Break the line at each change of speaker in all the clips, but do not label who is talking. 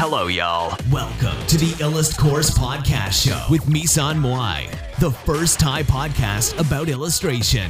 Hello, y'all. Welcome to the Illust Course Podcast Show with Misan Moai, the first Thai podcast about illustration.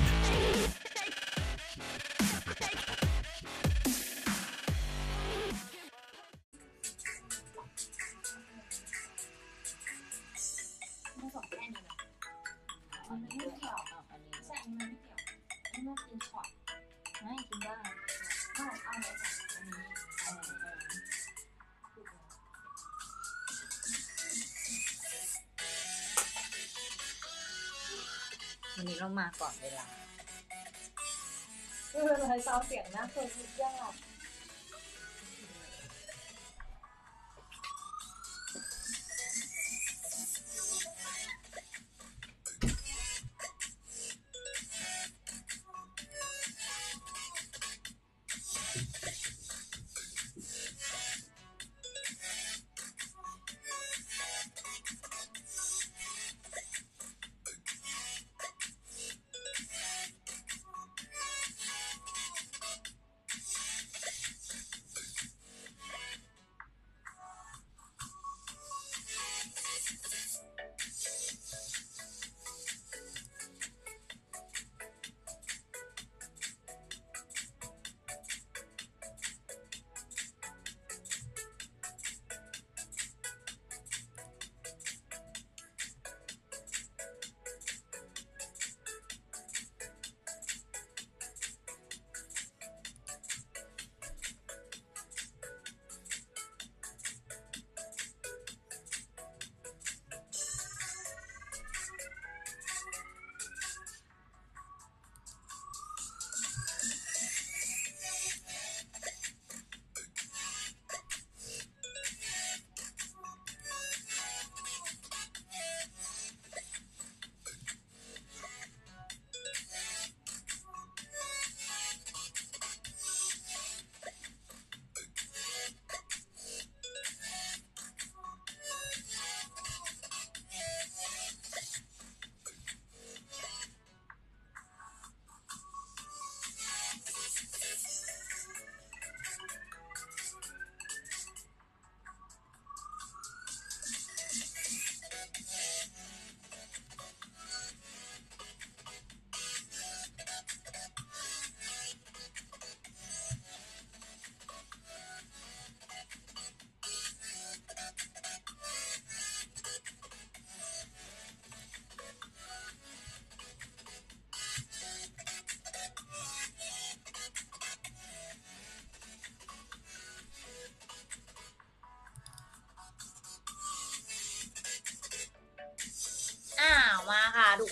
เสี
ยงน่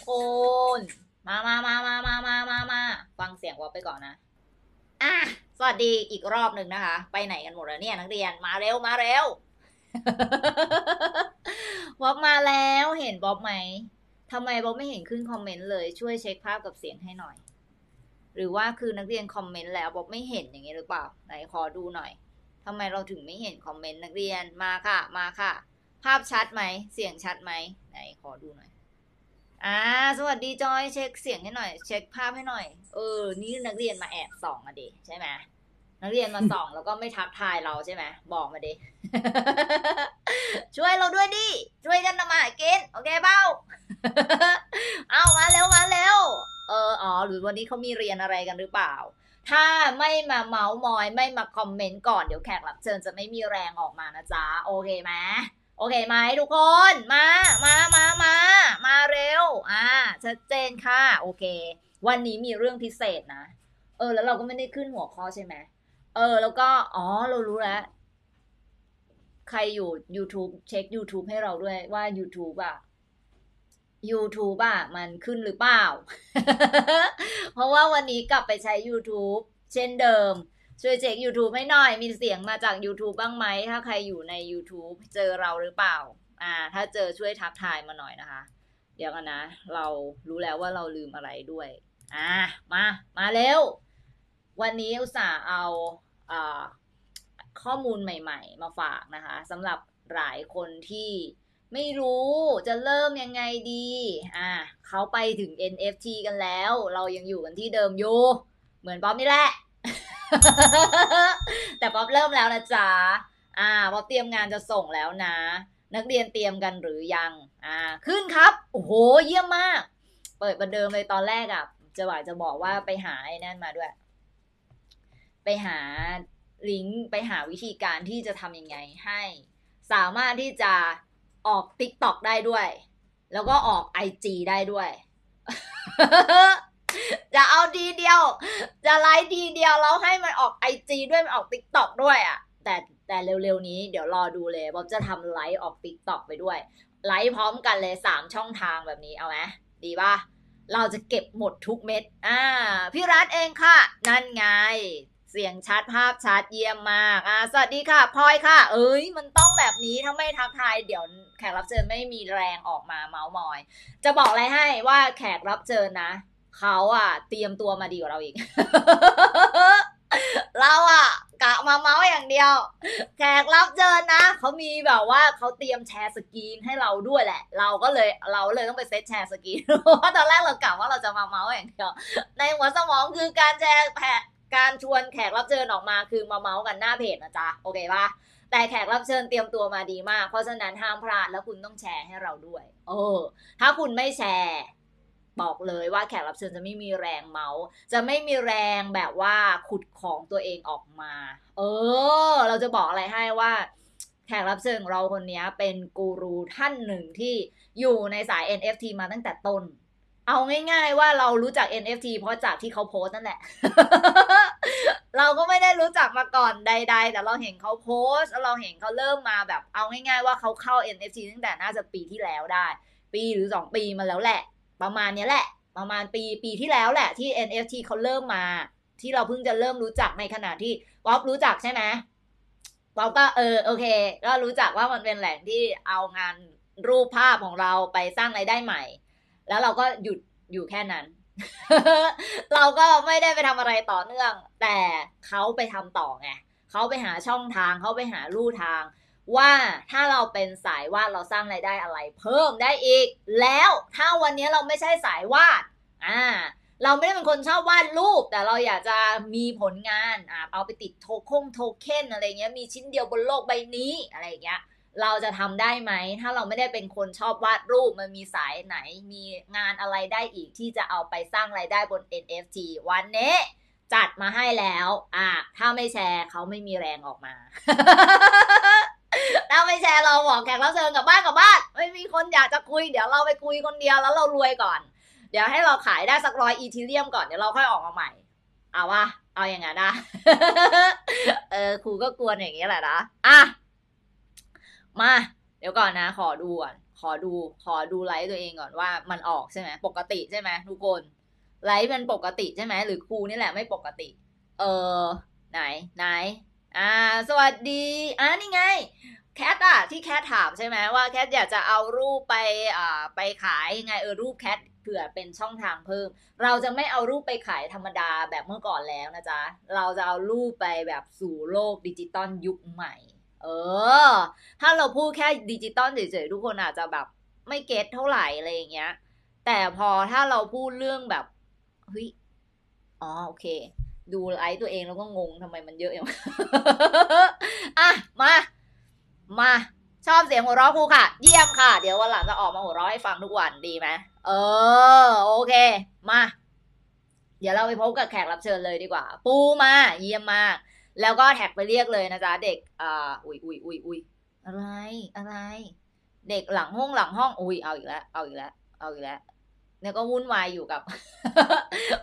ค่ะ
ทุกคนมามามามามามามามาฟังเสียงวอลไปก่อนนะ อะ สวัสดีอีกรอบหนึ่งนะคะ ไปไหนกันหมดแล้วเนี่ย นักเรียน มาเร็ว มาเร็วบอบมาแล้ว เห็นบ๊อบไหมทำไมบ๊อบไม่เห็นขึ้นคอมเมนต์เลย ช่วยเช็คภาพกับเสียงให้หน่อย หรือว่าคือนักเรียนคอมเมนต์แล้วบ๊อบไม่เห็นอย่างนี้หรือเปล่า ไหนขอดูหน่อยทำไมเราถึงไม่เห็นคอมเมนต์นักเรียน มาค่ะ มาค่ะ ภาพชัดไหม เสียงชัดไหม ไหนขอดูหน่อย อ่า สวัสดีจอย เช็คเสียงให้หน่อย เช็คภาพให้หน่อย เออ นี่นักเรียนมาแอบส่องอะดิใช่ไหมนักเรียนมาส่องแล้วก็ไม่ทักทายเราใช่ไหมบอกมาดิ ช่วยเราด้วยดิ ช่วยกันทำมาหากินโอเคเบ้า เอามาเร็วมาเร็ว เออ อ๋อ หรือวันนี้เขามีเรียนอะไรกันหรือเปล่า ถ้าไม่มาเมาส์มอยไม่มาคอมเมนต์ก่อนเดี๋ยวแขกรับเชิญจะไม่มีแรงออกมานะจ๊ะ โอเคไหม โอเคไหมทุกคน มา มา มา มา มาเร็ว อ่า ชัดเจนค่ะ โอเค วันนี้มีเรื่องพิเศษนะ เออ แล้วเราก็ไม่ได้ขึ้นหัวข้อใช่ไหม เออ แล้วก็ อ๋อ เรารู้แล้ว ใครอยู่ YouTube เช็ค YouTube ให้เราด้วยว่า YouTube อะ YouTube อะมันขึ้นหรือเปล่า เพราะว่าวันนี้กลับไปใช้ YouTube เช่นเดิม ช่วยเช็ค YouTube ให้หน่อย มีเสียงมาจาก YouTube บ้างไหม ถ้าใครอยู่ใน YouTube เจอเราหรือเปล่า อ่า ถ้าเจอช่วยทักทายมาหน่อยนะคะ เดี๋ยวกันนะ เรารู้แล้วว่าเราลืมอะไรด้วย อ่า มา มาเร็ว วันนี้อุตส่าห์เอาอ่าข้อมูลใหม่ ๆ มาฝากนะคะสำหรับหลายคนที่ไม่รู้จะเริ่มยังไงดี อ่า เขาไปถึง NFT กันแล้ว เรายังอยู่กันที่เดิมอยู่ เหมือนป๊อปนี่แหละ แต่ป๊อปเริ่มแล้วนะจ๊ะอ่าพอเตรียมงานจะส่งแล้วนะ นักเรียนเตรียมกันหรือยัง อ่า ขึ้นครับ โอ้โห เยี่ยมมาก เปิดประเดิมเลยตอนแรกอะ่ะ จะบอกจะบอกว่าไปหาไอ้นั่นมาด้วย ไปหาลิงก์ไปหาวิธีการที่จะทำยังไงให้ สามารถที่จะออก TikTok ได้ด้วย แล้วก็ออก IG ได้ด้วย จะเอาดีเดียว จะไลฟ์ดีเดียวแล้วให้มันออก IG ด้วยมันออก t ิ k t o k ด้วยอะ่ะแต่แต่เร็วๆนี้เดี๋ยวรอดูเลยบอบจะทำไลฟ์ออก t ิ k t o k ไปด้วยไลฟ์พร้อมกันเลยสามช่องทางแบบนี้เอาไหมดีป่ะเราจะเก็บหมดทุกเม็ด อ่า พี่รัฐเองค่ะ นั่นไง เสียงชัดภาพชัดเยี่ยมมาก อ่า สวัสดีค่ะพลอยค่ะ เอ้ย มันต้องแบบนี้ถ้าไม่ทักทาย เดี๋ยวแขกรับเชิญไม่มีแรงออกมาเมาส์มอย จะบอกอะไรให้ว่าแขกรับเชิญนะ เขาอะ เตรียมตัวมาดีกว่าเราอีก เราอะกะมาเมาท์อย่างเดียว แขกรับเชิญนะเขามีแบบว่าเขาเตรียม share screen ให้เราด้วยแหละ เราก็เลยเราเลยต้องไป set share screen เพราะตอนแรกเรากะว่าเราจะมาเมาท์อย่างเดียว ในหัวสมองคือการแชร์แผการชวนแขกรับเชิญออกมาคือมาเมาท์กันหน้าเพจนะจ๊ะโอเคปะแต่แขกรับเชิญเตรียมตัวมาดีมาก เพราะฉะนั้นห้ามพลาดแล้วคุณต้องแชร์ให้เราด้วยเออถ้าคุณไม่แชร์ บอกเลยว่าแขกรับเชิญจะไม่มีแรงเมาส์ จะไม่มีแรงแบบว่าขุดของตัวเองออกมา เออ เราจะบอกอะไรให้ว่าแขกรับเชิญของเราคนนี้เป็นกูรูท่านหนึ่งที่อยู่ในสาย NFT มาตั้งแต่ต้น เอาง่ายๆว่าเรารู้จัก NFT เพราะจากที่เขาโพสต์นั่นแหละ เราก็ไม่ได้รู้จักมาก่อนใด ๆ แต่เราเห็นเขาโพสต์เราเห็นเขาเริ่มมาแบบ เอาง่ายๆว่าเขาเข้า NFT ตั้งแต่น่าจะปีที่แล้วได้ ปีหรือสองปีมาแล้วแหละ ประมาณนี้แหละ ประมาณปีปีที่แล้วแหละที่ NFT เขาเริ่มมา ที่เราเพิ่งจะเริ่มรู้จักในขณะที่ป๊อปรู้จักใช่ไหมป๊อปก็เออโอเค ก็รู้จักว่ามันเป็นแหล่งที่เอางานรูปภาพของเราไปสร้างไรายได้ใหม่ แล้วเราก็หยุดอยู่แค่นั้น เราก็ไม่ได้ไปทำอะไรต่อเนื่อง แต่เขาไปทำต่อไงเขาไปหาช่องทางเขาไปหาลู่ทาง ว่าถ้าเราเป็นสายวาดเราสร้างไรายได้อะไร เพิ่มได้อีก แล้วถ้าวันนี้เราไม่ใช่สายวาดอ่าเราไม่ได้เป็นคนชอบวาดรูป แต่เราอยากจะมีผลงานอ่าเอาไปติดโทคงโทเค็นอะไรเงี้ยมีชิ้นเดียวบนโลกใบนี้อะไรเงี้ยเราจะทำได้ไหม ถ้าเราไม่ได้เป็นคนชอบวาดรูปมันมีสายไหน มีงานอะไรได้อีกที่จะเอาไปสร้างไรายได้บน NFT วันนี้จัดมาให้แล้ว อะ ถ้าไม่แชร์เขาไม่มีแรงออกมา ถ้าไม่แชร์เราบอกแขกรับเชิญกลับบ้านกลับบ้านไม่มีคนอยากจะคุยเดี๋ยวเราไปคุยคนเดียวแล้วเรารวยก่อน เดี๋ยวให้เราขายได้สักร้อยอีทีเรียมก่อนเดี๋ยวเราค่อยออกมาใหม่ เอาวะเอาอย่างงั้นนะเออครูก็กวนอย่างนี้แหละนะอะมา เดี๋ยวก่อนนะ ขอดูก่อนขอดูขอดูไลฟ์ตัวเองก่อนว่ามันออกใช่ไหมปกติใช่ไหมทุกคนไลฟ์มันปกติใช่ไหมหรือครูนี่แหละไม่ปกติ เออไหนไหน อ่า สวัสดีอ่านี่ไงแคทอะที่แคทถามใช่ไหมว่าแคทอยากจะเอารูปไปอ่าไปขายยังไงเออรูปแคทเผื่อเป็นช่องทางเพิ่ม เราจะไม่เอารูปไปขายธรรมดาแบบเมื่อก่อนแล้วนะจ๊ะ เราจะเอารูปไปแบบสู่โลกดิจิตอลยุคใหม่ เออ ถ้าเราพูดแค่ดิจิตอลเฉยๆทุกคนอาจจะแบบไม่เก็ตเท่าไหร่อะไรอย่างเงี้ย แต่พอถ้าเราพูดเรื่องแบบเฮ้ยอ๋อโอเค ดูไลฟ์ตัวเองแล้วก็งงทำไมมันเยอะอย่างอะมา มาชอบเสียงหัวเราะครูค่ะ เยี่ยมค่ะ เดี๋ยววันหลังจะออกมาหัวเราะให้ฟังทุกวันดีไหมเออ โอเค มา เดี๋ยวเราไปพบกับแขกรับเชิญเลยดีกว่า ปูมา เยี่ยมมาก แล้วก็แท็กไปเรียกเลยนะจ๊ะเด็กอ่าอุ้ยอุ้ยอุ้ยอุ้ยอะไรอะไร เด็กหลังห้องหลังห้องอุ้ยเอาอีกแล้วเอาอีกแล้วเอาอีกแล้วเนี่ยก็วุ่นวายอยู่กับ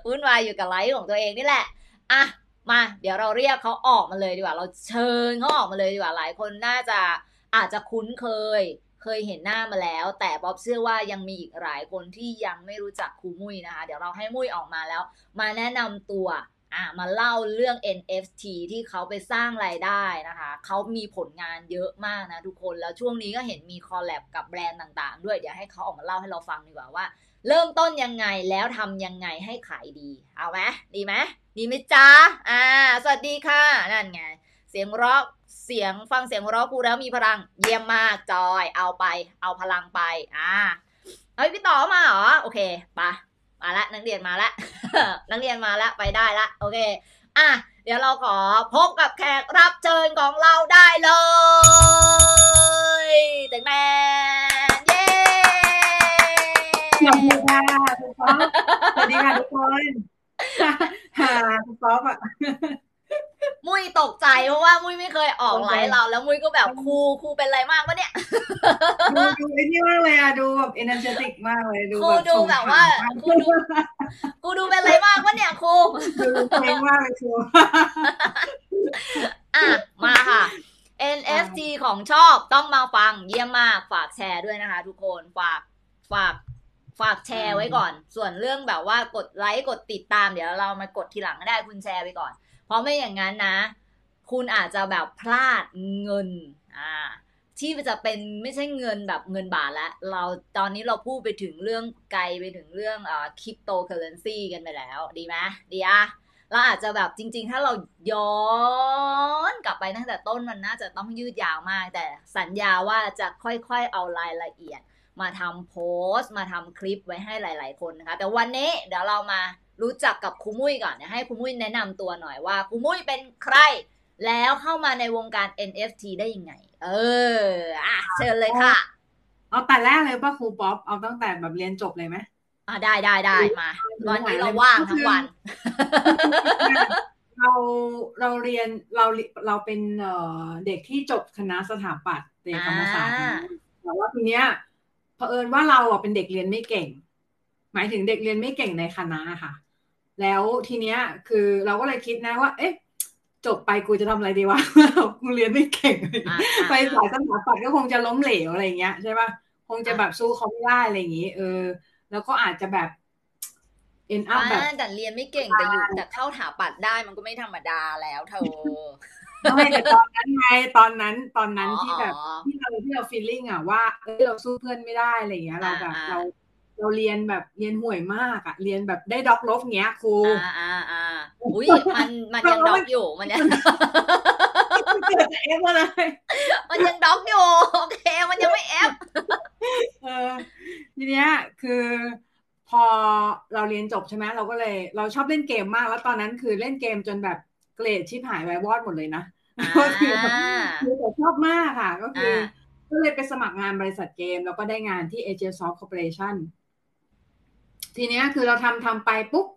วุ่นวายอยู่กับไลฟ์ของตัวเองนี่แหละ อะมาเดี๋ยวเราเรียกเขาออกมาเลยดีกว่า เราเชิญเขาออกมาเลยดีกว่าหลายคนน่าจะอาจจะคุ้นเคย เคยเห็นหน้ามาแล้ว แต่บ๊อบเชื่อว่ายังมีอีกหลายคนที่ยังไม่รู้จักครูมุ้ยนะคะ เดี๋ยวเราให้มุ้ยออกมาแล้ว มาแนะนำตัวอะมาเล่าเรื่อง NFT ที่เขาไปสร้างรายได้นะคะ เขามีผลงานเยอะมากนะทุกคน แล้วช่วงนี้ก็เห็นมีคอลแลบกับแบรนด์ต่างๆ ด้วย เดี๋ยวให้เขาออกมาเล่าให้เราฟังดีกว่าว่า เริ่มต้นยังไงแล้วทำยังไงให้ขายดี เอาไหมดีไหมดีไหมจ๊ะอ่า สวัสดีค่ะ นั่นไง เสียงร้องเสียงฟังเสียงร้องครูแล้วมีพลัง เยี่ยมมากจอย เอาไป เอาพลังไป อ่าเฮ้ยพี่ต่อมาเหรอ โอเคปะมาละนักเรียนมาละ นักเรียนมาละไปได้ละ โอเค อะ เดี๋ยวเราขอพบกับแขกรับเชิญของเราได้เลยแต่นแต๊นเย้
สวัสดีค่ะคุณป๊อปสวัสดีค่ะทุกคนฮ่าคุณป๊อปอะ
มุ้ยตกใจเพราะว่ามุ้ยไม่เคยออกไลฟ์เรา แล้วมุ้ยก็แบบครูครูเป็นอะไรมากวะเนี่ย
ดูดูไอ้นี่มากเลยอะดูแบบ energetic มากเลยดู
ครู
แบบ
ดู
ส่ง
แบบว่า
ผ่าน
ครูดูกูดูเป็นอะไรมากวะเนี่ยครู
ดูเพลงมากเลยครู
อะมาค่ะ NFT ของชอบต้องมาฟังเยี่ยมมากฝากแชร์ด้วยนะคะ ทุกคนฝากฝาก ฝากแชร์ไว้ก่อน ส่วนเรื่องแบบว่ากดไลค์กดติดตามเดี๋ยวเรามากดทีหลังก็ได้คุณแชร์ไปก่อน เพราะไม่อย่างนั้นนะ คุณอาจจะแบบพลาดเงินอ่าที่จะเป็นไม่ใช่เงินแบบเงินบาทแล้วเราตอนนี้เราพูดไปถึงเรื่องไกลไปถึงเรื่องอ่าคริปโตเคอเรนซีกันไปแล้ว ดีไหมดีอะเราอาจจะแบบจริง ๆ ถ้าเราย้อนกลับไปตั้งแต่ต้นมันน่าจะต้องยืดยาวมาก แต่สัญญาว่าจะค่อยๆเอารายละเอียด มาทำโพสต์ มาทำคลิปไว้ให้หลาย ๆ คนนะคะ แต่วันนี้เดี๋ยวเรามารู้จักกับครูมุ้ยก่อนเดี๋ยวให้ครูมุ้ยแนะนำตัวหน่อยว่าครูมุ้ยเป็นใคร แล้วเข้ามาในวงการ NFT ได้ยังไง เอออะเชิญเลยค่ะ
เอาแต่แรกเลยป่ะครูป๊อปเอาตั้งแต่แบบเรียนจบเลยไหม
อะได้ได้ได้มาวันนี้เราว่างทั้งวัน
เราเราเรียนเราเราเป็นเอ่อเด็กที่จบคณะสถาปัตย์เด็กธรรมศาสตร์
อ่า
แต่ว่าทีเนี้ย เผอิญว่าเราอะเป็นเด็กเรียนไม่เก่ง หมายถึงเด็กเรียนไม่เก่งในคณะค่ะ แล้วทีเนี้ยคือเราก็เลยคิดนะว่า เอ๊ะจบไปกูจะทำอะไรดีวะกูเรียนไม่เก่ง
อ่า
ไปสายสถาปัตย์ก็คงจะล้มเหลวอะไรอย่างเงี้ยใช่ป่ะคงจะแบบสู้เขาไม่ได้อะไรอย่างงี้ เออ แล้วก็อาจจะแบบ end up แบบ
อ่าแต่เรียนไม่เก่งแต่อยู่แต่เข้าถาปัดได้มันก็ไม่ธรรมดาแล้วเธอ
ไม่แต่ตอนนั้นไงตอนนั้นตอนนั้น
อ๋อ
ที่แบบ
อ๋อ
ที่เราที่เราฟีลลิ่งอะว่าเอ้ยเราสู้เพื่อนไม่ได้อะไรอย่างเงี้ยเราแบบ
อ่า
เราเราเรียนแบบเรียนห่วยมากอะเรียนแบบได้ด็อกลบเงี้ยครู
อ่าอ่าอ่าอุ้ยมันมันยังด็อกอยู่มันยัง
เกิดจากเอฟมาเลย
มันยังด็อกอยู่โอเค มันยังไม่แอฟ
เออทีเนี้ยคือพอเราเรียนจบใช่ไหมเราก็เลย เราชอบเล่นเกมมาก แล้วตอนนั้นคือเล่นเกมจนแบบเกรดชิบหายไววอดหมดเลยนะ ก็คือแบบคือแต่ชอบมากค่ะ ก็คืออ
อ่า
ก็เลยไปสมัครงานบริษัทเกม แล้วก็ได้งานที่ a g Soft Corporation ทีเนี้ยคือเราทำทำไปปุ๊บ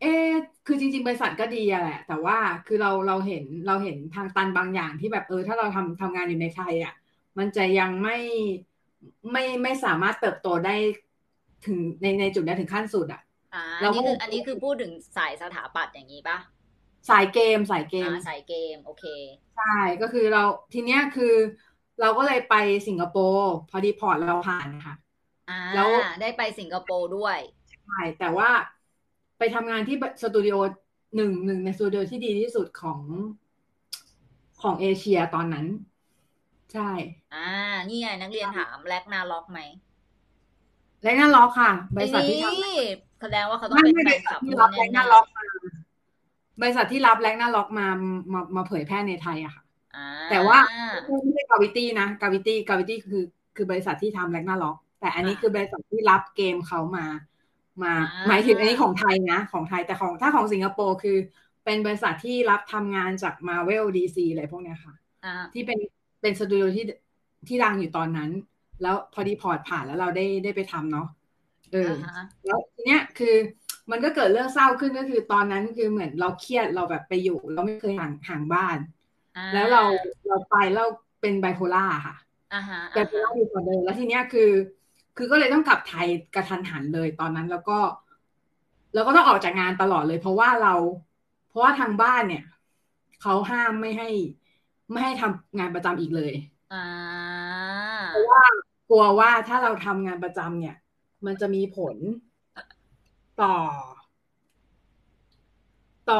เอ๊ะคือจริง ๆ บริษัทก็ดีอะแหละ แต่ว่าคือเราเราเห็นเราเห็นทางตันบางอย่างที่แบบเออ ถ้าเราทำทำงานอยู่ในไทยอะมันจะยังไม่ไม่ไม่สามารถเติบโตได้ถึงในในจุดนั้นถึงขั้นสุดอะ
อ่า
เรา
อัน
ก็
นี้คืออันนี้คือพูดถึงสายสถาปัตย์อย่างนี้ปะ
สายเกมสายเกม
อ่าสายเกม โอเค
ใช่ก็คือเราทีเนี้ยคือเราก็เลยไปสิงคโปร์พอดีพอร์ตเราผ่านนะคะ
อ่า
แล้ว
ได้ไปสิงคโปร์ด้วย
ใช่แต่ว่าไปทำงานที่สตูดิโอหนึ่งหนึ่งในสตูดิโอที่ดีที่สุดของของเอเชียตอนนั้น ใช่
อ่า นี่ไงนักเรียนถามแลกนาล็อกไหม
และน่าล็อกค่ะบริษัทที่ทำ
นี่แสดงว่าเขาต้อง
ไม่
เป็น
ไม่
แฟ
บริ
นค
ษั
ลั
ท
บ
ที่รับแรง
แน่
น่าล็อกมา บริษัทที่รับแรงน่าล็อกมามามาเผยแพร่ในไทยอะค่ะ
ๆอ่า
แต่ว่าไม่ใช่ Gravity นะ Gravity Gravity คือคือบริษัทที่ทำ Ragnarok แต่อันนี้คือบริษัทที่รับเกมเขามา มาหมายถึงอันนี้ของไทยนะ ของไทยแต่ของถ้าของสิงคโปร์คือ เป็นบริษัทที่รับทำงานจาก Marvel DC อะไรพวกเนี้ยค่ะ
อ่า
ที่เป็นเป็นสตูดิโอที่ที่ดังอยู่ตอนนั้น แล้วพอดี port ผ่านแล้วเราได้ได้ไปทำเนาะเออ
อ่าฮะ
แล้วทีเนี้ยคือ มันก็เกิดเรื่องเศร้าขึ้นก็คือตอนนั้นคือเหมือนเราเครียดเราแบบไปอยู่ เราไม่เคยห่างห่างบ้าน
อ่า
แล้วเราเราไปแล้วเป็นไบโพล่าค่ะ
อ่าฮะ
ไบโพล่าดีกว่าเดิมแล้วทีเนี้ยคือ คือก็เลยต้องกลับไทยกระทันหันเลยตอนนั้นแล้วก็แล้วก็ต้องออกจากงานตลอดเลย เพราะว่าเรา เพราะว่าทางบ้านเนี่ยเขาห้ามไม่ให้ไม่ให้ทำงานประจำอีกเลย
อ่า
เพราะว่ากลัวว่าถ้าเราทำงานประจำเนี่ย มันจะมีผล ต่อ ต่อ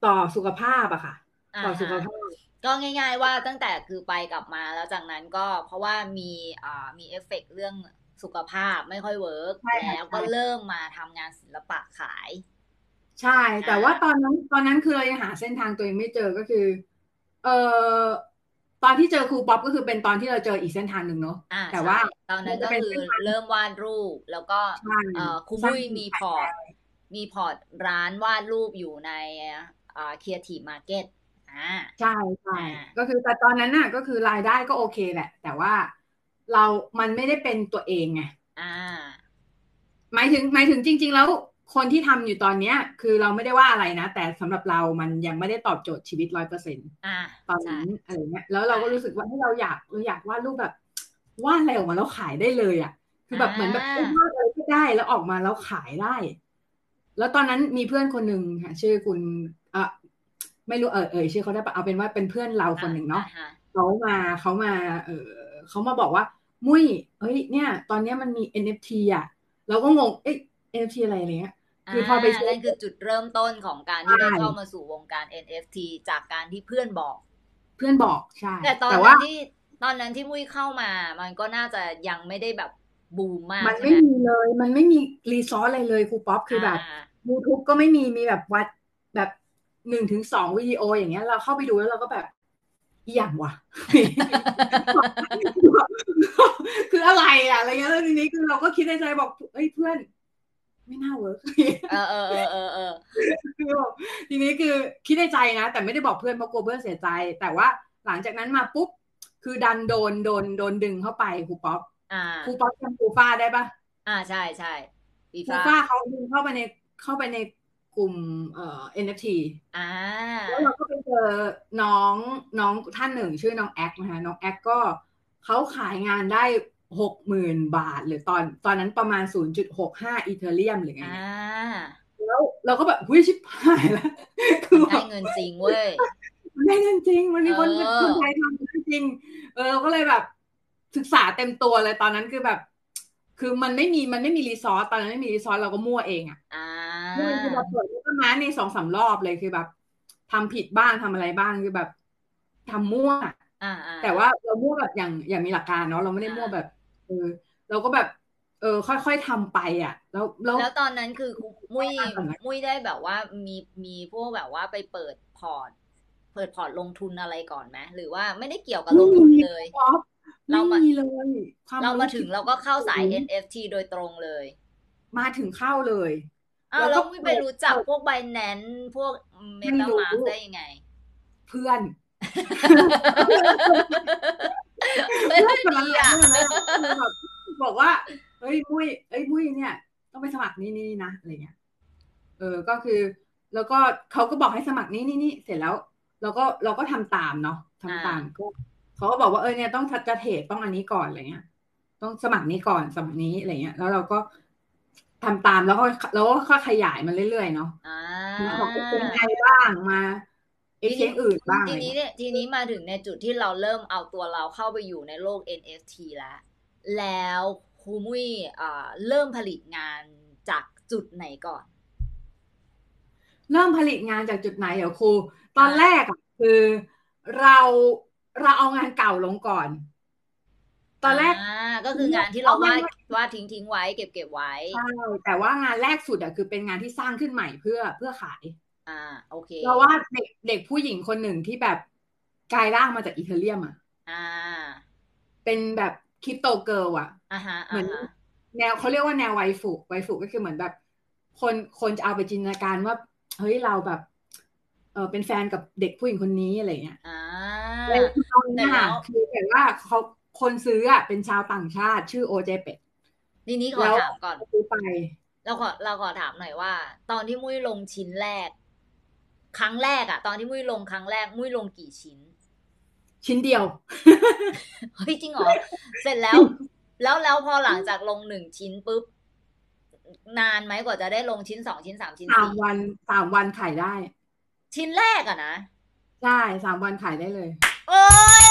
ต่อสุขภาพอะค่ะ ต่อสุขภาพ
ก็ง่าย ๆ ว่าตั้งแต่คือไปกลับมาแล้วจากนั้นก็เพราะว่ามีอ่ามีเอฟเฟกต์เรื่องสุขภาพไม่ค่อย work
ใช่ค่ะ
แล้วก็เริ่มมาทำงานศิลปะขาย
ใช่ แต่ว่าตอนนั้นตอนนั้นคือเรายังหาเส้นทางตัวเองไม่เจอก็คือ เออ ตอนที่เจอครูป๊อปก็คือเป็นตอนที่เราเจออีกเส้นทางหนึ่งเนาะ
อ่า
แต่ว่า
ใช่ตอนนั้นก็
มันจะเป็น
คือ
เส้นทาง
เริ่มวาดรูป แล้วก็
ใช่
เอ่อครู
สร้าง
บุ้ยมี port มี port ร้านวาดรูปอยู่ในอ่า Creative Market อ่า
ใช่ใช่
อ่า
ก็คือแต่ตอนนั้นน่ะก็คือรายได้ก็โอเคแหละ แต่ว่าเรามันไม่ได้เป็นตัวเองไง
อ่า
หมายถึงหมายถึงจริง ๆ แล้ว คนที่ทำอยู่ตอนเนี้ย คือเราไม่ได้ว่าอะไรนะ แต่สำหรับเรามันยังไม่ได้ตอบโจทย์ชีวิตร้อยเปอร์เซ็นต์
อ่า
ตอน
ใช่
นั้นอะไรเงี้ยแล้วเราก็รู้สึกว่าให้เราอยากเราอยากวาดรูปแบบวาดอะไรออกมาแล้วขายได้เลยอะ คือแบบเหมือนแบบวาดอะไรก็ได้แล้วออกมาแล้วขายได้ แล้วตอนนั้นมีเพื่อนคนหนึ่งค่ะชื่อคุณเออไม่รู้เออเออชื่อเขาได้ปะเอาเป็นว่าเป็นเพื่อนเราคนหนึ่งเนาะ
อ่ฮ
เขามาเขามา เออเขามาบอกว่า มุ้ยเฮ้ย เนี่ย ตอนเนี้ยมันมี NFT อะ เราก็งงเอ๊ะ NFT อะไรอะไรเงี้ย คือพอไปเช็ค
นั่นคือจุดเริ่มต้นของการที่ได้
ใช่
เข้ามาสู่วงการ NFT จากการที่เพื่อนบอก
เพื่อนบอกใช่
แต่ตอน
แต่
นั้
ว่า
นที่ตอนนั้นที่มุ้ยเข้ามา มันก็น่าจะยังไม่ได้แบบบูมมาก
มัน
ใช่
ไม่
ไหม
มีเลย มันไม่มี resource อะไรเลยครูป๊อปคือแบบา YouTube ก็ไม่มีมีแบบวัดแบบหนึ่งถึงสองวิดีโออย่างเงี้ยเราเข้าไปดูแล้วเราก็แบบอหย่างวะคืออะไรอะอะไรเงี้ยแล้วทีนี้คือเราก็คิดในใจบอกเอ้ยเพื่อน ไม่น่า work
เออเออเออเออเออ
คือแบบทีนี้คือคิดในใจนะ แต่ไม่ได้บอกเพื่อนเพราะกลัวเพื่อนเสียใจ แต่ว่าหลังจากนั้นมาปุ๊บ คือดันโดนโดนโดนดึงเข้าไปครูป๊อป
อ่า
ครูป๊อปจำครูฟ้าได้ปะ
อ่าใช่ใช่ฟี
ครู
ฟ่า
ฟ้าเขาดึงเข้าไปในเข้าไปในกลุ่มเอ่อ NFT
อ่า
แล้วเราก็ไปเจอน้องน้องท่านหนึ่งชื่อน้องแอคนะคะน้องแอคก็เขาขายงานได้ หกหมื่นบาท หรือตอนตอนนั้นประมาณศูนย์จุดหกห้า Ethereum หรือไง
อ่า
เนี่ยแล้วเราก็แบบหุ้ยชิบหายแล้วคือแบ
ได้
บ
เงินจริงเว้ย
มันได้เงินจริง มันมีคน
เออ
คนไทยทำได้จริง เออเราก็เลยแบบศึกษาเต็มตัวเลยตอนนั้นคือแบบ คือมันไม่มีมันไม่มีรีซอสตอนนั้นไม่มีรีซอสเราก็มั่วเองอะ
อ่า
มั่วคือแบบเปิดต้นไม้ในสองสามรอบเลยคือแบบทำผิดบ้างทำอะไรบ้างคือแบบทำมั่ว
อ่าอ่า
แต่ว่าเรามั่วแบบอย่างอย่างมีหลักการเนาะเราไม่ได้มั่วแบบเออเราก็แบบ เออ ค่อยๆทำไปอะ แล้วแล้ว
แล้วตอนนั้นคือมุ้ย
ตอนนั้น
มุ้ยได้แบบว่ามีมีพวกแบบว่าไปเปิดพอร์ตเปิดพอร์ตลงทุนอะไรก่อนไหมหรือว่าไม่ได้เกี่ยวกับลงทุนเลย
ป๊อป
เรา
ไม่
มี
เลยครูป๊อป
เรามาถึงเราก็เข้าสาย
อืม
NFT โดยตรงเลย
มาถึงเข้าเลย
อ้าว
แล้วก็
แล้วมุ้ยไปรู้จัก
เปิด
พวก Binance พวก MetaMask
ได้
ยังไง
เพื่อน
เฮ้ย
เพื่อนคน
ดี
นั้น
อะ
เพื่อนคนนั้นแบบบอกว่าเฮ้ยมุ้ยเอ้ยมุ้ยเนี่ย ต้องไปสมัครนี่นี่นี่นะอะไรเงี้ย เออก็คือ แล้วก็เขาก็บอกให้สมัครนี่นี่นี่เสร็จแล้ว เราก็เราก็ทำตามเนาะทำตามก็เขาก็บอกว่าเออเนี่ยต้องทัจะเทรดต้องอันนี้ก่อนอะไรเงี้ย ต้องสมัครนี้ก่อนสมัครนี้อะไรเงี้ย แล้วเราก็ทำตามแล้วก็แล้วก็ค่อยขยายมันเรื่อยๆเนาะ
อ่า
มาของเป็นไงบ้างมา เอเชนอื่นบ้าง
ที
อะไร
นี้
เงี้ย
เนี่ยทีนี้มาถึงในจุดที่เราเริ่มเอาตัวเราเข้าไปอยู่ในโลก NFT แล้ว แล้วครูมุ้ยอ่าเริ่มผลิตงานจากจุดไหนก่อน
เริ่มผลิตงานจากจุดไหนเดี๋ยวครู ตอนแรกอะคือเราเราเอางานเก่าลงก่อน ตอนแรก
อ่าก็คืองานที่เรา
เอา
วา
มา
ดวาดทิ้งทิ้งไว้ เก็บเก็บไว้
ใช่แต่ว่างานแรกสุดอะคือเป็นงานที่สร้างขึ้นใหม่เพื่อเพื่อขาย
อ่า โอเค
เราว่าเด็กเด็กผู้หญิงคนหนึ่งที่แบบกลายร่างมาจากอิตาเลียมอะ
อ่า
เป็นแบบคริปโตเกิร์ลอะ
อ่าฮะ
เหมื
อ่า
อน
ฮะ
แนวเขาเรียกว่าแนวไวฟุไวฟุก็คือเหมือนแบบ คนคนจะเอาไปจินตนาการว่า เฮ้ยเราแบบ เออเป็นแฟนกับเด็กผู้หญิงคนนี้อะไรเงี้ย
อ่า
แล้วตอนนี้
แต่แล้
ค่ะ
ว
คือแบบว่าเขาคนซื้ออะเป็นชาวต่างชาติชื่อโอเจเป็ด
ทีนี้ขอ
แล้ว
ถามก่อน
ซื้อไป
เราขอเราขอถามหน่อยว่า ตอนที่มุ้ยลงชิ้นแรก ครั้งแรกอะตอนที่มุ้ยลงครั้งแรก มุ้ยลงกี่ชิ้น
ชิ้นเดียว
เฮ้ยจริงเหรอ เสร็จแล้ว แล้วแล้วพอหลังจากลงหนึ่งชิ้นปุ๊บ นานไหมกว่าจะได้ลงชิ้นสองชิ้นสามชิ้น
สาม
สี่
วันสามวันขายได้
ชิ้นแรกอะนะ
ใช่สามวันขายได้เลย
โอ้ย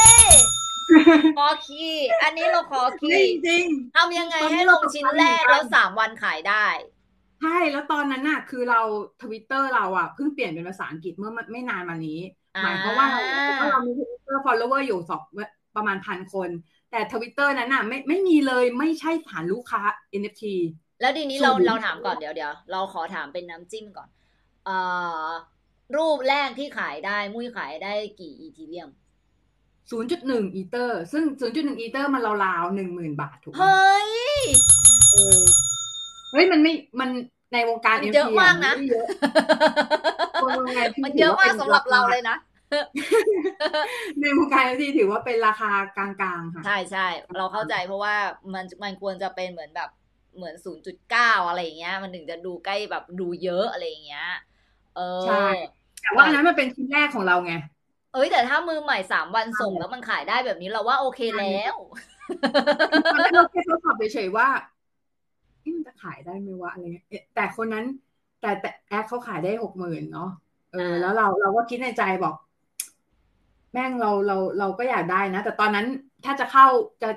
ขอ key อันนี้เราขอ key
จริงจริง
ทำยังไงให้ลงชิ้นแรกแล้วสามวันขายได้
ใช่แล้วตอนนั้นน่ะ คือเราทวิตเตอร์เราอะเพิ่งเปลี่ยนเป็นภาษาอังกฤษเมื่อไม่นานมานี้
อ่า
หมายความว่าเพราะเรามีทวิตเตอร์ follower อยู่สองประมาณพันคน แต่ทวิตเตอร์นั้นน่ะไม่ไม่มีเลยไม่ใช่ฐานลูกค้า NFT
แล้วทีนี้เรา
ศูนย์
เราถามก่อนเดี๋ยวเดี๋ยวเราขอถามเป็นน้ำจิ้มก่อน เอ่อ รูปแรกที่ขายได้มุ้ยขายได้กี่ Ethereum
0.1อีเตอร์ ซึ่ง 0.1อีเตอร์มันราวๆหนึ่งหมื่นบาทถูกไหม
เฮ้ย
เออเฮ้ยมันไม่มันในวงการ
มัน
NFT
เยอะมากนะ
ไม่ได้เยอะเออวงการ NFT
มันเยอะมากสำหรับเราเลยนะ
ในวงการ NFT ถือว่าเป็นราคากลางๆค่ะ
ใช่ใช่เราเข้าใจเพราะว่ามันมันควรจะเป็นเหมือนแบบเหมือน 0.9 อะไรอย่างเงี้ย มันถึงจะดูใกล้แบบดูเยอะอะไรอย่างเงี้ย เออ
ใช่แต่ว่าอันนั้นมันเป็นชิ้นแรกของเราไง
เอ้ยแต่ถ้ามือใหม่สามวันส่งแล้วมันขายได้แบบนี้เราว่าโอเคแล้ว
ตอนแรกเราแค่ทดสอบเฉยๆว่าเอ๊ะ มันจะขายได้ไหมวะอะไรเงี้ยเอ๊ะแต่คนนั้น แต่แต่แอดเขาขายได้หกหมื่นเนาะเออ
อ่า
แล้วเราเราก็คิดในใจบอก แม่งเราเราเราก็อยากได้นะ แต่ตอนนั้นถ้าจะเข้าจะ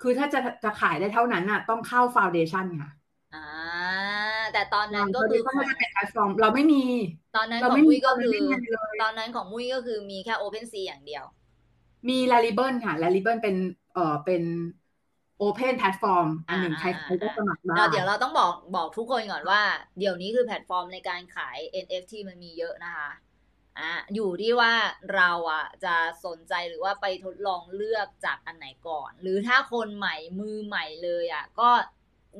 คือถ้าจะจะขายได้เท่านั้นน่ะ ต้องเข้าฟาวเดชันค่ะ
อ่าแต่ตอนนั้นก็คือ
Foundation มันจะเป็นแพลตฟอร์ม เราไม่มี
ตอนนั้น
เรา
ของ
ไม่
มุ้
มี
ยก็คือ
เราไม่มีเลย
ตอนนั้นของมุ้ยก็คือมีแค่ Open Sea อย่างเดียว
มี Rarible ค่ะ Rarible เป็นเอ่อเป็น open platform อันหนึ่งใคร
อ่า
ใครก็สมัครได้
เราเดี๋ยวเราต้องบอกบอกทุกคนก่อนว่า เดี๋ยวนี้คือแพลตฟอร์มในการขาย NFT มันมีเยอะนะคะอะอยู่ที่ว่าเราอะจะสนใจหรือว่าไปทดลองเลือกจากอันไหนก่อน หรือถ้าคนใหม่มือใหม่เลยอะก็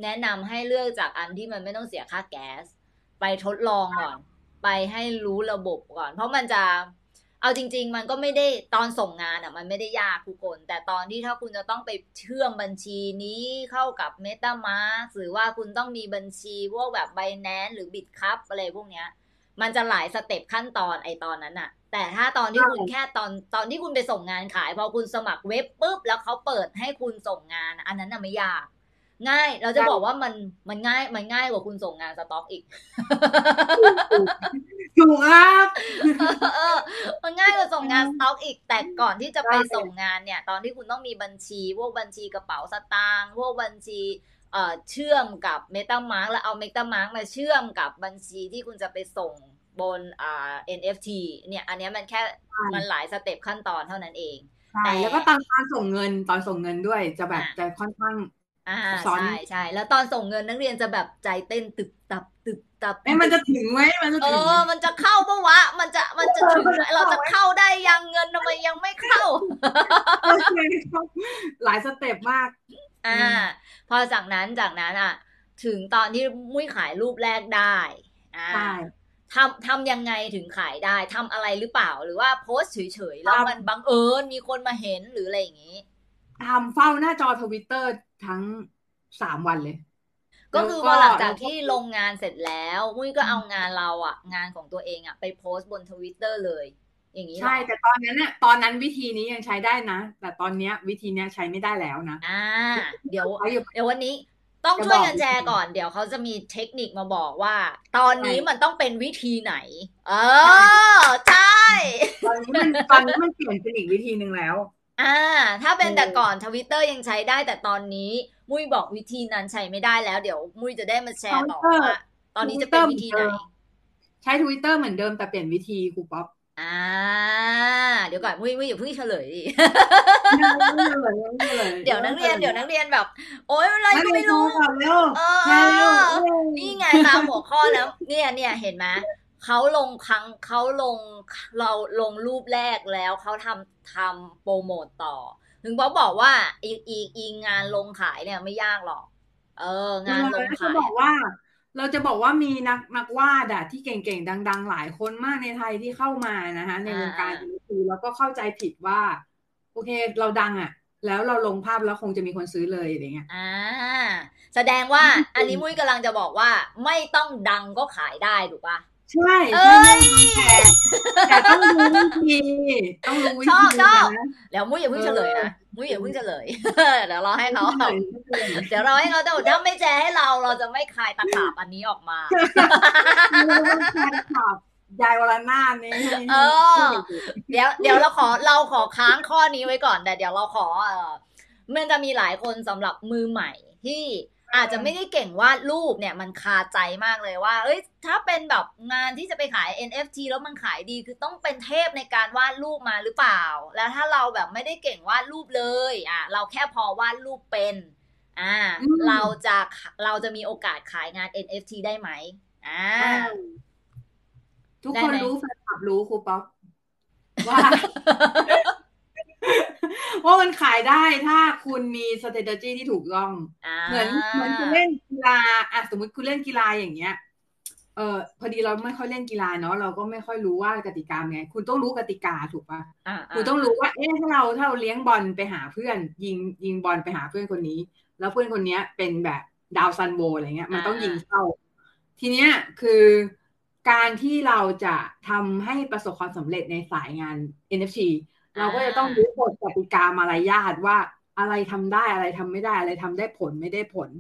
แนะนำให้เลือกจากอันที่มันไม่ต้องเสียค่าแก๊ส ไปทดลองก่อน ไปให้รู้ระบบก่อน เพราะมันจะ เอาจริง ๆ มันก็ไม่ได้ตอนส่งงานอะ มันไม่ได้ยากทุกคน แต่ตอนที่ถ้าคุณจะต้องไปเชื่อมบัญชีนี้เข้ากับ MetaMask หรือว่าคุณต้องมีบัญชีพวกแบบ Binance หรือ Bitcup อะไรพวกเนี้ย มันจะหลายสเต็ปขั้นตอนไอตอนนั้นอะแต่ถ้าตอนที่คุณแค่ตอนตอนที่คุณไปส่งงานขาย พอคุณสมัครเว็บปุ๊บแล้วเขาเปิดให้คุณส่งงาน อันนั้นน่ะไม่ยากง่ายเราจะบอกว่ามันมันง่ายมันง่ายกว่าคุณส่งงานสต็อกอีก
ถูกครับ
เออมันง่ายกว่าส่งงานสต็อกอีกแต่ก่อนที่จะไปส่งงานเนี่ย ตอนที่คุณต้องมีบัญชี พวกบัญชีกระเป๋าสตางค์พวกบัญชีเอ่อเชื่อมกับ MetaMask แล้วเอา MetaMask มาเชื่อมกับบัญชีที่คุณจะไปส่งบนอ่า NFT เนี่ย อันเนี้ยมันแค่มันหลาย step ขั้นตอนเท่านั้นเอง
ใช่แล้วก็ตอนตอนส่งเงินตอนส่งเงินด้วยจะแบบ
อะ
จะค่อนข้าง
อ่า
สอน
ใช่ใช่แล้วตอนส่งเงินนักเรียนจะแบบใจเต้นตึบตับตึบตับ
เอ้มันจะถึงไหมมันจะ
เอ
ถึง
อมันจะเข้าปะวะ มันจะมันจะถึงไหมเราจะเข้าได้ยังเงินทำไมยังไม่เข้า
หลายสเต็ปมาก
อ่า พอจากนั้นจากนั้นอะ ถึงตอนที่มุ้ยขายรูปแรกได้อ่า
ใช่
ทำทำยังไงถึงขายได้ทำอะไรหรือเปล่า หรือว่าโพสต์เฉยๆแล้ว
ทำ
มันบังเอิญมีคนมาเห็นหรืออะไรอย่างนี้
ทำเฝ้าหน้าจอทวิตเตอร์ทั้งสามวันเลย
ก็คือพอหลังจากที่ลงงานเสร็จแล้วมุ้ยก็เอางานเราอะ งานของตัวเองอะ ไปโพสต์บนทวิตเตอร์เลย อย่างนี้เหรอ
ใช่ แต่ตอนนั้นน่ะตอนนั้นวิธีนี้ยังใช้ได้นะ แต่ตอนเนี้ย วิธีเนี้ยใช้ไม่ได้แล้วนะ
อ่า เดี๋ยว
ใช้อยู่
เดี๋ยววันนี้ต้อง
จะ
ช่วย
บอก
กันแชร์ก่อน เดี๋ยวเขาจะมีเทคนิคมาบอกว่า ตอนนี้
ใช่
มันต้องเป็นวิธีไหน เออ ใช่
ตอนนี้มันตอนนี้มันเปลี่ยนเป็นอีกวิธีหนึ่งแล้ว
อ่า ถ้าเป็น
เออ
แต่ก่อนทวิตเตอร์ยังใช้ได้แต่ตอนนี้ มุ้ยบอกวิธีนั้นใช้ไม่ได้แล้วเดี๋ยว มุ้ยจะได้มาแชร์ต่อว่าตอนนี้จะเป็นวิธีไหน
ใช้ทวิตเตอร์เหมือนเดิมแต่เปลี่ยนวิธีครูป๊อป
อ่า เดี๋ยวก่อนมุ้ยมุ้ยอย่าเพิ่งเฉลยดิเดี๋ยวนักเรียนเดี๋ยวนักเรียนแบบ โอ๊ยอะไรก็ไม่รู้
ก่อนเร็ว
เอ
แชร์เร็ว
อนี่ไงตามหัวข้อแล้ว เนี่ยเนี่ยเห็นไหม เขาลงครั้งเขาลงเราลงรูปแรกแล้วเขาทำทำโปรโมตต่อ ถึงบอกบอกว่าอีอีอีงานลงขายเนี่ยไม่ยากหรอก เออ งานลง
จะ
ขาย
บอกว่า เราจะบอกว่ามีนักนักวาดอะที่เก่งๆ ดัง ๆ หลายคนมากในไทยที่เข้ามานะคะในวงการดนตรีแล้วก็เข้าใจผิดว่า โอเคเราดังอะแล้วเราลงภาพแล้วคงจะมีคนซื้อเลยอะไรเงี้ย
อ่า แสดงว่าอันนี้มุ้ยกำลังจะบอกว่า ไม่ต้องดังก็ขายได้ถูกปะ
ใช่
เอ้
ใช่
ย
แต่แต่ต้องรู้วิธีต้องรู้วิ
ช
ธี
อบชอบ
นะ
แล้วมุ้ยอย่าเพิ่งเฉลยนะมุ้ยอย่าเพิ่งเฉลยเดี๋ยวรอให้เขา
ไม่
เดี๋ยวเราให้เขาแต่ถ้าไม่แชร์ให้เราเราจะไม่คลายตะขาบอันนี้ออกมา
ต้องใช้ขับยายวรนาถนี่
เออ เดี๋ยวเดี๋ยวเราขอเราขอค้างข้อนี้ไว้ก่อน แต่เดี๋ยวเราขอเออมันจะมีหลายคนสำหรับมือใหม่ที่ อาจจะไม่ได้เก่งวาดรูปเนี่ยมันคาใจมากเลยว่า เอ้ย ถ้าเป็นแบบงานที่จะไปขาย NFT แล้วมันขายดีคือต้องเป็นเทพในการวาดรูปมาหรือเปล่า แล้วถ้าเราแบบไม่ได้เก่งวาดรูปเลย อะ เราแค่พอวาดรูปเป็น อ่า
อืม
เราจะเราจะมีโอกาสขายงาน NFT ได้ไหมอ่า
ทุก
ได้
คน
ไหม
รู้แฟนคลับรู้ครูป๊อปว่า ว่ามันขายได้ถ้าคุณมี strategy ที่ถูกต้อง
อ่า
เหมือนเหมือนคุณเล่นกีฬาอะสมมติคุณเล่นกีฬาอย่างเงี้ยเออพอดีเราไม่ค่อยเล่นกีฬาเนาะเราก็ไม่ค่อยรู้ว่ากติกาไง คุณต้องรู้กติกาถูกปะ
อ่า
คุณต้องรู้ว่าเอ๊ะถ้าเราถ้าเราเลี้ยงบอลไปหาเพื่อน ยิงยิงบอลไปหาเพื่อนคนนี้ แล้วเพื่อนคนเนี้ยเป็นแบบดาวซันโวอะไรเงี้ย มันต้องยิงเข้า ทีเนี้ยคือการที่เราจะทำให้ประสบความสำเร็จในสายงาน NFT เราก็จะต้องรู้กฎกติกามารยาทว่าอะไรทำได้อะไรทำไม่ได้อะไรทำได้ผลไม่ได้ผล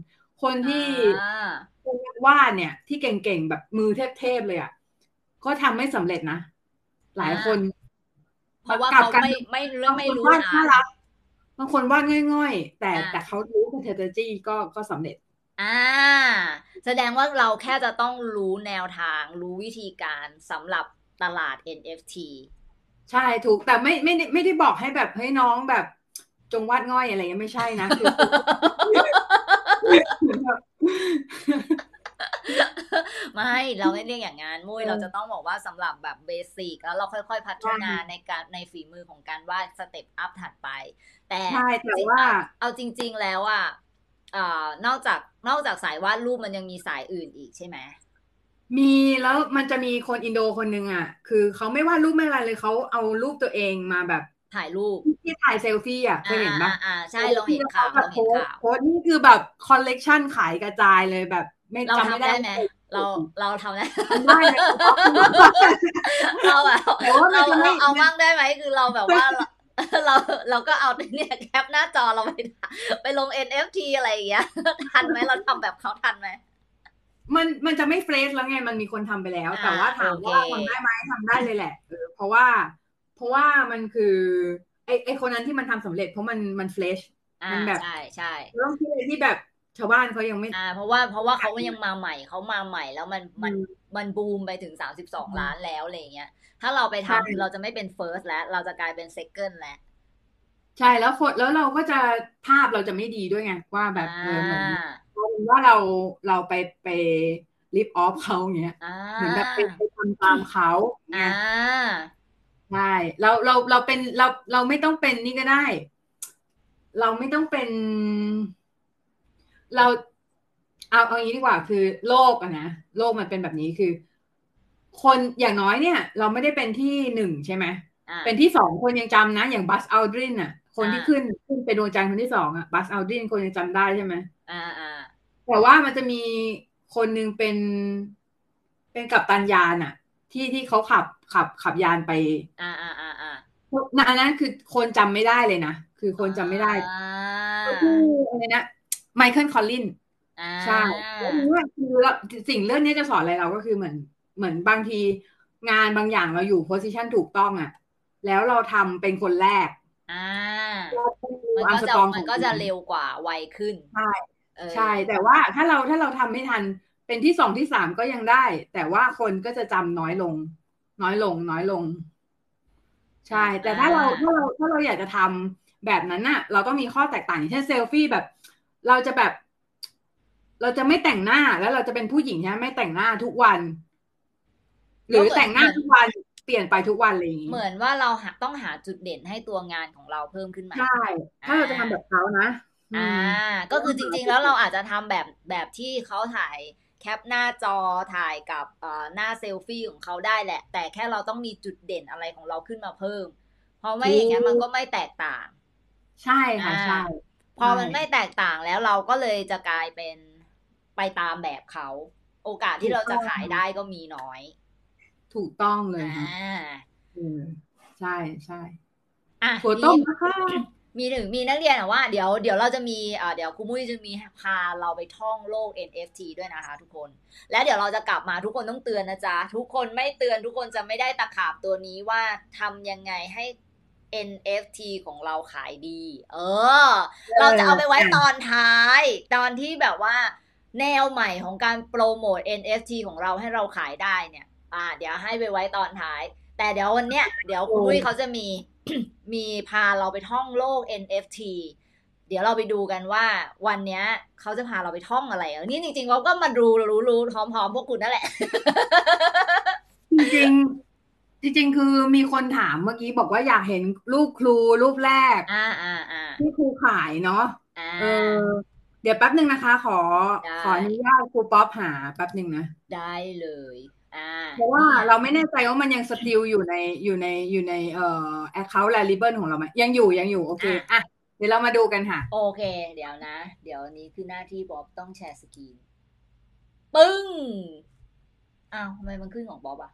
คนที่
อ่า
คนวาดเนี่ย ที่เก่งๆแบบมือเทพๆเลยอะก็ทำไม่สำเร็จนะหลายคน
เพราะว่า
กับ
เขา
การ
ไม่ไม่เรื่องไม่รู้
บางคนวาด
นะ
น่ารักบางคนวาดง่อยๆ แต่
อ่า
แต่เขารู้ strategy ก็ก็สำเร็จ
อ่า แสดงว่าเราแค่จะต้องรู้แนวทาง รู้วิธีการสำหรับตลาด NFT
ใช่ถูกแต่ไม่ไม่ได้ไม่ได้บอกให้แบบเฮ้ยน้องแบบจงวาดง่อยอะไรเงี้ยไม่ใช่นะคือ
ไม่เราไม่เรียกอย่างนั้นมุ้ย
เออ
เราจะต้องบอกว่าสำหรับแบบเบสิกแล้วเราค่อย ๆ พัฒนาในการในฝีมือของการวาดสเต็ปอัพถัดไป แต่
ใช่แต่ว่า
เอาจริง ๆแล้วอะเอ่อนอกจากนอกจากสายวาดรูปมันยังมีสายอื่นอีกใช่ไหม
มีแล้วมันจะมีคนอินโดคนหนึ่งอะ คือเขาไม่วาดรูปไม่อะไรเลยเขาเอารูปตัวเองมาแบบ
ถ่ายรูป
ที่ถ่ายเซลฟี่อะเคยเห็นปะ
อ่าอ่าใช่เราเห็นข่าว
แบ
เรา
บ
เห็นข่าว
โพสต์นี่คือแบบคอลเลกชันขายกระจายเลยแบบ ไม่
เรา
จำไม่
ทำ
ได้
ได้ไหมเราเราทำได้
ทำได้นะ
เราแบบ
แต่ว่ามัน
เรา
จะไม่
เราเอาบ้างได้ไหมคือเราแบบว่าเราเราก็เอาเนี่ยแคปหน้าจอเราไปไปลง NFT อะไรอย่างเงี้ยทันไหมเราทำแบบเขาทันไหม
มันมันจะไม่เฟรชแล้วไงมันมีคนทำไปแล้ว
อ่า
แต่ว่าถามว่า
โอเค
ทำได้ไหมทำได้เลยแหละเออเพราะว่า เพราะว่ามันคือไอไอคนนั้นที่มันทำสำเร็จ เพราะมันมันเฟรช
อ่า
มันแบบ
ใช่ใช่
เริ่มที่ที่แบบชาวบ้านเขายังไม่
อ่าเพราะว่าเพราะว่าเขายังมาใหม่เขามาใหม่แล้วมันมัน
อืม
มันบูมไปถึง32ล้านแล้วอะไรอย่างเงี้ย ถ้าเราไป
ใช่
ทำคือเราจะไม่เป็น first แล้ว เราจะกลายเป็น second แล้ว
ใช่แล้วคนแล้วเราก็จะภาพเราจะไม่ดีด้วยไงว่าแบบเออเหมือน
อ่า
กลายเป็นว่าเราเราไปไปลิฟออฟเขาอย่างเงี้ย
อ่า
เหมือนแบบไปไปทำตามเขาเงี้
อ่าย
ใช่เราเราเราเป็นเราเราไม่ต้องเป็นนี่ก็ได้ เราไม่ต้องเป็น เราเอาเอาอย่างนี้ดีกว่าคือโลกอะนะโลกมันเป็นแบบนี้คือ คนอย่างน้อยเนี่ย เราไม่ได้เป็นที่หนึ่งใช่ไหม
อ่า
เป็นที่สองคนยังจำนะ อย่างบัสอัลดรินอะคนที่
อ่า
ขึ้นขึ้นไปดวงจันทร์คนที่สองอะบัสอัลดรินคนยังจำได้ใช่ไหม
อ่าอ่า
แต่ว่ามันจะมีคนหนึ่งเป็นเป็นกัปตันยานอะที่ที่เขาขับขับขับยานไป
อ่าอ่าอ่าอ่า
นะอันนั้นคือคนจำไม่ได้เลยนะ คือคนจำไม่ได้
อ่า
ก็คืออะไรนะ Michael Collins อ่าใช่แล้วทีนี้คือเราสิ่งเรื่องนี้จะสอนอะไรเราก็คือเหมือนเหมือนบางทีงานบางอย่างเราอยู่ position ถูกต้องอะแล้วเราทำเป็นคนแรก
อ่า
เราต้องดู
มัน
อั
ก็
ส
จะ
ตรอง
มันก็จะเร็วกว่าไวขึ้น
ใช่
เออ
ใช่ แต่ว่าถ้าเราถ้าเราทำไม่ทันเป็นที่สองที่สามก็ยังได้ แต่ว่าคนก็จะจำน้อยลง น้อยลง น้อยลง ใช่ แต่ถ้าเราถ้าเราถ้าเราอยากจะทำแบบนั้นน่ะ เราต้องมีข้อแตกต่างอย่างเช่นเซลฟี่แบบ เราจะแบบ เราจะไม่แต่งหน้าแล้วเราจะเป็นผู้หญิงใช่ไหมไม่แต่งหน้าทุกวัน หรือแต่งหน้าทุกวันเปลี่ยนไปทุกวันอะไรอย่างงี้
เหมือนว่าเราหาต้องหาจุดเด่นให้ตัวงานของเราเพิ่มขึ้นมา
ใช่ถ้าเราจะทำแบบเขานะ
อ่า ก็คือจริง ๆ แล้วเราอาจจะทำแบบแบบที่เขาถ่ายแคปหน้าจอถ่ายกับเอ่อหน้าเซลฟี่ของเขาได้แหละ แต่แค่เราต้องมีจุดเด่นอะไรของเราขึ้นมาเพิ่ม เพราะไม่อย่างนั้นมันก็ไม่แตกต่าง
ใช่ค่ะ
อ่า
ใช่
พอมันไม่แตกต่างแล้วเราก็เลยจะกลายเป็นไปตามแบบเขา โอกาสที่เราจะขายได้ก็มีน้อย
ถูกต้องเลย
อ่า
ค่ะเออใช่ใช่
อะ
ถั่วต้ม
มี
นะคะ
มีหนึ่งมีนักเรียนอะว่าเดี๋ยวเดี๋ยวเราจะมีเอ่อเดี๋ยวครูมุ้ยจะมีพาเราไปท่องโลก NFT ด้วยนะคะทุกคน และเดี๋ยวเราจะกลับมาทุกคนต้องเตือนนะจ๊ะ ทุกคนไม่เตือนทุกคนจะไม่ได้ตะขาบตัวนี้ว่าทำยังไงให้ NFT ของเราขายดี เออ เราจะเอาไปไว้ตอนท้าย ตอนที่แบบว่า แนวใหม่ของการโปรโมท NFT ของเราให้เราขายได้เนี่ย อ่า เดี๋ยวให้ไปไว้ตอนท้าย แต่เดี๋ยววันเนี้ยเดี๋ยวคุณ
โอ้
ลุยเขาจะมี มีพาเราไปท่องโลก NFT เดี๋ยวเราไปดูกันว่าวันเนี้ยเขาจะพาเราไปท่องอะไรเออนี่จริงๆเราก็มาดูรู้รู้พร้อมๆพวกคุณนั่นแหละ
จริงๆจริง ๆ คือมีคนถามเมื่อกี้บอกว่าอยากเห็นรูปครูรูปแรก
อ่าอ่าอ่า
ที่ครูขายเนาะ
อ่า
เออจดี๋ยวแป๊บหนึ่งนะคะ ขอ
ได้
ขออนุญาตครูป๊อปหาแป๊บหนึ่งนะ
ได้เลยอ่า
เพราะว่าเราไม่แน่ใจว่ามันยังสติลอยู่ในอยู่ในอยู่ในเอ่อ account liable ของเราไหมยังอยู่ยังอยู่ โอเคอะเดี๋ยวเรามาดูกันค่ะ
โอเค เดี๋ยวนะ เดี๋ยวนี้คือหน้าที่บ๊อบต้องแชร์สกรีน ปึ้งอ้าวทำไมมันขึ้นของป๊อปอะ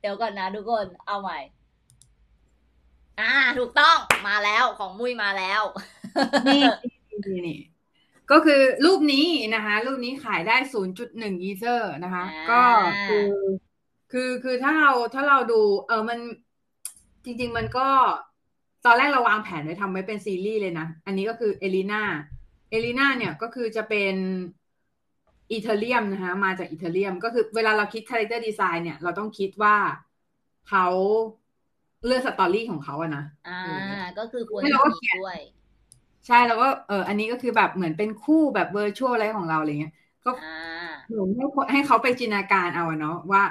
เดี๋ยวก่อนนะทุกคน เอาใหม่ อ่า ถูกต้องมาแล้วของมุ้ยมาแล้ว
นี่นี่นี่ ก็คือรูปนี้นะคะ รูปนี้ขายได้0.1อีเซอร์นะคะ
อ่า
ก็คือคือคือถ้าเราถ้าเราดูเออมันจริง ๆ มันก็ตอนแรกเราวางแผนไว้ทำไว้เป็นซีรีส์เลยนะ อันนี้ก็คือเอลิน่าเอลิน่าเนี่ยก็คือจะเป็น Ethereum นะคะ มาจาก Ethereum ก็คือเวลาเราคิด character design เนี่ย เราต้องคิดว่าเขาเลือก story ของเขาอะนะ
อ่า ก็คือควร
ไม่
จะ
เราก็
มี
เขียน
ด้วย
ใช่แล้วก็เอออันนี้ก็คือแบบเหมือนเป็นคู่แบบ virtual อะไรของเราอะไรเงี้ย ก็
อ่า
เหมือนให้คนให้เขาไปจินตนาการเอาอะเนาะว่า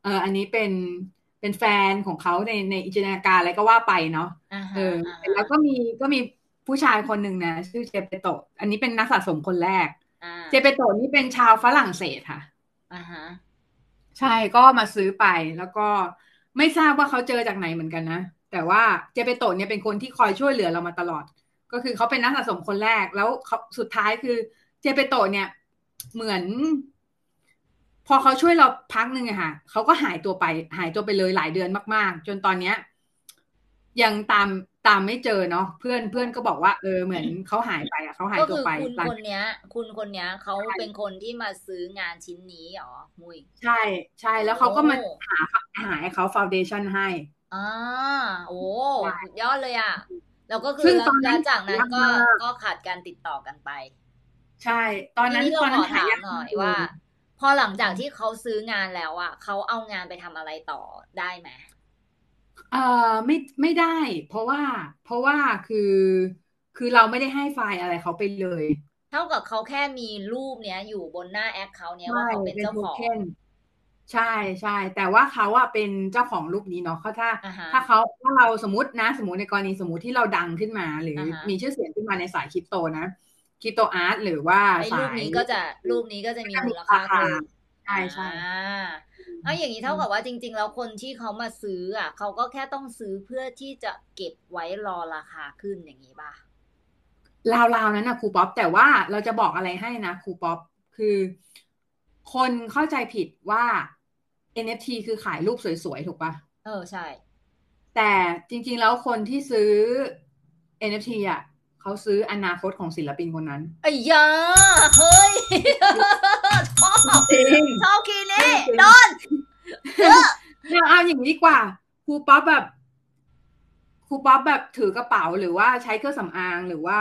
เออ อันนี้เป็นเป็นแฟนของเขาในในจินตนาการอะไรก็ว่าไปเนาะ
อ่า
เอ
ฮะ
อ
อ่า
แล้วก็มีก็มีผู้ชายคนหนึ่งนะชื่อเจเปโตะอันนี้เป็นนักสะสมคนแรก
อ่า
เจเปโตะนี่เป็นชาวฝรั่งเศสค่ะ
อ่าฮะ
ใช่ก็มาซื้อไปแล้วก็ไม่ทราบว่าเขาเจอจากไหนเหมือนกันนะ แต่ว่าเจเปโตะเนี่ยเป็นคนที่คอยช่วยเหลือเรามาตลอด ก็คือเขาเป็นนักสะสมคนแรกแล้วเขาสุดท้ายคือเจเปโตะเนี่ย เหมือน พอเขาช่วยเราพักหนึ่งอะค่ะเขาก็หายตัวไป หายตัวไปเลยหลายเดือนมากๆ จนตอนเนี้ย ยังตามตามไม่เจอเนาะเพื่อนเพื่อนก็บอกว่าเออเหมือนเขาหายไปอะเขาหาย
ก็
ตัว
คือ
ไป
คุณ
หลัง
คนเนี้ย คุณคนเนี้ยเขาเป็นคนที่มาซื้องานชิ้นนี้เหรอมุย
ใช่ ใช่แล้วเขาก็มา
โอ้
หาหาให้เขาฟาวเดชันให้
อ่าโอ้
ใช่
สุดยอดเลยอะ แล้วก็คื
ซึ่
อง
ตอนนั้น
แล้วจากนั้นก็
ยากมาก
ก็ขาดการติดต่อกันไป
ใช่ ตอนนั้น
ทีนี้
ตอน
เรา
นั้
ข
น
อ
หา
ถาม
ยาก
หน่อย
มก
ว่า พอหลังจากที่เขาซื้องานแล้วอะเขาเอางานไปทำอะไรต่อได้ไหม
เอ่อไม่ไม่ได้ เพราะว่า เพราะว่าคือคือเราไม่ได้ให้ไฟล์อะไรเขาไปเลย
เท่ากับเขาแค่มีรูปเนี้ยอยู่บนหน้าแอคเขาเนี้ยว่า
ใช่
เขาเป็น
เป็น
เจ้า
โท
ของ
เค็น ใช่ใช่แต่ว่าเขาอะเป็นเจ้าของรูปนี้เนาะเขาถ้า
อ่าฮะ
ถ้าเขาถ้าเราสมมตินะ สมมติในกรณีสมมติที่เราดังขึ้นมา หรือ
อ่าฮะ
มีชื่อเสียงขึ้นมาในสายคริปโตนะcrypto art หรือว่า
ไอ้
สา
รูปนี้ก็จะรูปนี้ก็จะมี
ก็
มี
มู
ลค่า
ราคา
เพิ่ม
ใช่ใช่
อ่าเอาอย่างนี้เท่ากับว่าจริง ๆ แล้วคนที่เขามาซื้ออะเขาก็แค่ต้องซื้อเพื่อที่จะเก็บไว้รอราคาขึ้นอย่างนี้ป่ะ
ราวๆนั้นนะครูป๊อปแต่ว่าเราจะบอกอะไรให้นะครูป๊อปคือ คนเข้าใจผิดว่า NFT คือขายรูปสวยๆ ถูกปะ
เออใช่
แต่จริงๆแล้วคนที่ซื้อ NFT อะเขาซื้ออนาคตของศิลปินคนนั้น
ไอ้ยาเฮ้ย ชอบ
จริง
ชอบ key นี่
จริง
โดน
เนี่ยเอาอย่างนี้ดีกว่าครูป๊อปแบบครูป๊อปแบบถือกระเป๋าหรือว่าใช้เครื่องสำอางหรือว่า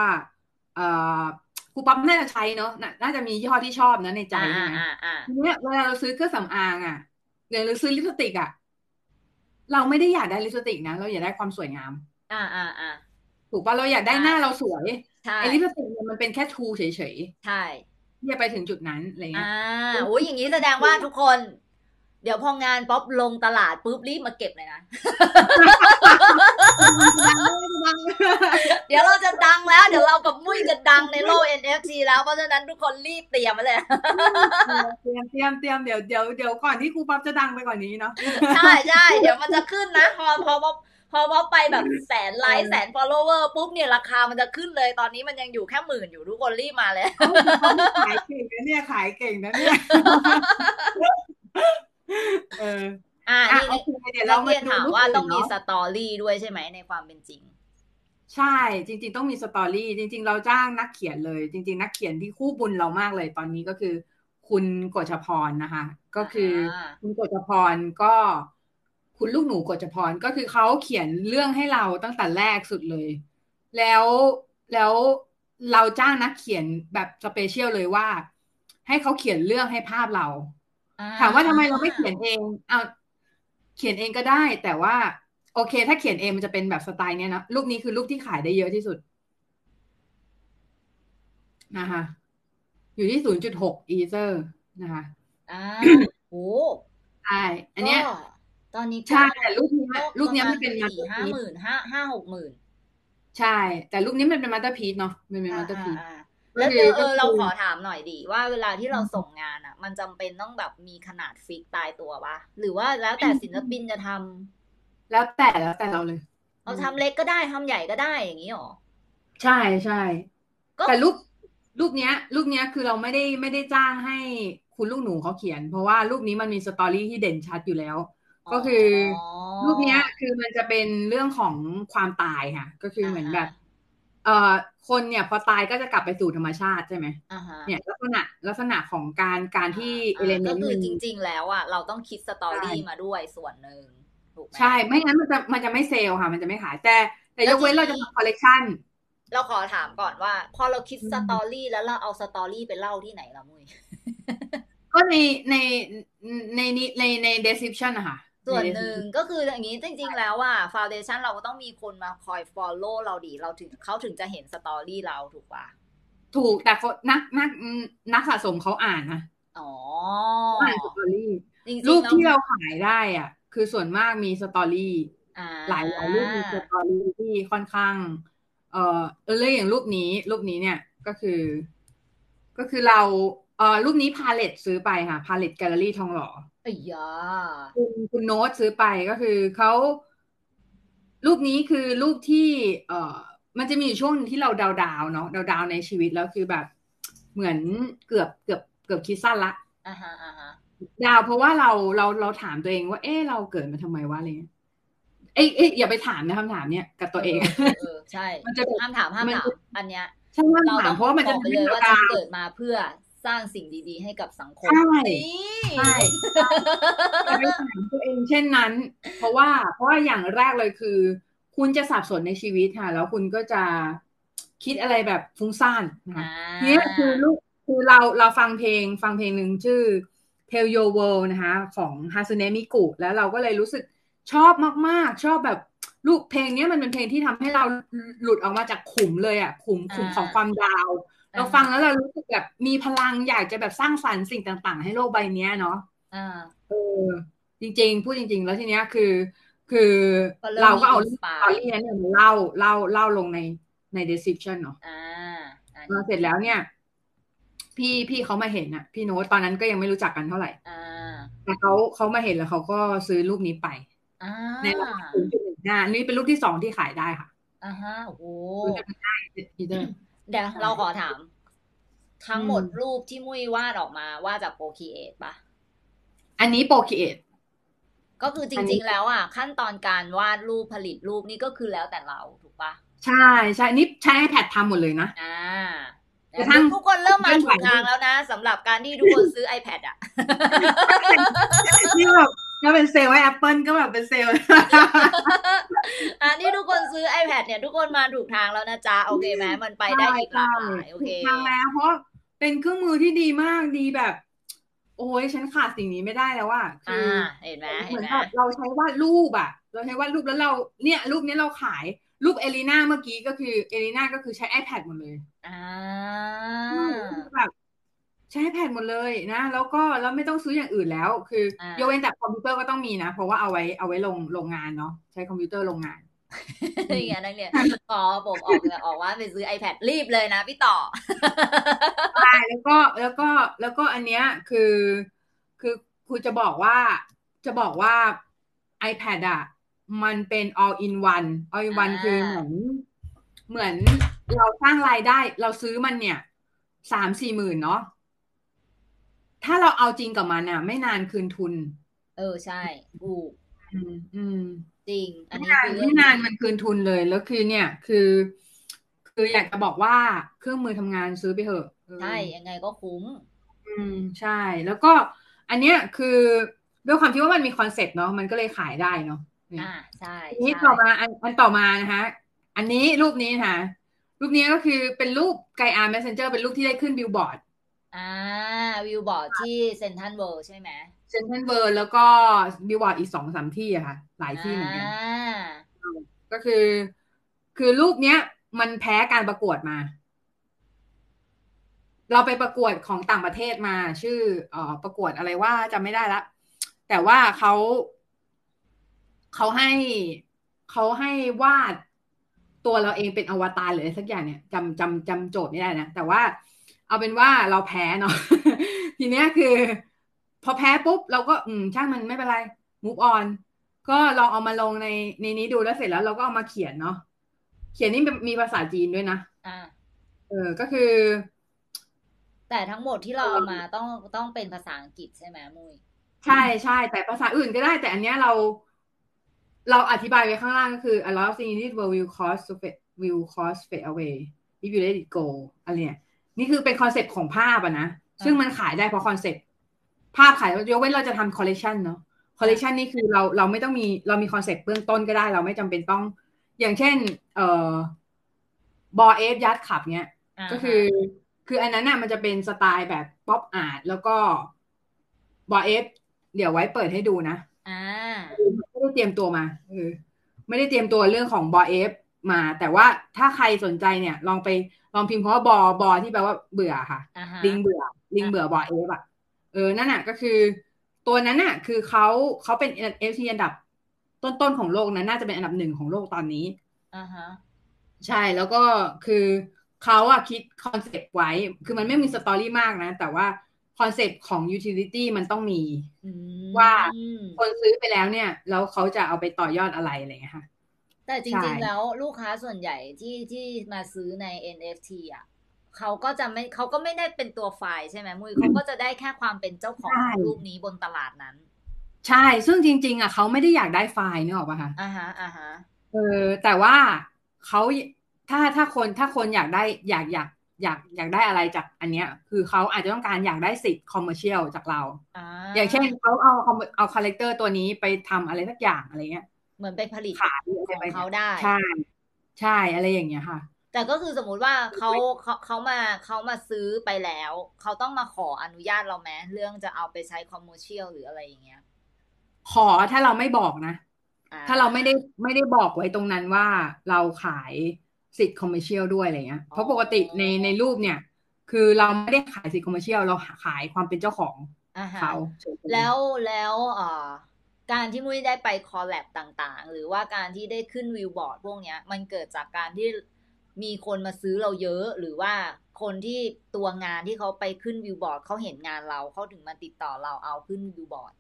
เอ่อครูป๊อปน่าจะใช้เนาะน่าน่าจะมียี่ห้อที่ชอบนะในใจ
อ่า
ใช่ไหม
อ่าอ่า
ทีเนี้ยเวลาเราซื้อเครื่องสำอางอะ หรือเราซื้อลิปสติกอะเราไม่ได้อยากได้ลิปสติกนะ เราอยากได้ความสวยงาม
อ่าอ่าอ่า
ถูกปะเราอยากได้หน้าเราสวย
ใช่
ไอ้ลิปสติกเนี่ยมันเป็นแค่ทูเฉย
ใช่
ๆที่จะไปถึงจุดนั้นอะไรเงี้
อ่ายโอ้ยอย่างนี้แสดงว่าทุกคนเดี๋ยวพองานป๊อปลงตลาดปุ๊บรีบมาเก็บเลยนะ เดี๋ยวเราจะดังแล้ว เดี๋ยวเรากับมุ้ยจะดังในโลก NFT แล้วเพราะฉะนั้นทุกคนรีบเตรียมไว้เลย
เตรียมเตรียมเตรียมเดี๋ยวเดี๋ยวเดี๋ยวก่อนที่ครูป๊อปจะดังไปกว่านี้เนาะ
ใช่ใช่เดี๋ยวมันจะขึ้นนะ พอพอพอพอพอไปแบบแสนไลค์แสน follower ปุ๊บเนี่ยราคามันจะขึ้นเลยตอนนี้มันยังอยู่แค่หมื่นอยู่ทุกคนรีบมาเลย
ขายเก่งนะเนี่ยขายเก่งนะเนี่ย เออ
อ่า
อะ
นี่
โอเคเดี๋ยว
นัก
มา
เรียน
เรา
มา
ดู
รูป
อื่น
ต้องมี
เนาะ
story ด้วยใช่ไหมในความเป็นจริง
ใช่จริง ๆ ต้องมี storyจริง ๆ เราจ้างนักเขียนเลย จริง ๆ นักเขียนที่คู่บุญเรามากเลยตอนนี้ก็คือ คุณกฎชพรนะคะ ก็คืออาคุณกฎชพรก็คุณลูกหนูกฎชพรก็คือเขาเขียนเรื่องให้เราตั้งแต่แรกสุดเลย แล้วแล้วเราจ้างนักเขียนแบบ special เลยว่า ให้เขาเขียนเรื่องให้ภาพเรา ถามว่าทำไมเราไม่เขียนเอง เอาเขียนเองก็ได้ แต่ว่า โอเค ถ้าเขียนเองมันจะเป็นแบบสไตล์เนี้ยนะรูปนี้คือรูปที่ขายได้เยอะที่สุดนะคะอยู่ที่ศูนย์จุดหกอีเซอร์นะคะ
อ่าโอ้
ใช่อันเนี้ย
ก็ตอนนี้ก็
ใช่แต่รูปนี้
ก็
รูปเนี้ย
ระาณ
มันเป็นมาส
สี่
เตอร์
ห้า
พี
หมื่นห้าห้าหกหมื่น
ใช่ แต่รูปนี้มันเป็นมาสเตอร์พีซเนาะมันเป็นมาสเตอร์พีซ
อ่า แล้ว
ก็
เอ
คือ
อเออ
ก็คือ
เราขอถามหน่อยดีว่าเวลาที่เราส่งงานอะ มันจำเป็นต้องแบบมีขนาดฟิกตายตัวปะหรือว่าแล้วแต่ศิลปินจะทำ
แล้วแต่แล้วแต่เราเลย
เราทำเล็กก็ได้ทำใหญ่ก็ได้อย่างนี้หรอ
ใช่ใช่
ก็
แต่รูปรูปเนี้ย รูปเนี้ยคือเราไม่ได้ไม่ได้จ้างให้คุณลูกหนูเขาเขียน เพราะว่ารูปนี้มันมี story ที่เด่นชัดอยู่แล้ว ก็คือรูปเนี้ยคือมันจะเป็นเรื่องของความตายค่ะ ก็คือเหมือนแบบ เอ่อคนเนี่ยพอตายก็จะกลับไปสู่ธรรมชาติใช่ไหม
อ่าฮะ
เนี่ยลักษณะลักษณะของการการที่ element
ก็
นต์
คือ
มัน
จริง ๆ แล้วอะเราต้องคิด story
ใช่
มาด้วยส่วนหนึ่งถูกไหม
ใช่ ไม่งั้นมันจะมันจะไม่ sell ค่ะ มันจะไม่ขายแต่ แต่
แล้
ยวกเว้น
ทีนี้
เราจะทำคอลเลกชัน
เราขอถามก่อนว่า พอเราคิด
อืม
story แล้วเราเอา story ไปเล่าที่ไหนล่ะมุ้ย
ก็ในในในในในใน description อะค่ะ
ส่วนหนึ่ง
description
ก็คืออย่างนี้จริง ๆ แล้วอะ Foundation เราก็ต้องมีคนมาคอย follow เราดี เราถึงเขาถึงจะเห็น story เราถูกป่ะ
ถูกแต่คนนักนักนักสะสมเขาอ่านนะ
อ๋อ
เขาอ่าน story
จริงๆ
รูปที่
แล้ว
เราขายได้อะ คือส่วนมากมี story อ่าหลายหลายรูปมี story ที่ค่อนข้างเอ่อเออเลยอย่างรูปนี้ รูปนี้เนี่ยก็คือ ก็คือเราเอ่อรูปนี้ Palette ซื้อไปค่ะ Palette Gallery ทองหล่อ
ไอ้ยา
คุณคุณโน้ตซื้อไปก็คือเขารูปนี้คือรูปที่ เอ่อ มันจะมีอยู่ช่วงหนึ่งที่เราดาวดาวๆเนาะดาวดาวๆในชีวิตแล้วคือแบบ เหมือนเกือบเกือบเกือบคิดสั้นละ
อ่าฮะอ่าฮะ
ดาวเพราะว่าเราเราเราถามตัวเองว่า เอ๊ะเราเกิดมาทำไมวะอะไรเงี้ยเอ้ยเอ้ยอย่าไปถามนะคำถามเนี้ยกับตัวเอง
เออเออใช่
มันจะแบบ
ห้ามถามห้าม
มัน
ถาม
จะ
อันเนี้ย
ใช่ว่า
เรา
ถา
ต้
ม
อง
เพราะว่ามัน
บ
จะ
อกไป
ทำ
เลย
ให้
ว่า
เรา
ฉัน
ดาว
เกิดมาเพื่อ สร้างสิ่งดีๆ ให้กับสังคม
ใช่
นี่
ใช่อย่าไปถามตัวเองเช่นนั้น เพราะว่าเพราะว่าอย่างแรกเลยคือ คุณจะสับสนในชีวิตค่ะ แล้วคุณก็จะคิดอะไรแบบฟุ้งซ่านนะคะ
อ่า
ทีนี้คือลูกคือเราเราฟังเพลงฟังเพลงหนึ่งชื่อ Tell Your World นะคะของ Hatsune Miku แล้วเราก็เลยรู้สึกชอบมากๆ ชอบแบบลูกเพลงเนี้ยมันเป็นเพลงที่ทำให้เราหลุดออกมาจากขุมเลยอะขุมขุมของความดาว เราฟังแล้วเรารู้สึกแบบมีพลังอยากจะแบบสร้างสรรค์สิ่งต่างๆ ให้โลกใบเนี้ยเนาะ
อ่า
เออจริง ๆ พูดจริง ๆ แล้วทีเนี้ยคือ คือ
ก็เริ่ม
เราก็เอา
มี
เรื่อง
inspire
story นั้นเนี่ยมาเล่าเล่าเล่าลงในใน description เนาะ
อ่าอัน
พอเสร็จแล้วเนี่ย พี่พี่เขามาเห็นอะพี่โน้ตตอนนั้นก็ยังไม่รู้จักกันเท่าไหร่
อ่า
แต่เขาเขามาเห็นแล้วเขาก็ซื้อรูปนี้ไป
อ่า
ในราคาศูนย์จุดหนึ่งห้านี่เป็นรูปที่สองที่ขายได้ค่ะ
อ่าฮะโอ้โห
รู้จักกันได้อีเดอร์
เดี๋ยวเราขอถาม ทั้งหมด
อืม
รูปที่มุ้ยวาดออกมาว่าจาก Procreate ปะ
อันนี้โปรคิเอท
ก็คือจ
อันนี้
ริง ๆ แล้วอะ ขั้นตอนการวาดรูปผลิตรูปนี่ก็คือแล้วแต่เราถูกปะ
ใช่ใช่นี่ใช้ iPad ทำหมดเลยนะ
อ่า
กระทั่ง
ทุกคนเริ่มมา
เริ่ม
ถู
ไหว
กทางแล้วนะสำหรับการที่ทุกคนซื้อ iPad อะ
นี่แบบ ถ้าเป็นเซลล์ให้ Apple ก็แบบเป็นเซลล์
อันที่ทุกคนซื้อ iPad เนี่ย ทุกคนมาถูกทางแล้วนะจ๊ะ โอเคไหมมันไปได้อีกหลากหลายโอเค
ถูกทางแล้วเพราะเป็นเครื่องมือที่ดีมากดีแบบ โอ้ยฉันขาดสิ่งนี้ไม่ได้แล้วว่าคื
อ่า
อ
เห็นไหม
เห
เห
มือน
ไหม
แบบเราใช้วาดรูปอะเราใช้วาดรูปแล้วเราเนี่ยรูปเนี้ยเราขายรูปเอลิน่าเมื่อกี้ก็คือเอลิน่าก็คือใช้ iPad หมดเลย
อ่า
แบบ ใช้ iPad หมดเลยนะ แล้วก็แล้วไม่ต้องซื้ออย่างอื่นแล้ว คืออ่ายกเว้นแต่คอมพิวเตอร์ก็ต้องมีนะ เพราะว่าเอาไว้เอาไว้ลงโรงงานเนาะใช้คอมพิวเตอร์โรงงาน
อย่างเงี้ยนักเรียนพอผมออกออกว่าไปซื้อ iPad รีบเลยนะพี่ต่อ
ใช่แล้วก็แล้วก็แล้วก็อันเนี้ยคือ คือครูจะบอกว่าจะบอกว่า iPad อะ มันเป็น all in one all in one
อ่า
คือเหมือนเหมือนเราสร้างรายได้ เราซื้อมันเนี่ยสามสี่หมื่นเนาะ ถ้าเราเอาจริงกับมันอะไม่นานคืนทุน
เออใช่ถูก
อืมอืม
จริง อันนี้
นาน
คือเรื่
ไม่
นา
น ไม่นานมันคืนทุนเลยแล้วคือเนี่ย คือ คืออยากจะบอกว่าเครื่องมือทำงานซื้อไปเถอะเออ
ใช่ยังไงก็คุ้ม
อืมใช่ แล้วก็อันเนี้ยคือด้วยความที่ว่ามันมีคอนเซ็ปต์เนาะมันก็เลยขายได้เนาะเนี่ย
อ่าใช่
ทีนี้
ใช่
ต่อมาอันอันต่อมานะคะอันนี้รูปนี้นะคะรูปนี้ก็คือเป็นรูป Gaia messenger เป็นรูปที่ได้ขึ้นบิลบอร์ด
อ่าบิลบอร์ดที่เซ็นทรัลเวิลด์ใช่ไหม
เซ็นทรัลเวิลด์แล้วก็บิลบอร์ดอีกสองสามที่อะค่ะ หลายที่เหมือนกัน
อ่า
ก็คือ คือรูปเนี้ย มันแพ้การประกวดมา เราไปประกวดของต่างประเทศมา ชื่อเอ่อประกวดอะไรว่าจำไม่ได้ละ แต่ว่าเขาเขาให้เขาให้วาดตัวเราเองเป็นอวตารหรืออะไรสักอย่างเนี่ยจำจำจำโจทย์ไม่ได้นะแต่ว่า เอาเป็นว่าเราแพ้เนาะทีเนี้ยคือ พอแพ้ปุ๊บ เราก็อืมช่างมันไม่เป็นไร move on ก็ลองเอามาลงในในนี้ดูแล้วเสร็จแล้วเราก็เอามาเขียนเนาะเขียนนี่มีภาษาจีนด้วยนะ
อ่า
เออก็คือ
แต่ทั้งหมดที่เราเอามาต้องต้องเป็นภาษาอังกฤษใช่ไหมมุ้ย
ใช่ใช่แต่ภาษาอื่นก็ได้ แต่อันเนี้ยเรา เราอธิบายไว้ข้างล่างก็คือ a lot of things in this world will cause to fade will cause fade away if you let it go อะไรเนี่ย นี่คือเป็นคอนเซ็ปต์ของภาพอะนะ ซึ่งมันขายได้เพราะคอนเซ็ปต์ภาพขายยกเว้นเราจะทำคอลเล t ชันเนาะคอลเล t ชันนี่คือเราเราไม่ต้องมีเรามีคอนเซ็ปต์เบื้องต้นก็ได้ เราไม่จำเป็นต้อง อย่างเช่น เอ่อ Bored Ape Yacht Club เนี้ย
อ่า
ก็คือ คืออันนั้นน่ะมันจะเป็นสไตล์แบบป๊อปอาร์ตแล้วก็บอเอฟเดี๋ยวไว้เปิดให้ดูนะ
อ่า
ไม่ได้เตรียมตัวมาเออไม่ได้เตรียมตัวเรื่องของบอเอฟ มา แต่ว่าถ้าใครสนใจเนี่ย ลองไปลองพิมพ์เพราะว่าบอบอที่แปลว่าเบื่อค่ะ
อ่าฮะ
ลิงเบื่อ ลิงเบื่อบอเอฟอะเออนั่นน่ะก็คือ ตัวนั้นน่ะ คือเขาเขาเป็น NFT อันดับต้นๆของโลกนะน่าจะเป็นอันดับหนึ่งของโลกตอนนี้
อ่าฮะ
ใช่แล้วก็คือเขาอะคิดคอนเซปต์ไว้ คือมันไม่มีสตอรี่มากนะ แต่ว่าคอนเซปต์ของ utility มันต้องมี
อืม
ว่าคนซื้อไปแล้วเนี่ย แล้วเขาจะเอาไปต่อยอดอะไรอะไรอย่างเงี้ยค่ะ
แต่จ
ใช่
ริงๆแล้วลูกค้าส่วนใหญ่ที่ที่มาซื้อใน NFT อะเขาก็จะไม่เขาก็ไม่ได้เป็นตัวไฟล์ใช่ไหมมุ้ยเขาก็จะได้แค่ความเป็นเจ้าของรูปนี้บนตลาดนั้น
ใช่ ซึ่งจริง ๆอะเขาไม่ได้อยากได้ไฟล์นึกออกปะคะ
อ่าฮะอ่าฮะ
เออแต่ว่าเขาถ้าถ้าคนถ้าคนอยากได้อยากอยากอยากอยากได้อะไรจากอันเนี้ย คือเขาอาจจะต้องการอยากได้สิทธิ์คอมเมอร์เชียลจากเรา
อ่า
อย่างเช่นเขาเอาเอาเอา character ตัวนี้ไปทำอะไรสักอย่างอะไรเงี้ย
เหมือนไปผลิต
ขายอะไร
ของ
ไป
เขาได้
ใช่ใช่อะไรอย่างเงี้ยค่ะ
แต่ก็คือสมมุติว่าเขาเขาเขามาเขามาซื้อไปแล้ว เขาต้องมาขออนุญาตเราไหมเรื่องจะเอาไปใช้ commercial หรืออะไรอย่างเงี้ย
ขอถ้าเราไม่บอกนะ
อ่
ถ้าเราไม่ได้ไม่ได้บอกไว้ตรงนั้นว่าเราขายสิทธิ์ commercial ด้วยอะไรเงี้ย เพราะปกติในในรูปเนี่ย คือเราไม่ได้ขายสิทธิ์ commercial เราขายความเป็นเจ้าของ
อ่าฮะ
เขา
แล้วแล้วเอ่อ การที่มุ้ยได้ไป collab ต่างๆ หรือว่าการที่ได้ขึ้นวิวบอร์ดพวกเนี้ย มันเกิดจากการที่มีคนมาซื้อเราเยอะ หรือว่าคนที่ตัวงานที่เขาไปขึ้นวิวบอร์ดเขาเห็นงานเราเขาถึงมาติดต่อเราเอาขึ้นวิวบอร์ด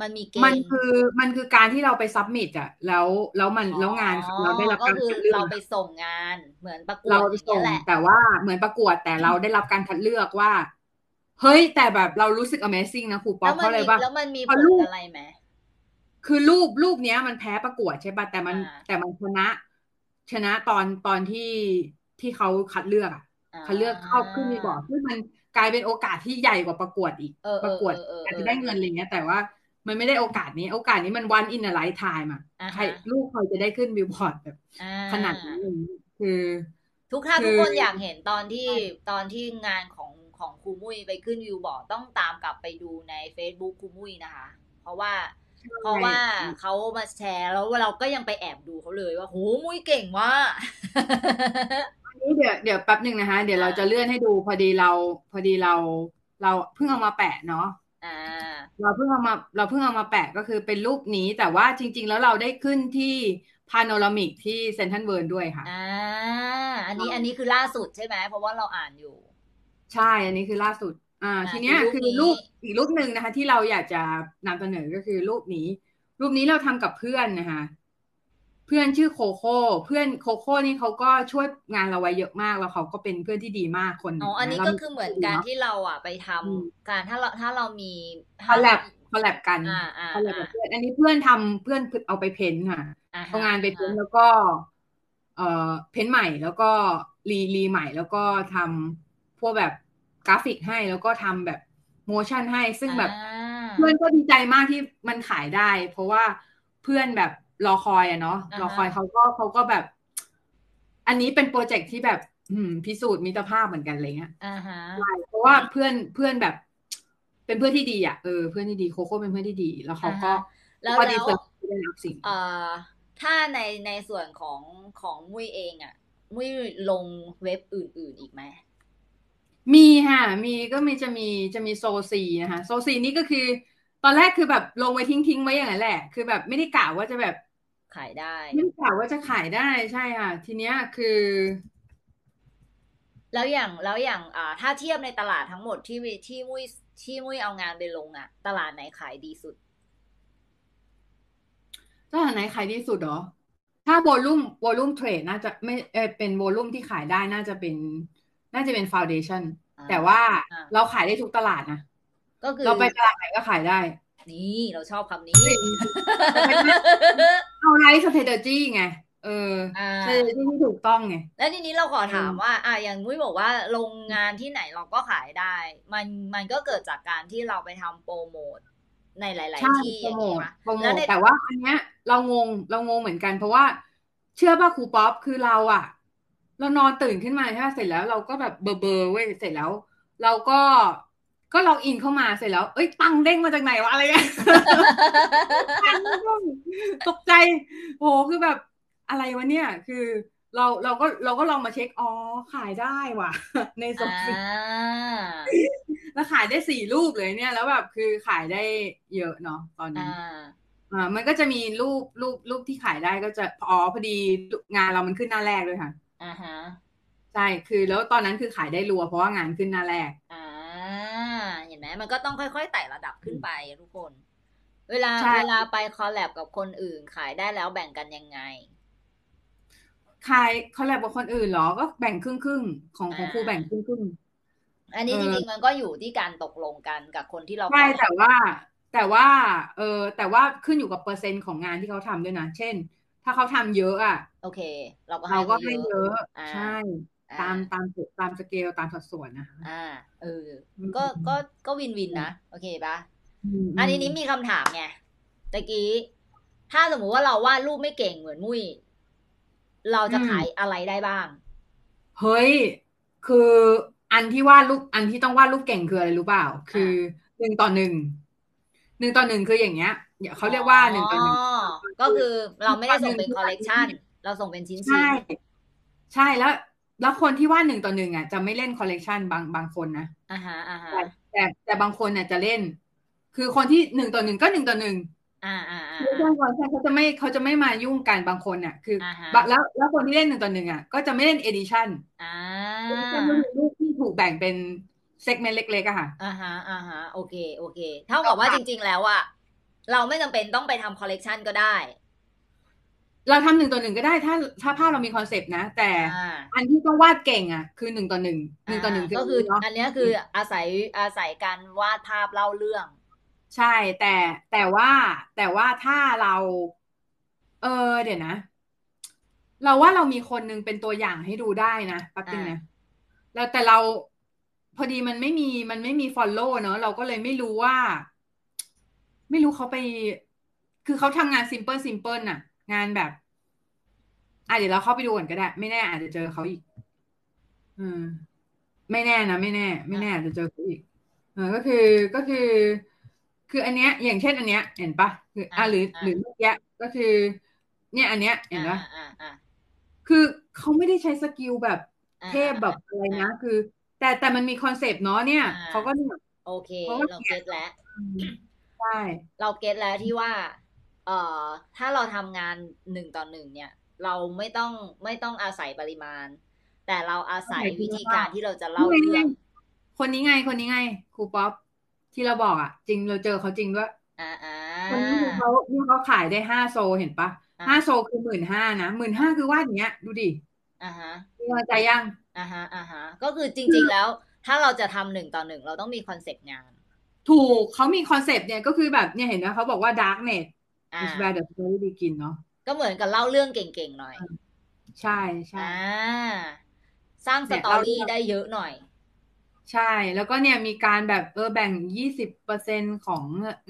มันมีเกณฑ์
มันคือมันคือการที่เราไป submit อะแล้วแล้วมันแล้วงานเราได้รับ
ก็
การ
คือ
คัดเลือก
เราไปส่งงานเหมือนประกวด
เรา
อย่าง
ส่
เงี้
ง
ยแหละ
แต่ว่าเหมือนประกวดแต่เราได้รับการคัดเลือกว่า เฮ้ย แต่แบบเรารู้สึก Amazing นะครูป๊อ
แล้
ป
ว
เพ
มัน
ราะอะไร
มี
ว่า
แล้วมันมีผ
เพราะ
ล
ลูก
อะไรไหม
คือรูปรูปเนี้ย มันแพ้ประกวดใช่ป่ะแต่มัน
อ่า
แต่มันชนะ ชนะตอนตอนที่ที่เขาคัดเลือกอะ
อ่า
คัดเลือกเข้าขึ้นมีบอร์ดซึ่งมันกลายเป็นโอกาสที่ใหญ่กว่าประกวดอีก
เออ
ป
เอ
ระ
อก
วด
เออเออ
อาจจะได้เงินอะไรเงี้ย แต่ว่ามันไม่ได้โอกาสนี้ โอกาสนี้มันวันอิน a ไลฟ์ไทม์อะ
อ่า
ใคร
ฮะ
ลูกใครจะได้ขึ้นบิลบอร์ดแบบ
อ่า
ขนาดนี้อะไรเงี้ยคือ
ทุกท่าน
คือ
ทุกคนอยากเห็นตอนที่ตอนที่งานของของครูมุ้ยไปขึ้นวิวบอร์ดต้องตามกลับไปดูใน Facebook ครูมุ้ยนะคะ เพราะว่า เพราะว่าเขามาแชร์แล้วเราก็ยังไปแอบดูเขาเลยว่าโหมุ้ยเก่งว่าก
อันนี้เดี๋ยวเดี๋ยวแป๊บหนึ่งนะคะ เดี๋ยวเราจะเลื่อนให้ดูพอดีเรา พอดีเรา เราเพิ่งเอามาแปะเนาะ
อ่า
เราเพิ่งเอามาเราเพิ่งเอามาแปะก็คือเป็นรูปนี้แต่ว่าจริง ๆ แล้วเราได้ขึ้นที่panoramic ที่เซ็นทรัลเวิลด์้วยค่ะ
อ่าอันนี้อันนี้คือล่าสุดใช่ไหมเพราะว่าเราอ่านอยู่
ใช่อันนี้คือล่าสุด อ่า
อ่า
ทีเนี้ย
คือ
คือ
รูป
ป
นี้
อีกรูปหนึ่งนะคะ ที่เราอยากจะนำเสนอก็คือรูปนี้ รูปนี้เราทำกับเพื่อนนะคะเพื่อนชื่อโคโค่เพื่อนโคโค่นี่เขาก็ช่วยงานเราไว้เยอะมากแล้วเขาก็เป็นเพื่อนที่ดีมากคนห
อ๋ออันนี้
เรา
ก็คือเหมือนการที่เราอะไปทำ
อืม
การถ้าเราถ้าเรามี
collab collab กัน
อ่าอ่า
collab กับเพื่อนอันนี้เพื่อนทำเพื่อนเอาไป paint ค่ะ
อ่า
เอางานไป paint แล้วก็ เอ่อ paint ใหม่แล้วก็รีรีใหม่แล้วก็ทำพวกแบบ กราฟิกให้แล้วก็ทำแบบ motion ให้ ซึ่งแบบ
อ่า
เพื่อนก็ดีใจมากที่มันขายได้ เพราะว่าเพื่อนแบบรอคอยอะเนาะ
อ่าฮะ
รอคอยเขาก็เขาก็แบบ อันนี้เป็นโปรเจกต์ที่แบบอืมพิสูจน์มิตรภาพเหมือนกันอะไรเงี้ย
อ่าฮะ
ใช่เพราะว่าเพื่อนเพื่อนแบบ เป็นเพื่อนที่ดีอะเออเพื่อนที่ดีโคโค่เป็นเพื่อนที่ดี แล้วเขาก็
อ่าฮะแล้ว
ก็
แล้ว
deserve ที่ได้รับสิ่ง
เอ่อถ้าในในส่วนของของมุ้ยเองอะ มุ้ยลงเว็บอื่น ๆ อีกไหม
มีค่ะ มีก็มีจะมีจะมีโซซีนะคะ โซซีนี่ก็คือ ตอนแรกคือแบบลงไว้ทิ้งทิ้งๆไว้อย่างนั้นแหละ คือแบบไม่ได้กะว่าจะแบบ
ขายได้
ไม่กล่าวว่าจะขายได้ใช่ค่ะ ทีเนี้ยคือ
แล้วอย่างแล้วอย่างอ่าถ้าเทียบในตลาดทั้งหมดที่ที่มุ้ยที่มุ้ยเอางานไปลงอะตลาดไหนขายดีสุด
ตลาดไหนขายดีสุดเหรอ ถ้า volume volume trade น่าจะไม่เออเป็น volume ที่ขายได้น่าจะเป็น น่าจะเป็น Foundation
อ่า
แต่ว่า
อ่า
เราขายได้ทุกตลาดนะ
ก็คือ
เราไปตลาดไหนก็ขายได้
นี่เราชอบคำนี้
เอา right strategy ไงเออ
อ่า
สเตอร์จี้ที่ถูกต้องไง
แล้วทีนี้เราขอถามว่า อะอย่างมุ้ยบอกว่าโรงงานที่ไหนเราก็ขายได้ มันมันก็เกิดจากการที่เราไปทำโปรโมทในหลาย
ใช่
ๆที่
โปร
อย่าง
โม
นี้
ท
ปะ
โปรโม
แล้ว
ท
ใน
แต่ว่าอันเนี้ย เรางงเรางงเหมือนกัน เพราะว่าเชื่อป่ะครูป๊อปคือเราอะ เรานอนตื่นขึ้นมาใช่ไหมเสร็จแล้วเราก็แบบเบอร์เบอร์เว้ยเสร็จแล้ว เราก็ก็ล็อกอินเข้ามาเสร็จแล้ว เอ้ยตังค์เด้งมาจากไหนวะอะไรเงี้ยตังค์เด้งตกใจโอ้โหคือแบบอะไรวะเนี่ย คือ เราเราก็เราก็ลองมาเช็คอ๋อขายได้ว่ะ ในส
อ่
องสิาแล้วขายได้สี่รูปเลยเนี่ย แล้วแบบคือขายได้เยอะเนาะตอนนี้
อ่า
อ่ามันก็จะมีรูปรูปรูปที่ขายได้ก็จะอ๋อพอดีงานเรามันขึ้นหน้าแรกด้วยค่ะ
อ่าฮะ
ใช่คือแล้วตอนนั้นคือขายได้รัวเพราะว่างานขึ้นหน้าแรก
อ่า เห็นไหมมันก็ต้องค่อยๆไต่ระดับขึ้นไปทุกคน เวลา
ใช่
เวลาไป collab กับคนอื่น ขายได้แล้วแบ่งกันยังไง
ขาย collab กับคนอื่นเหรอก็แบ่งครึ่งครึ่งๆของของ
อ่า
ครูแบ่งครึ่งครึ่ง
อันนี้
เอ
จ
อ
ริงๆมันก็อยู่ที่การตกลงกันกับคนที่เรา
ใช่
คอลแลบ
แต่ว่า แต่ว่า เออแต่ว่าขึ้นอยู่กับเปอร์เซ็นต์ของงานที่เขาทำด้วยนะเช่น ถ้าเขาทำเยอะอะ
โอเค เราก็
เราก็
ให้
ให้
เขา
เย
เย
อะ
อะอ่า
ใช่
อ่า
ตามตามตามสเกลตามสัดส่วนนะคะ
อ่า เออ
อืม
ก็ก็ก็วินวินนะ โอเคปะ
ม
อันนี้นี้มีคำถามไงตะกี้ ถ้าสมมุติว่าเราวาดรูปไม่เก่งเหมือนมุ้ยเราจะขายอะไรได้บ้าง
เฮ้ย คืออันที่วาดรูปอันที่ต้องวาดรูปเก่งคืออะไรรู้เปล่า คือหนึ่งต่อหนึ่งหนึ่งต่อหนึ่งคืออย่างเงี้ย เขาเรียกว่าหนึ่งต่อหนึ่ง
ก็คือเราไม่ได้ส่งเป็น
หนึ่ง
ค
ต่
อ
หนึ่
เล
ง
กชันเราส่งเป็นชิ้น
ใช่
ชิ้น
ใช่แล้ว แล้วคนที่วาดหนึ่งต่อหนึ่งอะจะไม่เล่นคอลเลกชันบางบางคนนะ
อ่าฮะอ่าฮะ
แต่แต่แต่บางคนเนี่ยจะเล่น คือคนที่หนึ่งต่อหนึ่งก็หนึ่งต่อหนึ่ง
อ่าอ่าอ่า
เล่นคอลเลกชันเขาจะไม่เขาจะไม่มายุ่งกันบางคนอะ คืออา
ฮะ
บะแล้วแล้วคนที่เล่นหนึ่งต่อหนึ่งอะก็จะไม่เล่น edition อ่า editionก็คือรูปที่ถูกแบ่งเป็น segment เล็กๆอะค่ะ
อ่าฮะอ่าฮะโอเคโอเค เท่ากับว่าจริง ๆ แล้วอะ เราไม่จำเป็นต้องไปทำคอลเลกชันก็ได้
เราทำหนึ่งต่อหนึ่งก็ได้ถ้าถ้าภาพเรามีคอนเซปต์นะ แต่
อ่า
อันที่ต้องวาดเก่งอะ คือหนึ่งต่อหนึ่งหนึ่งต่อหนึ่ง
ก็คือ
เนาะ
อันเนี้ยคืออาศัยอาศัยการวาดภาพเล่าเรื่อง
ใช่แต่แต่ว่าแต่ว่าถ้าเรา เออเดี๋ยวนะ เราว่าเรามีคนนึงเป็นตัวอย่างให้ดูได้นะแป๊บนึงนะแล้วแต่เราพอดีมันไม่มีมันไม่มี follow เนอะเราก็เลยไม่รู้ว่า ไม่รู้เขาไป คือเขาทำงานซิมเ l ิลซิมเ l ิลน่ะ งานแบบอะเดี๋ยวเราเข้าไปดูก่อนก็ได้ ไม่แน่ อาจจะเจอเขาอีก อืม ไม่แน่นะไม่แน่ ไม่แน่อาจจะเจอเขาอีกเออก็คือก็คือ คืออันเนี้ย อย่างเช่นอันเนี้ย เห็นปะคืออะ
อ่า
หรือ
อ่า
หรือเมื่อกี้ก็คือ เนี่ย อันเนี้ย เห็นปะ
อ่าอ่า
คือเขาไม่ได้ใช้ skill แบบ
อ่า
เทพแบบอะไรนะคือ แต่แต่มันมี concept เนาะเนี่ย
อ่า
เขาก็เนี่ย
โอเค
เพราะว่า
เรา get แล้ว
ใช่
เรา get แล้วที่ว่า เอ่อ ถ้าเราทำงานหนึ่งต่อหนึ่งเนี่ย เราไม่ต้องไม่ต้องอาศัยปริมาณ แต่เราอาศัยวิธีการที่เราจะเล่า
นี่ไง
เรื่อง
คนนี้ไงคนนี้ไงครูป๊อปที่เราบอกอะ จริงเราเจอเขาจริงด้วย
อ่าอ่า
คนนี้คือเขาที่เขาขายได้ห้า SOL เห็นปะ
อ่า
ห้า SOL คือหมื่นห้านะหมื่นห้าคือวาดอย่างเงี้ย ดูดิ
อ่าฮะ
มีกำลังใจยัง
อ่าฮะอ่าฮะก็คือจริง ๆแล้ว ถ้าเราจะทำหนึ่งต่อหนึ่งเราต้องมี concept งาน
ถูกเขามี concept เนี่ยก็คือแบบเนี่ยเห็นไหมเขาบอกว่า darkness
อ่า
is where the story begin เนาะ
ก็เหมือนกับเล่าเรื่องเก่งๆหน่อย
ใช่ใช่
อ่าสร้างส
เนี่ยเรา
ได้เยอะหน่อย
ใช่ แล้วก็เนี่ยมีการแบบเออแบ่งยี่สิบเปอร์เซ็นต์ของ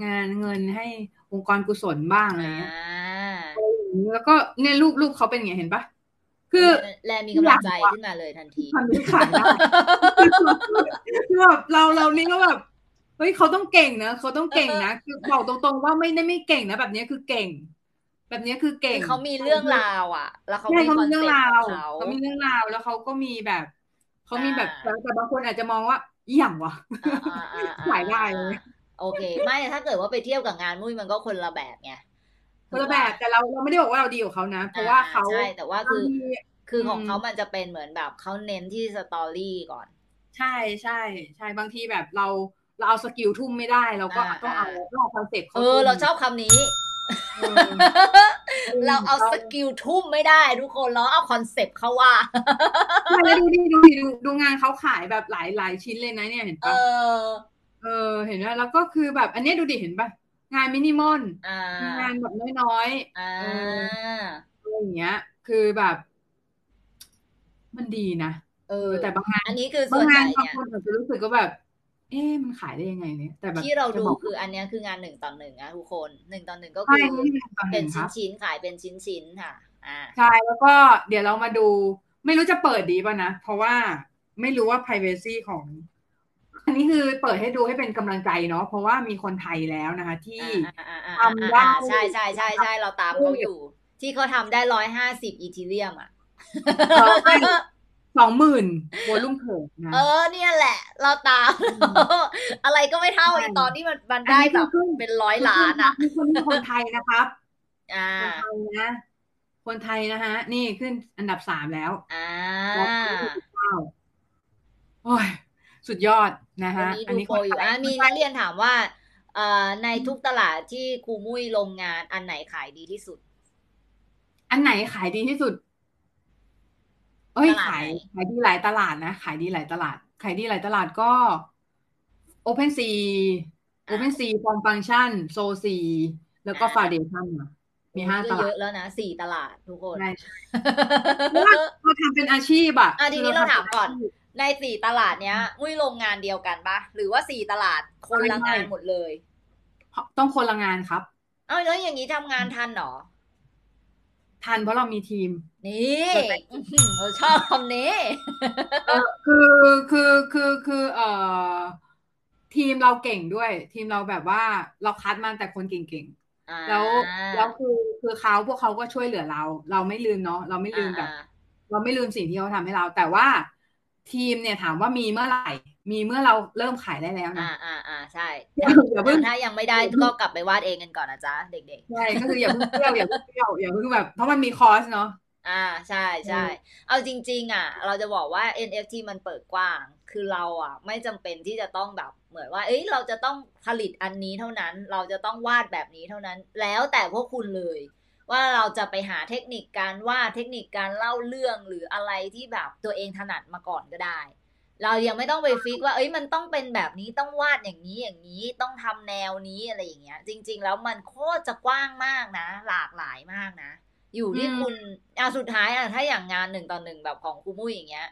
งานเงินให้องค์กรกุศลบ้างอะไร
อ่า
เงี้ยแล้วก็เนี่ยรูปรูปเขาเป็นอย่างเงี้ยเห็นปะคือ
แลมีกำลังใจขึ้นมาเลยทันที
ทำให้ขายได้คือแบบเราเรานี่ก็แบบเฮ้ยเขาต้องเก่งนะเขาต้องเก่งนะคือบอกตรงๆว่าไม่ได้ไม่เก่งนะ แบบนี้คือเก่ง แบบนี้คือเก่ง
คือเขามีเรื่องราวอะ แล้วเขา
ใช่
มี
เขา
คอ
มี
น
เรื่อ
เซ็
ง
ปต์
รา
ข
ว
องเขา
เขามีเรื่องราวแล้วเขาก็มีแบบเขามีแบบ
อ่า
แต่บางคนอาจจะมองว่าอหย่างวะ
อ่าอ่าอ่
ขายได้เลย
โอเค ไม่ถ้าเกิดว่าไปเทียบกับงานมุ้ยมันก็คนละแบบไง
คนละแบบแต่เราเราไม่ได้บอกว่าเราดีกว่าเขานะ เพราะว่าเขา
ใช่แต่ว่าคือ
บางที
คือของ
อืม
เขามันจะเป็นเหมือนแบบเขาเน้นที่ story ก่อน
ใช่ใช่ใช่บางทีแบบเรา เราเอา skill ทุ่มไม่ได้ เราก็
อ่า
ต้องเอา
อ่า
ต้องเอา conceptต์
เออ เราชอบคำนี้
เออ
เราเอา skill ทุ่มไม่ได้ทุกคนเราเอา concept เขาว่า
ใช่แล้วดูดิดูดิดูดูงานเขาขายแบบหลายหลายชิ้นเลยนะเนี่ยเห็น
เอ
ปะ
อ
เออ เห็นไหมแล้วก็คือแบบ อันเนี้ยดูดิเห็นปะงานมินิมอล
อ่า
งานแบบน้อย
อ่า
เอๆอะไรอย่างเงี้ย คือแบบ มันดีนะ
เออ
แต่บางงาน
อันนี้คือส่
บาง
วนให
งาน
ญ่
บาง
เนี่ย
คนอาจจะรู้สึกก็แบบ เอ๊ะมันขายได้ยังไงเนี่ยแต่แบบ
ที่เราดู
จะบอก
คืออันเนี้ยคืองานหนึ่งต่อหนึ่งนะทุกคนหนึ่งต่อหนึ่งก็
ใช่
คือ
นี่เป็นตอนห
เป็
นึ่
น
งครับ
ชิ้นๆขายเป็นชิ้นๆค่ะอ่า
ใช่แล้วก็เดี๋ยวเรามาดู ไม่รู้จะเปิดดีป่ะนะ เพราะว่าไม่รู้ว่า privacy ของ อันนี้คือเปิดให้ดูให้เป็นกำลังใจเนาะเพราะว่ามีคนไทยแล้วนะคะ ที่
อ่าอ่าอ่า
ทำได้
อ่าใช่ใช่ใช่ใช่เราตามเขาอยู่ ที่เขาทำได้ร้อยห้าสิบอีทีเรียมอะ
สองหมื่นวอลุ่มเขินะ
เออเนี่ยแหละ เราตาม อะไรก็ไม่เท่า
ใช่
อีตอนที่มันมันได้
อันนี้
แบบ
คือ
เป็นร้อยล้านอะ
คือคนคนไทยนะครับ
อ่า
คนไทยนะคนไทยนะฮะ นี่ขึ้นอันดับสามแล้ว
อ่า
ร้อยสิบเก้าโอ้ยสุดยอดนะ
วัน
ฮะ
นี้
อัน
ดู
นี้
โพลอยู่อะมีนักเรียนถามว่าเอ่อในทุกตลาดที่ครูมุ้ยลงงานอันไหนขายดีที่สุด
อันไหนขายดีที่สุด เอ้ย
ตลาด
ขาย
ไหน
ขายดีหลายตลาดนะ ขายดีหลายตลาด ขายดีหลายตลาดก็ Open C Open C Form Function s o C แล้วก็ Foundation นะมีห้า
ก็
ต
เย
ลาด
อะแล้วนะสี่ตลาดทุกคน
ใช่เพราะว่าเราทำเป็นอาชีพอะ
อะทีนี้
คื
เรา
ทำ
ถามก่อน
เป็ชีพ
ในสี่ตลาดเนี้ย มุ้ยลงงานเดียวกันปะหรือว่าสี่ตลาดคนละ
ไม่
งาน
ไม่
หมดเลย
ต้องคนละงานครับ
เอ้าแล้วอย่างนี้ทำงานทันเหรอ
ทันเพราะเรามีทีม
นี่อื้อหือเราชอบคำนี้
เออคือคือคือคือเอ่อทีมเราเก่งด้วย ทีมเราแบบว่าเราคัดมาแต่คนเก่งๆแล้วแล้วคือคือเขาพวกเขาก็ช่วยเหลือเรา เราไม่ลืมเนาะเราไม่ลืมแบบ เราไม่ลืมสิ่งที่เขาทำให้เรา แต่ว่าทีมเนี่ยถามว่ามีเมื่อไหร่ มีเมื่อเราเริ่มขายได้แล้วนะ
อ่าอ่าอ่าใช่
อย่าอย่าเพิ่ง
ถ้ายังไม่ได้ก็กลับไปวาดเองกันก่อนนะจ๊ะเด็ก
ใช่ ก็คืออย่าเพิ่งเที่ยวอย่าเพิ่งเที่ยวอย่าเพิ่งแบบ เพราะมันมีคอร์สเนาะ
ๆอ่าใช่ใช่ เอาจริง ๆ อะ เราจะบอกว่า NFT มันเปิดกว้าง คือเราอะ ไม่จำเป็นที่จะต้องแบบเหมือนว่า เอ้ยเราจะต้องผลิตอันนี้เท่านั้น เราจะต้องวาดแบบนี้เท่านั้น แล้วแต่พวกคุณเลยว่าเราจะไปหาเทคนิคการวาดเทคนิคการเล่าเรื่องหรืออะไรที่แบบตัวเองถนัดมาก่อนก็ได้ เรายังไม่ต้องไปฟิกว่า เอ้ยมันต้องเป็นแบบนี้ต้องวาดอย่างนี้อย่างนี้ต้องทำแนวนี้อะไรอย่างเงี้ย จริง ๆ แล้วมันโคตรจะกว้างมากนะ หลากหลายมากนะ อยู่ที่
อืม
คุณอะสุดท้ายอะถ้าอย่างงานหนึ่งต่อหนึ่งแบบของครูมุ้ยอย่างเงี้ย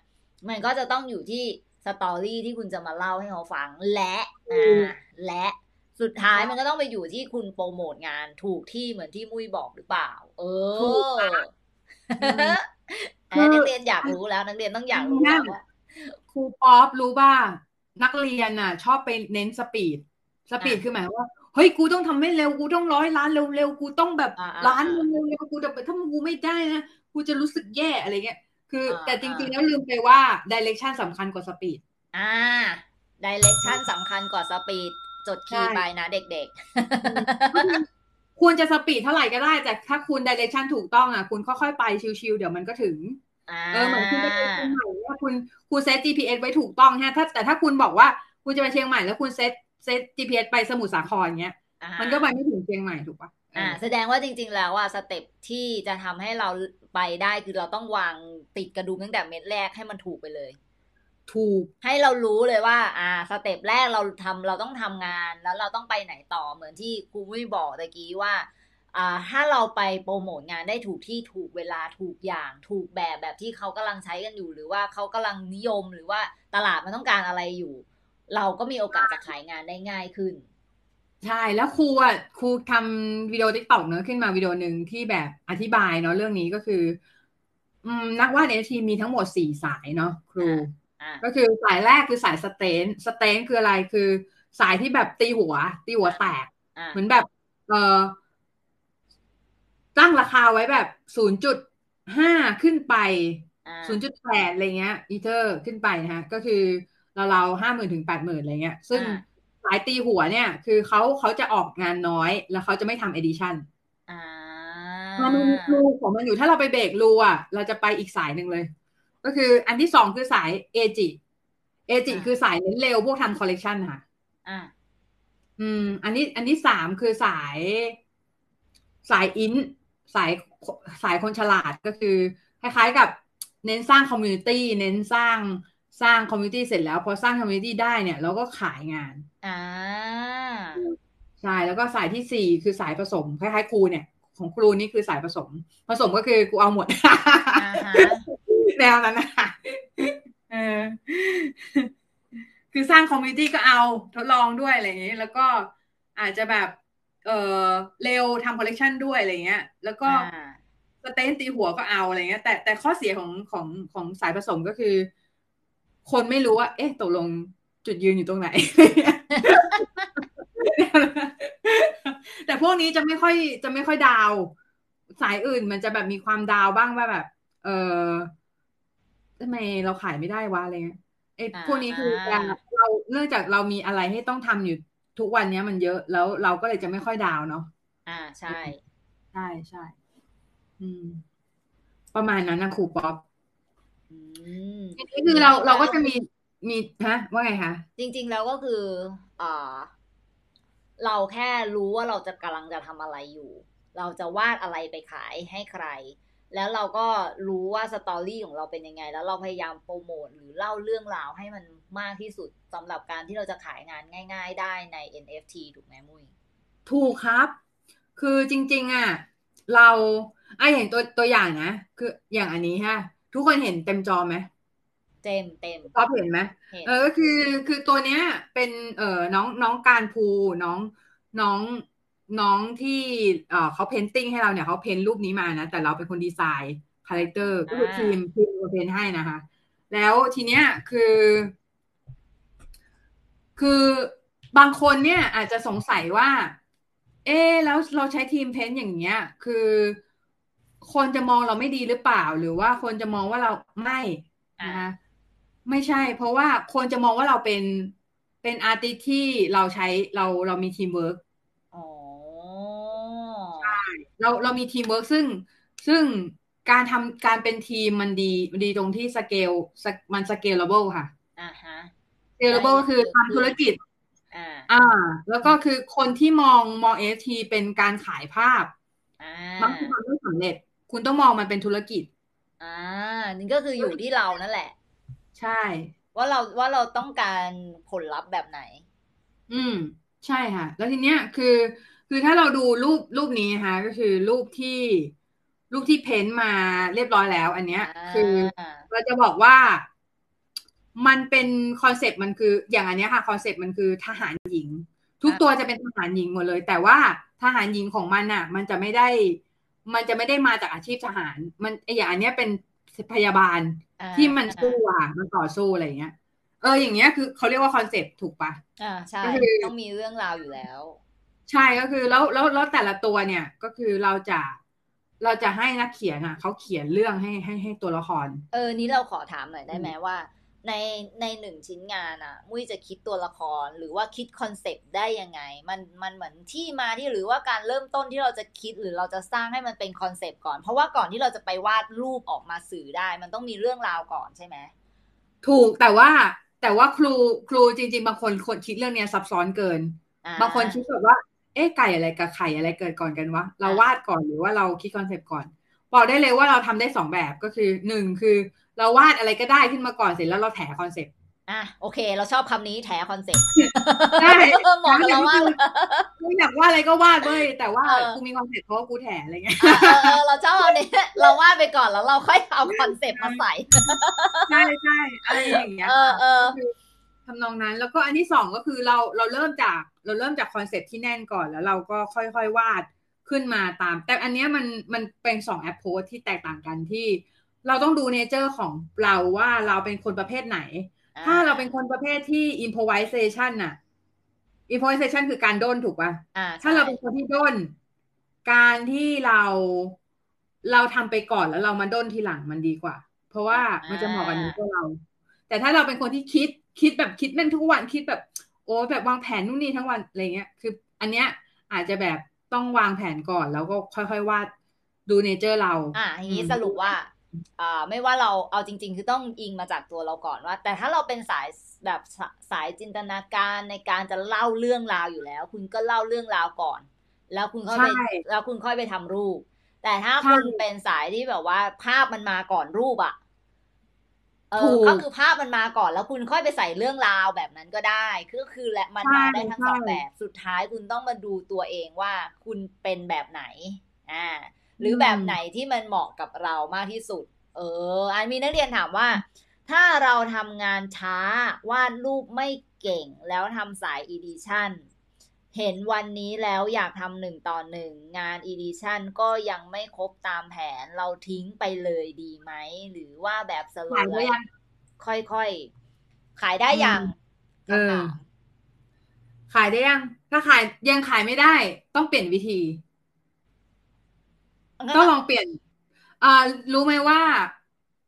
มันก็จะต้องอยู่ที่ story ที่คุณจะมาเล่าให้เขาฟังและอ่าและสุดท้ายมันก็ต้องไปอยู่ที่คุณโปรโมทงานถูกที่เหมือนที่มุ้ยบอกหรือเปล่า เอ
ถูก
อ
ค่ะ
อันนี้นักเรียนอยากรู้แล้วนักเรียนต้องอยากรู้แล้วว่า
ครูป๊อปรู้ป่ะนักเรียนน่ะ ชอบไปเน้น speed speed
อะ
คือหมายว่าเฮ้ยกูต้องทำให้เร็วกูต้องร้อยล้านเร็วๆกูต้องแบบ
อ่าๆ
ล้านเร็วๆกูจะถ้ากูไม่ได้นะกูจะรู้สึกแย่อะไรเงี้ยคืออาแต่จริงๆแล้วลืมไปว่า direction สำคัญกว่า speed
อ่า direction สำคัญกว่า speed จดคีย์
ใช่
ไปนะเด็ก
ควรจะ speed เท่าไหร่ก็ได้ แต่ถ้าคุณ direction ถูกต้องอะ คุณค่อยๆไปชิวๆเดี๋ยวมันก็ถึง
ๆอ่า
เออเหมือนคุณไปเชียงใหม่ว่าคุณคุณ set GPS ไว้ถูกต้องฮะถ้าแต่ถ้าคุณบอกว่าคุณจะไปเชียงใหม่แล้วคุณ set set GPS ไปสมุทรสาครเงี้ย
อ่า
มันก็ไปไม่ถึงเชียงใหม่ถูกปะเออ
อ่า แสดงว่าจริง ๆ แล้วอะ step ที่จะทำให้เราไปได้คือเราต้องวางติดกระดุมตั้งแต่เม็ดแรกให้มันถูกไปเลย
ถูก
ให้เรารู้เลยว่า อ่า step แรกเราทำเราต้องทำงานแล้วเราต้องไปไหนต่อเหมือนที่ครูมุ้ยบอกตะกี้ว่าอ่า ถ้าเราไปโปรโมทงานได้ถูกที่ถูกเวลาถูกอย่างถูกแบบแบบที่เขากำลังใช้กันอยู่ หรือว่าเขากำลังนิยมหรือว่าตลาดมันต้องการอะไรอยู่ เราก็มีโอกาสจะขายงานได้ง่ายขึ้น
ใช่แล้วครูอะครูทำวิดีโอติ๊กต็อกเนอะขึ้นมาวิดีโอหนึ่งที่แบบอธิบายเนาะเรื่องนี้ก็คืออืมนักวาด NFT มีทั้งหมดสี่สายเนาะครู
อ่า
ก็คือสายแรกคือสาย strength strength คืออะไรคือ สายที่แบบตีหัว ตีหัวแตก
อ่า
เหมือนแบบ เออ ตั้งราคาไว้แบบศูนย์จุดห้าขึ้นไป
อ่า
ศูนย์จุดแปดอะไรเงี้ยอีเทอร์ขึ้นไปนะฮะก็คือเราเราห้าหมื่นถึงแปดหมื่นอะไรเงี้ย ซึ่ง
อ่า
สายตีหัวเนี่ย คือเขาเขาจะออกงานน้อย แล้วเขาจะไม่ทำ edition อ่ามันมี rule ของมันอยู่ถ้าเราไป break rule อะ เราจะไปอีกสายหนึ่งเลย ก็คืออันที่สองคือสายเอจิเอจิคือสายเน้นเร็วพวกทำคอลเลกชันค่ะ
อ่า
อืม อันนี้ อันที่สามคือสาย สาย int สายสายคนฉลาดก็คือ คล้ายๆกับเน้นสร้าง community เน้นสร้างสร้าง community เสร็จแล้ว พอสร้าง community ได้เนี่ย เราก็ขายงาน
อ่า
ใช่แล้วก็สายที่สี่คือสายผสมคล้ายๆครูเนี่ย ของครูนี่คือสายผสม ผสมก็คือกูเอาหมด
อ่าฮะ
แนวนั้นนะคะเออคือสร้าง community ก็เอาทดลองด้วยอะไรอย่างเงี้ยแล้วก็อาจจะแบบ เออเร็วทำคอลเลกชันด้วยอะไรเงี้ย แล้วก็
อ่า
strength ตีหัวก็เอาอะไรเงี้ย แต่แต่ข้อเสียของของของสายผสมก็คือ คนไม่รู้ว่า เอ๊ะตกลงจุดยืนอยู่ตรงไหน แต่พวกนี้จะไม่ค่อยจะไม่ค่อย down สายอื่นมันจะแบบมีความ down บ้างว่าแบบ เออทำไมเราขายไม่ได้วะอะไรเงี้ยไอ้พวกนี้คือการเราเนื่องจากเรามีอะไรให้ต้องทำอยู่ ทุกวันเนี้ยมันเยอะแล้วเราก็เลยจะไม่ค่อยดาวเนาะ
อ่าใช่
ใช่ใช่อืม ประมาณนั้นนะครูป๊อป
อืม
ทีนี้คือเราเราก็จะมีมีฮะว่าไงคะ
จริง ๆ แล้วก็คืออ่าเราแค่รู้ว่าเราจะกำลังจะทำอะไรอยู่ เราจะวาดอะไรไปขายให้ใคร แล้วเราก็รู้ว่าสตอรี่ของเราเป็นยังไง แล้วเราพยายามโปรโมทหรือเล่าเรื่องราวให้มัน มากที่สุดสำหรับการที่เราจะขายงานง่าย ๆ ได้ใน NFT ถูกไหมมุ้ย
ถูกครับ คือจริง ๆอะเราอะอย่างตัวตัวอย่างนะ คืออย่างอันนี้ฮะ ทุกคนเห็นเต็มจอไหม
เต็มเต็ม
ป๊อปเห็นไหม
เห็น
เออก็คือคือตัวเนี้ยเป็นเอ่อน้องน้องการภูน้องน้องน้องที่เอ่อเขา painting ให้เราเนี่ยเขา paint รูปนี้มานะ แต่เราเป็นคน design character ก็คือทีมทีมเป็นคน paint ให้นะคะ แล้วทีเนี้ยคือ คือบางคนเนี่ยอาจจะสงสัยว่า เอ๊ะแล้วเราใช้ทีม paint อย่างเงี้ย คือ คนจะมองเราไม่ดีหรือเปล่า หรือว่าคนจะมองว่าเราไม่นะคะไม่ใช่ เพราะว่าคนจะมองว่าเราเป็นเป็น artist ที่เราใช้เราเรามีทีมเวิร์ก
อ๋อ
เราเรามีทีมเวิร์กซึ่งซึ่งการทำการเป็นทีมมันดีมันดีตรงที่สเกลมัน scalable ค่ะ
อ่าฮะ
scalable ก็คือทำธุรกิจ
อ่า
อ่า แล้วก็คือคนที่มองมอง NFT เป็นการขายภาพ
อ่า
มักจะทำไม่สำเร็จ คุณต้องมองมันเป็นธุรกิจ
อ่า นี่ก็คืออยู่ที่เรานั่นแหละ
ใช่
ว่าเราว่าเราต้องการผลลัพธ์แบบไหน
อืม ใช่ค่ะ แล้วทีเนี้ยคือ คือถ้าเราดูรูปรูปนี้นะคะก็คือรูปที่รูปที่เพ้นท์มาเรียบร้อยแล้ว อันเนี้ย คือเราจะบอกว่า มันเป็นคอนเซปต์มันคืออย่างอันเนี้ยค่ะคอนเซปต์มันคือทหารหญิง ทุกตัวจะเป็นทหารหญิงหมดเลย แต่ว่าทหารหญิงของมันอะ มันจะไม่ได้ มันจะไม่ได้มาจากอาชีพทหาร มันไออย่างอันเนี้ยเป็นพยาบาล
อ่า
ที่มันสู้อะมันต่อสู้อะไรอย่างเงี้ยเอออย่างเงี้ยคือเขาเรียกว่า concept ถูกปะ
อ่าใช่
ก็คือ
ต้องมีเรื่องราวอยู่แล้ว
ใช่ก็คือแล้วแล้วแล้วแต่ละตัวเนี่ยก็คือเราจะเราจะให้นักเขียนอะเขาเขียนเรื่องให้ให้ให้ตัวละคร
เออนี้เราขอถามหน่อยได้ไหมว่า ในในหนึ่งชิ้นงานอะมุ้ยจะคิดตัวละครหรือว่าคิด concept ได้ยังไง มันมันเหมือนที่มาที่หรือว่าการเริ่มต้นที่เราจะคิดหรือเราจะสร้างให้มันเป็น concept ก่อน เพราะว่าก่อนที่เราจะไปวาดรูปออกมาสื่อได้ มันต้องมีเรื่องราวก่อนใช่ไหม
ถูกแต่ว่าแต่ว่าครูครูจริง ๆ บางคนคนคิดเรื่องเนี้ยซับซ้อนเกิน
อ่า
บางคนคิดแบบว่า เอ๊ะไก่อะไรกับไข่อะไรเกิดก่อนกันวะเรา
อะ
วาดก่อนหรือว่าเราคิด concept ก่อนบอกได้เลยว่าเราทำได้สองแบบก็คือหนึ่งคือ เราวาดอะไรก็ได้ขึ้นมาก่อนเสร็จแล้วเราแถ conceptอะ
โอเค เราชอบคำนี้แถ concept
ใช่
เหมาะกับเรามากเลย
กูอยากวาดอะไรก็วาดเว้ยแต่ว่า
เออ
กูมี concept เพราะว่ากูแถอะไรเงี้ย
อะเออเออเราชอบอันนี้เราวาดไปก่อนแล้วเราค่อยเอา concept มาใส่
ใช่ใช่อะไรอย่างเงี้ย
เออเออ
ก็คือทำนองนั้นแล้วก็อันที่สองก็คือเราเราเริ่มจากเราเริ่มจาก concept ที่แน่นก่อนแล้วเราก็ค่อยๆวาดขึ้นมาตาม แต่อันเนี้ยมันมันเป็นสอง approach ที่แตกต่างกันที่ เราต้องดู nature ของเราว่าเราเป็นคนประเภทไหน ถ้าเราเป็นคนประเภทที่ improvisation น่ะ improvisation คือการด้นถูกป่ะ
อ่า
ถ้าเราเป็นคนที่ด้น การที่เราเราทำไปก่อนแล้วเรามาด้นทีหลังมันดีกว่า เพราะว่ามันจะเหมาะกับนิ้วเรา แต่ถ้าเราเป็นคนที่คิดคิดแบบคิดแม่นทุกวันคิดแบบ โอ้แบบวางแผนนู่นนี่ทั้งวันอะไรเงี้ย คือ อันเนี้ยอาจจะแบบต้องวางแผนก่อนแล้วก็ค่อยๆวาดดูเนเจอร์เรา
อะอย่างนี้สรุปว่าอ่า ไม่ว่าเราเอาจริง ๆ คือต้องอิงมาจากตัวเราก่อนว่า แต่ถ้าเราเป็นสายแบบสสายจินตนาการในการจะเล่าเรื่องราวอยู่แล้ว คุณก็เล่าเรื่องราวก่อน แล้วคุณค่อยไป
ใช่
แล้วคุณค่อยไปทำรูป แต่ถ้า
ใช่
คุณเป็นสายที่แบบว่า ภาพมันมาก่อนรูปอะเอ
ถู
อกก็คือภาพมันมาก่อนแล้วคุณค่อยไปใส่เรื่องราวแบบนั้นก็ได้คือคือและมัน
ใช่
มาได้ทั้งสอง
ใช่
แบบสุดท้ายคุณต้องมาดูตัวเองว่าคุณเป็นแบบไหน อ่า หรือแบบไหนที่มันเหมาะกับเรามากที่สุด เออ อันมีนักเรียนถามว่า ถ้าเราทำงานช้าวาดรูปไม่เก่งแล้วทำสาย edition เห็นวันนี้แล้วอยากทำหนึ่งต่อหนึ่งงาน edition ก็ยังไม่ครบตามแผนเราทิ้งไปเลยดีไหม หรือว่าแบบสโล
ขายได้ยัง
ค่อยๆ ขายได้ยัง
เออ
คำถาม
ขายได้ยัง ถ้าขายยังขายไม่ได้ ต้องเปลี่ยนวิธี
งั้น
ก็ลองเปลี่ยนอ่ารู้ไหมว่า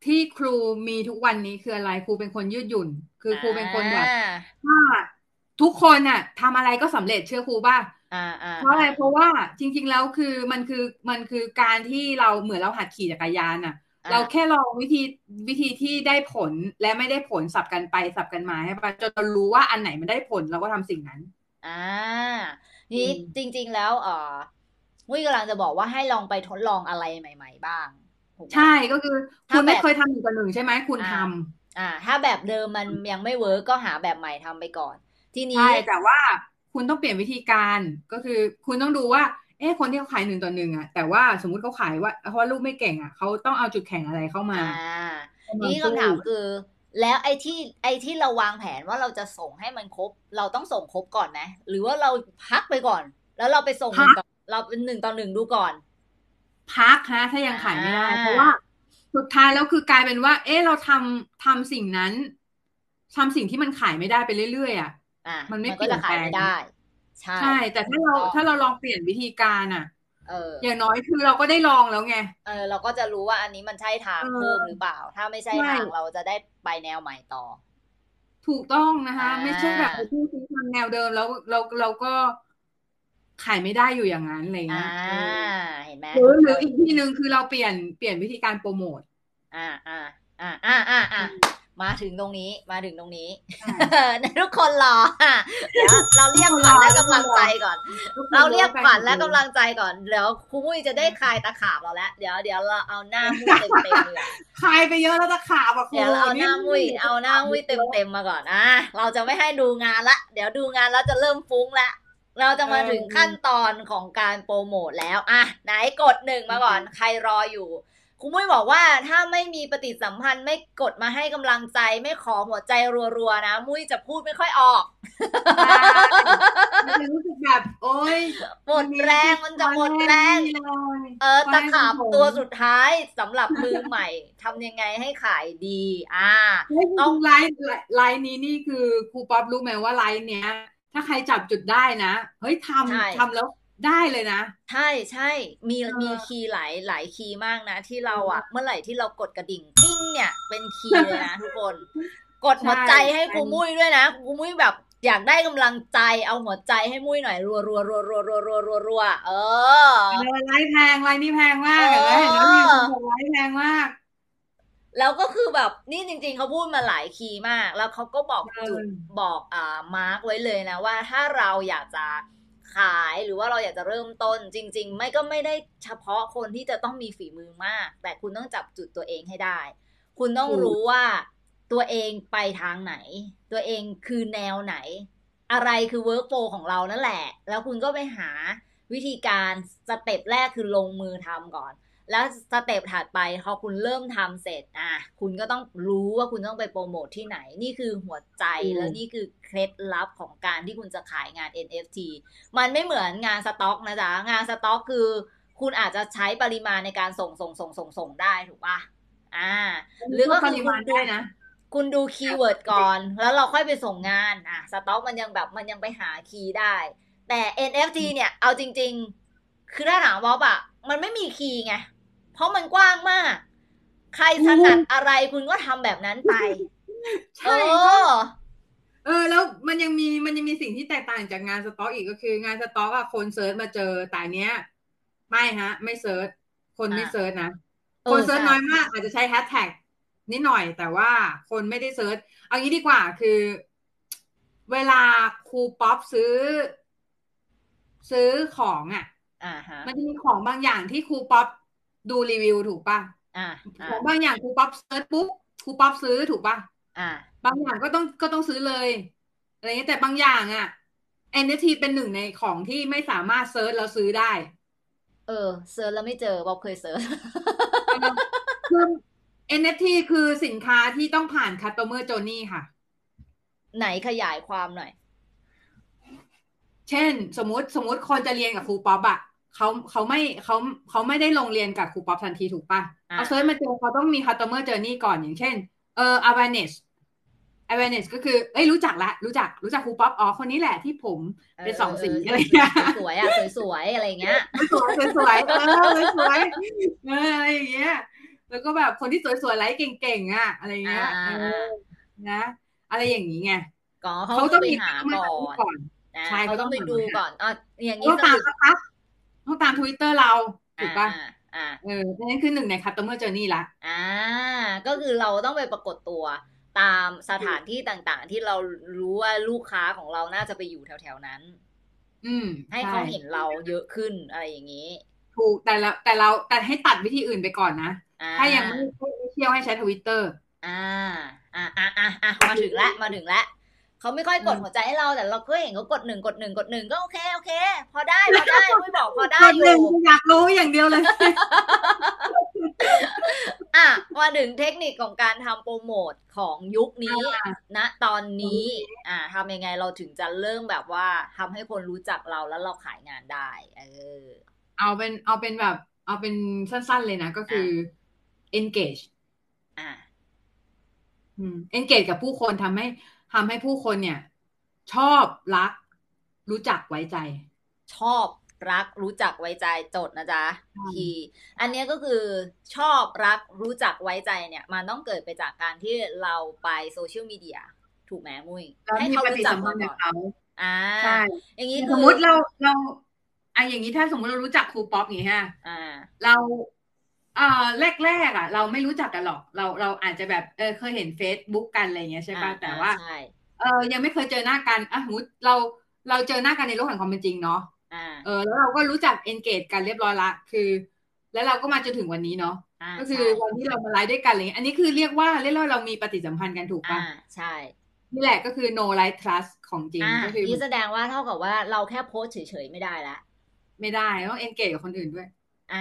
ที่ครูมีทุกวันนี้คืออะไรครูเป็นคนยืดหยุ่น คือครูเป็นคนแบบ
อ่า
ถ้าทุกคนน่ะทำอะไรก็สำเร็จเชื่อครูป่ะ
อ่าอ่า
เพราะอะไรเพราะว่าจริง ๆ แล้วคือมันคือมันคือการที่เราเหมือนเราหัดขี่จักรยานน่ะ
อ่า
เราแค่ลองวิธีวิธีที่ได้ผลและไม่ได้ผลสับกันไปสับกันมาให้ปะจนเรารู้ว่าอันไหนมันได้ผลเราก็ทำสิ่งนั้น
อ่านี่
อืม
จริง ๆ แล้วเออ วิกำลังจะบอกว่าให้ลองไปทดลองอะไรใหม่ ๆ บ้างถูกไหม
ใช่ก็คือ
ถ้า
คุณไม่
แบบ
เคยทำหนึ่งต่อหนึ่งใช่ไหมคุณ
อ่า
ทำ
อ่า ถ้าแบบเดิมมันยังไม่เวิร์กก็หาแบบใหม่ทำไปก่อน ทีนี้
ใช่แต่ว่าคุณต้องเปลี่ยนวิธีการก็คือ คุณต้องดูว่า เอ๊ะคนที่เขาขายหนึ่งต่อหนึ่งอะแต่ว่าสมมุติเขาขายว่าเพราะว่าลูกไม่เก่งอะเขาต้องเอาจุดแข็งอะไรเข้ามา
อ่า
เข้า
ที
มา
นี้
สู้
คำถามคือ แล้วไอ้ที่ไอ้ที่เราวางแผนว่าเราจะส่งให้มันครบ เราต้องส่งครบก่อนไหมหรือว่าเราพักไปก่อน แล้วเราไปส่งหนึ่งต่อ เราเป็นหนึ่งต่อหนึ่งดูก่อน
พักฮะถ้ายังขายไม่ได้
อ่า
เพราะว่า สุดท้ายแล้วคือกลายเป็นว่า เอ๊ะเราทำทำสิ่งนั้นทำสิ่งที่มันขายไม่ได้ไปเรื่อยๆอะ
อะ
มันไม่
ก็จะขาย
เปลี่ยนแปลง
ไม่ได้ใช่
ใช่ แต่ถ้าเรา
ถูกต้อง
ถ้าเราลองเปลี่ยนวิธีการอะ
เออ
อย่างน้อยคือเราก็ได้ลองแล้วไง
เออ เราก็จะรู้ว่าอันนี้มันใช่ทาง
เออ
เพิ่มหรือเปล่า ถ้าไม่ใช่
ใช่
ทางเราจะได้ไปแนวใหม่ต่อ
ถูกต้องนะคะ
อ่า
ไม่ใช่แบบที่ซื้อทำแนวเดิมแล้วเราเราก็ ขายไม่ได้อยู่อย่างนั้นอะไร
อ่า
เงี้ยเออ
เห็นไหม
หรือหรืออีกที่หนึ่งคือเราเปลี่ยนเปลี่ยนวิธีการโปรโมท
อ่าอ่าอ่าอ่าอ่าอ่ามาถึงตรงนี้มาถึงตรงนี้
ใช่
ทุกคนรออะเดี๋ยวเราเรียกขวัญและกำลังใจก่อน เราเรียกขวัญและกำลังใจก่อนเดี๋ยวครูมุ้ยจะได้คลายตะขาบเราแล้วเดี๋ยวเดี๋ยวเราเอาหน้ามุ้ยเต็มเต็มๆเลย
ขายไปเยอะแล้วตะขาบอะครู
เดี๋ยวเราเอาหน้ามุ้ยเอาหน้ามุ้ยเต็มเต็มๆมาก่อนอะเราจะไม่ให้ดูงานละ เดี๋ยวดูงานแล้วจะเริ่มฟุ้งละ เราจะมาถึงขั้นตอนของการโปรโมทแล้วอะไหนกดหนึ่งมาก่อน ใครรออยู่คุณมุ้ยบอกว่าถ้าไม่มีปฏิสัมพันธ์ไม่กดมาให้กำลังใจ ไม่ขอหัวใจรัวๆนะ มุ้ยจะพูดไม่ค่อยออก
มันจะรู้สึกแบบโอ๊ย
หมดแรงมันจะหมดแรง เออตะขาบตัวสุดท้ายสำหรับมือใหม่ทำยังไงให้ขายดี อ่า
ต้
ต้
อ
องง
ไลฟ์ไลฟ์นี้นี่คือครูป๊อปรู้ไหมว่าไลฟ์เนี้ย ถ้าใครจับจุดได้นะ เฮ้ยท
ใช่ำ
ทำแล้วได้เลยนะ
ใช่ใช่มี
เออ
มีคีย์หลายหลายคีย์มากนะ ที่เราอะเมื่อไหร่ที่เรากดกระดิ่งกิ้งเนี่ยเป็นคีย์เลยนะทุกคน กดหัวใจให้ครูมุ้ยด้วยนะครูมุ้ยแบบอยากได้กำลังใจเอาหัวใจให้มุ้ยหน่อยรัวรัวรัวรัวรัวรัวรัวรัวเออ
เออไลฟ์แพงไลฟ์นี่แพงมากเห็นไหม
เออ
เห็นไหมมีคนบอกไลฟ์แพงมาก
แล้วก็คือแบบนี่จริง ๆเขาพูดมาหลาย key มาก แล้วเขาก็บอก
เออ
จุดบอกอ่า mark ไว้เลยนะว่าถ้าเราอยากจะขายหรือว่าเราอยากจะเริ่มต้น จริง ๆ ไม่ก็ไม่ได้เฉพาะคนที่จะต้องมีฝีมือมาก แต่คุณต้องจับจุดตัวเองให้ได้ คุณต้องรู้ว่าตัวเองไปทางไหน ตัวเองคือแนวไหน อะไรคือ workflow ของเรานั่นแหละ แล้วคุณก็ไปหาวิธีการ step แรกคือลงมือทำก่อน แล้ว step ถัดไปพอคุณเริ่มทำเสร็จอะคุณก็ต้องรู้ว่าคุณต้องไปโปรโมทที่ไหน นี่คือหัวใจ
อืม
แล้วนี่คือเคล็ดลับของการที่คุณจะขายงาน NFT มันไม่เหมือนงานสต็อกนะจ๊ะ งานสต็อกคือ คุณอาจจะใช้ปริมาณในการส่งส่งส่งส่งส่งได้ถูกปะอ่า หรือก็
ป
คือ
ริ
คุ
มา
ณ
ณ
ดู
ได้นะ
คุณดู keyword ก่อน แล้วเราค่อยไปส่งงานอะสต็อกมันยังแบบมันยังไปหา key ได้ แต่ NFT เนี่ยเอาจริง ๆ คือถ้าถามว่าอะมันไม่มี key ไง เพราะมันกว้างมาก ใครถนัดอะไรคุณก็ทำแบบนั้นไปเอ
ใช่
อ
เออแล้วมันยังมีมันยังมีสิ่งที่แตกต่างจากงานสต็อกอีกก็คืองานสต็อกอะคน search มาเจอแต่อันเนี้ย ไม่ฮะ ไม่ search คนไม่
อ่า
search นะ
เออ
คนเซิร์ช
ใช่
น้อยมากอาจจะใช้แฮชแท็กนิดหน่อยแต่ว่าคนไม่ได้ search เอางี้ดีกว่าคือ เวลาครูป๊อปซื้อ ซื้อของอะ
อ่าฮะ
มันจะมีของบางอย่างที่ครูป๊อป ดูรีวิวถูกป่ะ
อ่าอ่า
ของบางอย่างครูป๊อป search ปุ๊บครูป๊อปซื้อถูกป่ะ
อ่า
บางอย่างก็ต้องก็ต้องซื้อเลยอะไรเงี้ยแต่บางอย่างอะ NFT เป็นหนึ่งในของที่ไม่สามารถ search แล้วซื้อได้
เออ search แล้วไม่เจอป๊อปเคย search
คือ NFT คือสินค้าที่ต้องผ่าน customer journey ค่ะ
ไหนขยายความหน่อย
เช่น สมมติสมมติคนจะเรียนกับครูป๊อปอะ เขาเขาไม่เขาเขาไม่ได้ลงเรียนกับครูป๊อปทันทีถูกปะ
อ่า
เอา search มาเจอเขาต้องมี customer journey ก่อนอย่างเช่น เออ awareness awareness ก็คือเอ้ยรู้จักละ รู้จักรู้จักครูป๊อปอ๋อคนนี้แหละที่ผมเป็นสองสีอะไรเงี้ย
สวยๆอะสวยๆอะไรเงี้ย
สวยสวยๆเออสวยๆเอออะไรอย่างเงี้ยแล้วก็แบบคนที่สวยๆไลฟ์เก่งๆอะอะไรเงี้ย
อ่า
เออนะ อะไรอย่างนี้ไง
ก็เขา
เขา
ต้
ต้
อ
องง
ไป
มี
หา
customer
ก่อ
journey
น
ก่อน
นะ
ใช่
เขาต้องไป
เขาต้อง
ดู
หา
ก่อนอะอย่างนี้
ต้อง
ก็
ตาม
คือ
สักพัก ต้องตามทวิตเตอร์เราถูกปะ
อ่าอ่า
เออนั่นคือหนึ่งใน customer journey ละ
อ่า ก็คือเราต้องไปปรากฏตัวตามสถานที่ต่างๆ ที่เรารู้ว่าลูกค้าของเราน่าจะไปอยู่แถวๆนั้น
อืม
ให้
ช่
เขาเห็นเราเยอะขึ้นอะไรอย่างนี้
ถูกแต่ละแต่เราแต่ให้ตัดวิธีอื่นไปก่อนนะ
อ่า
ถ้ายังไม่ไม่เที่ยวให้ใช้ทวิตเตอร์
อ่า อ่าอ่าอ่าอ่ามาถึงแล้วมาถึงแล้ว เขาไม่ค่อยกด
อืม
หัวใจให้เราแต่เราก็เห็นเขากดหนึ่งกดหนึ่งกดหนึ่งก็โอเคโอเค พอได้พอได้ไม่บอกพอได้
กด
อ
หนึ่ง
ยู่
อยากรู้อย่างเดียวเลย
อะมาถึงเทคนิคของการทำโปรโมทของยุคนี้ณตอนนี้ อ่าทำยังไงเราถึงจะเริ่มแบบว่าทำให้คนรู้จักเราแล้วเราขายงานได้เออ
เอาเป็นเอาเป็นแบบ เอาเป็นสั้นๆเลยนะ ก็คือ engage
อ่า
อืม engage กับผู้คนทำให้ ทำให้ผู้คนเนี่ย ชอบรัก รู้จักไว้ใจ
ชอบรักรู้จักไว้ใจจดนะจ๊ะ
ใช่
ทีอันเนี้ยก็คือชอบรักรู้จักไว้ใจเนี่ย มันต้องเกิดไปจากการที่เราไปโซเชียลมีเดียถูกไหมมุ้ย
แล้ว
ให้
มี
เขา
ปฏิ
รู้จัก
สัมพั
เรา
นธ์
ก่
กับ
อน
เขา
อ่า
ใช่
อย่างนี้
ส
คื
ม
อ
มติเราเราอะอย่างนี้ถ้าสมมติเรารู้จักครูป๊อปอย่างนี้ฮะ
อ่า
เราเอ่อแรกๆอะ เราไม่รู้จักกันหรอก เราเราอาจจะแบบเออเคยเห็นเฟซบุ๊กกันอะไรเงี้ยใช่ป่ะ
อ่า
แต่ว่า
ใช่
เออยังไม่เคยเจอหน้ากันอะสมมติเราเราเจอหน้ากันในโลกแห่งความเป็นจริงเนาะ
อ่า
เออแล้วเราก็รู้จัก engage กันเรียบร้อยละคือ แล้วเราก็มาจนถึงวันนี้เนาะ
อ่า
ก็คือ
ใช่
วันที่เรามาไลฟ์ด้วยกันอะไรเงี้ยอันนี้คือเรียกว่าเรียกว่าเรามีปฏิสัมพันธ์กันถูก
อ่า
ป่ะ
ใช่
นี่แหละก็คือ no like trust ของจริง
อ่า
ก็คือ
นี่แสดงว่าเท่ากับว่าเราแค่โพสต์เฉยๆไม่ได้ละ
ไม่ได้ต้อง engage กับคนอื่นด้วย
อ่า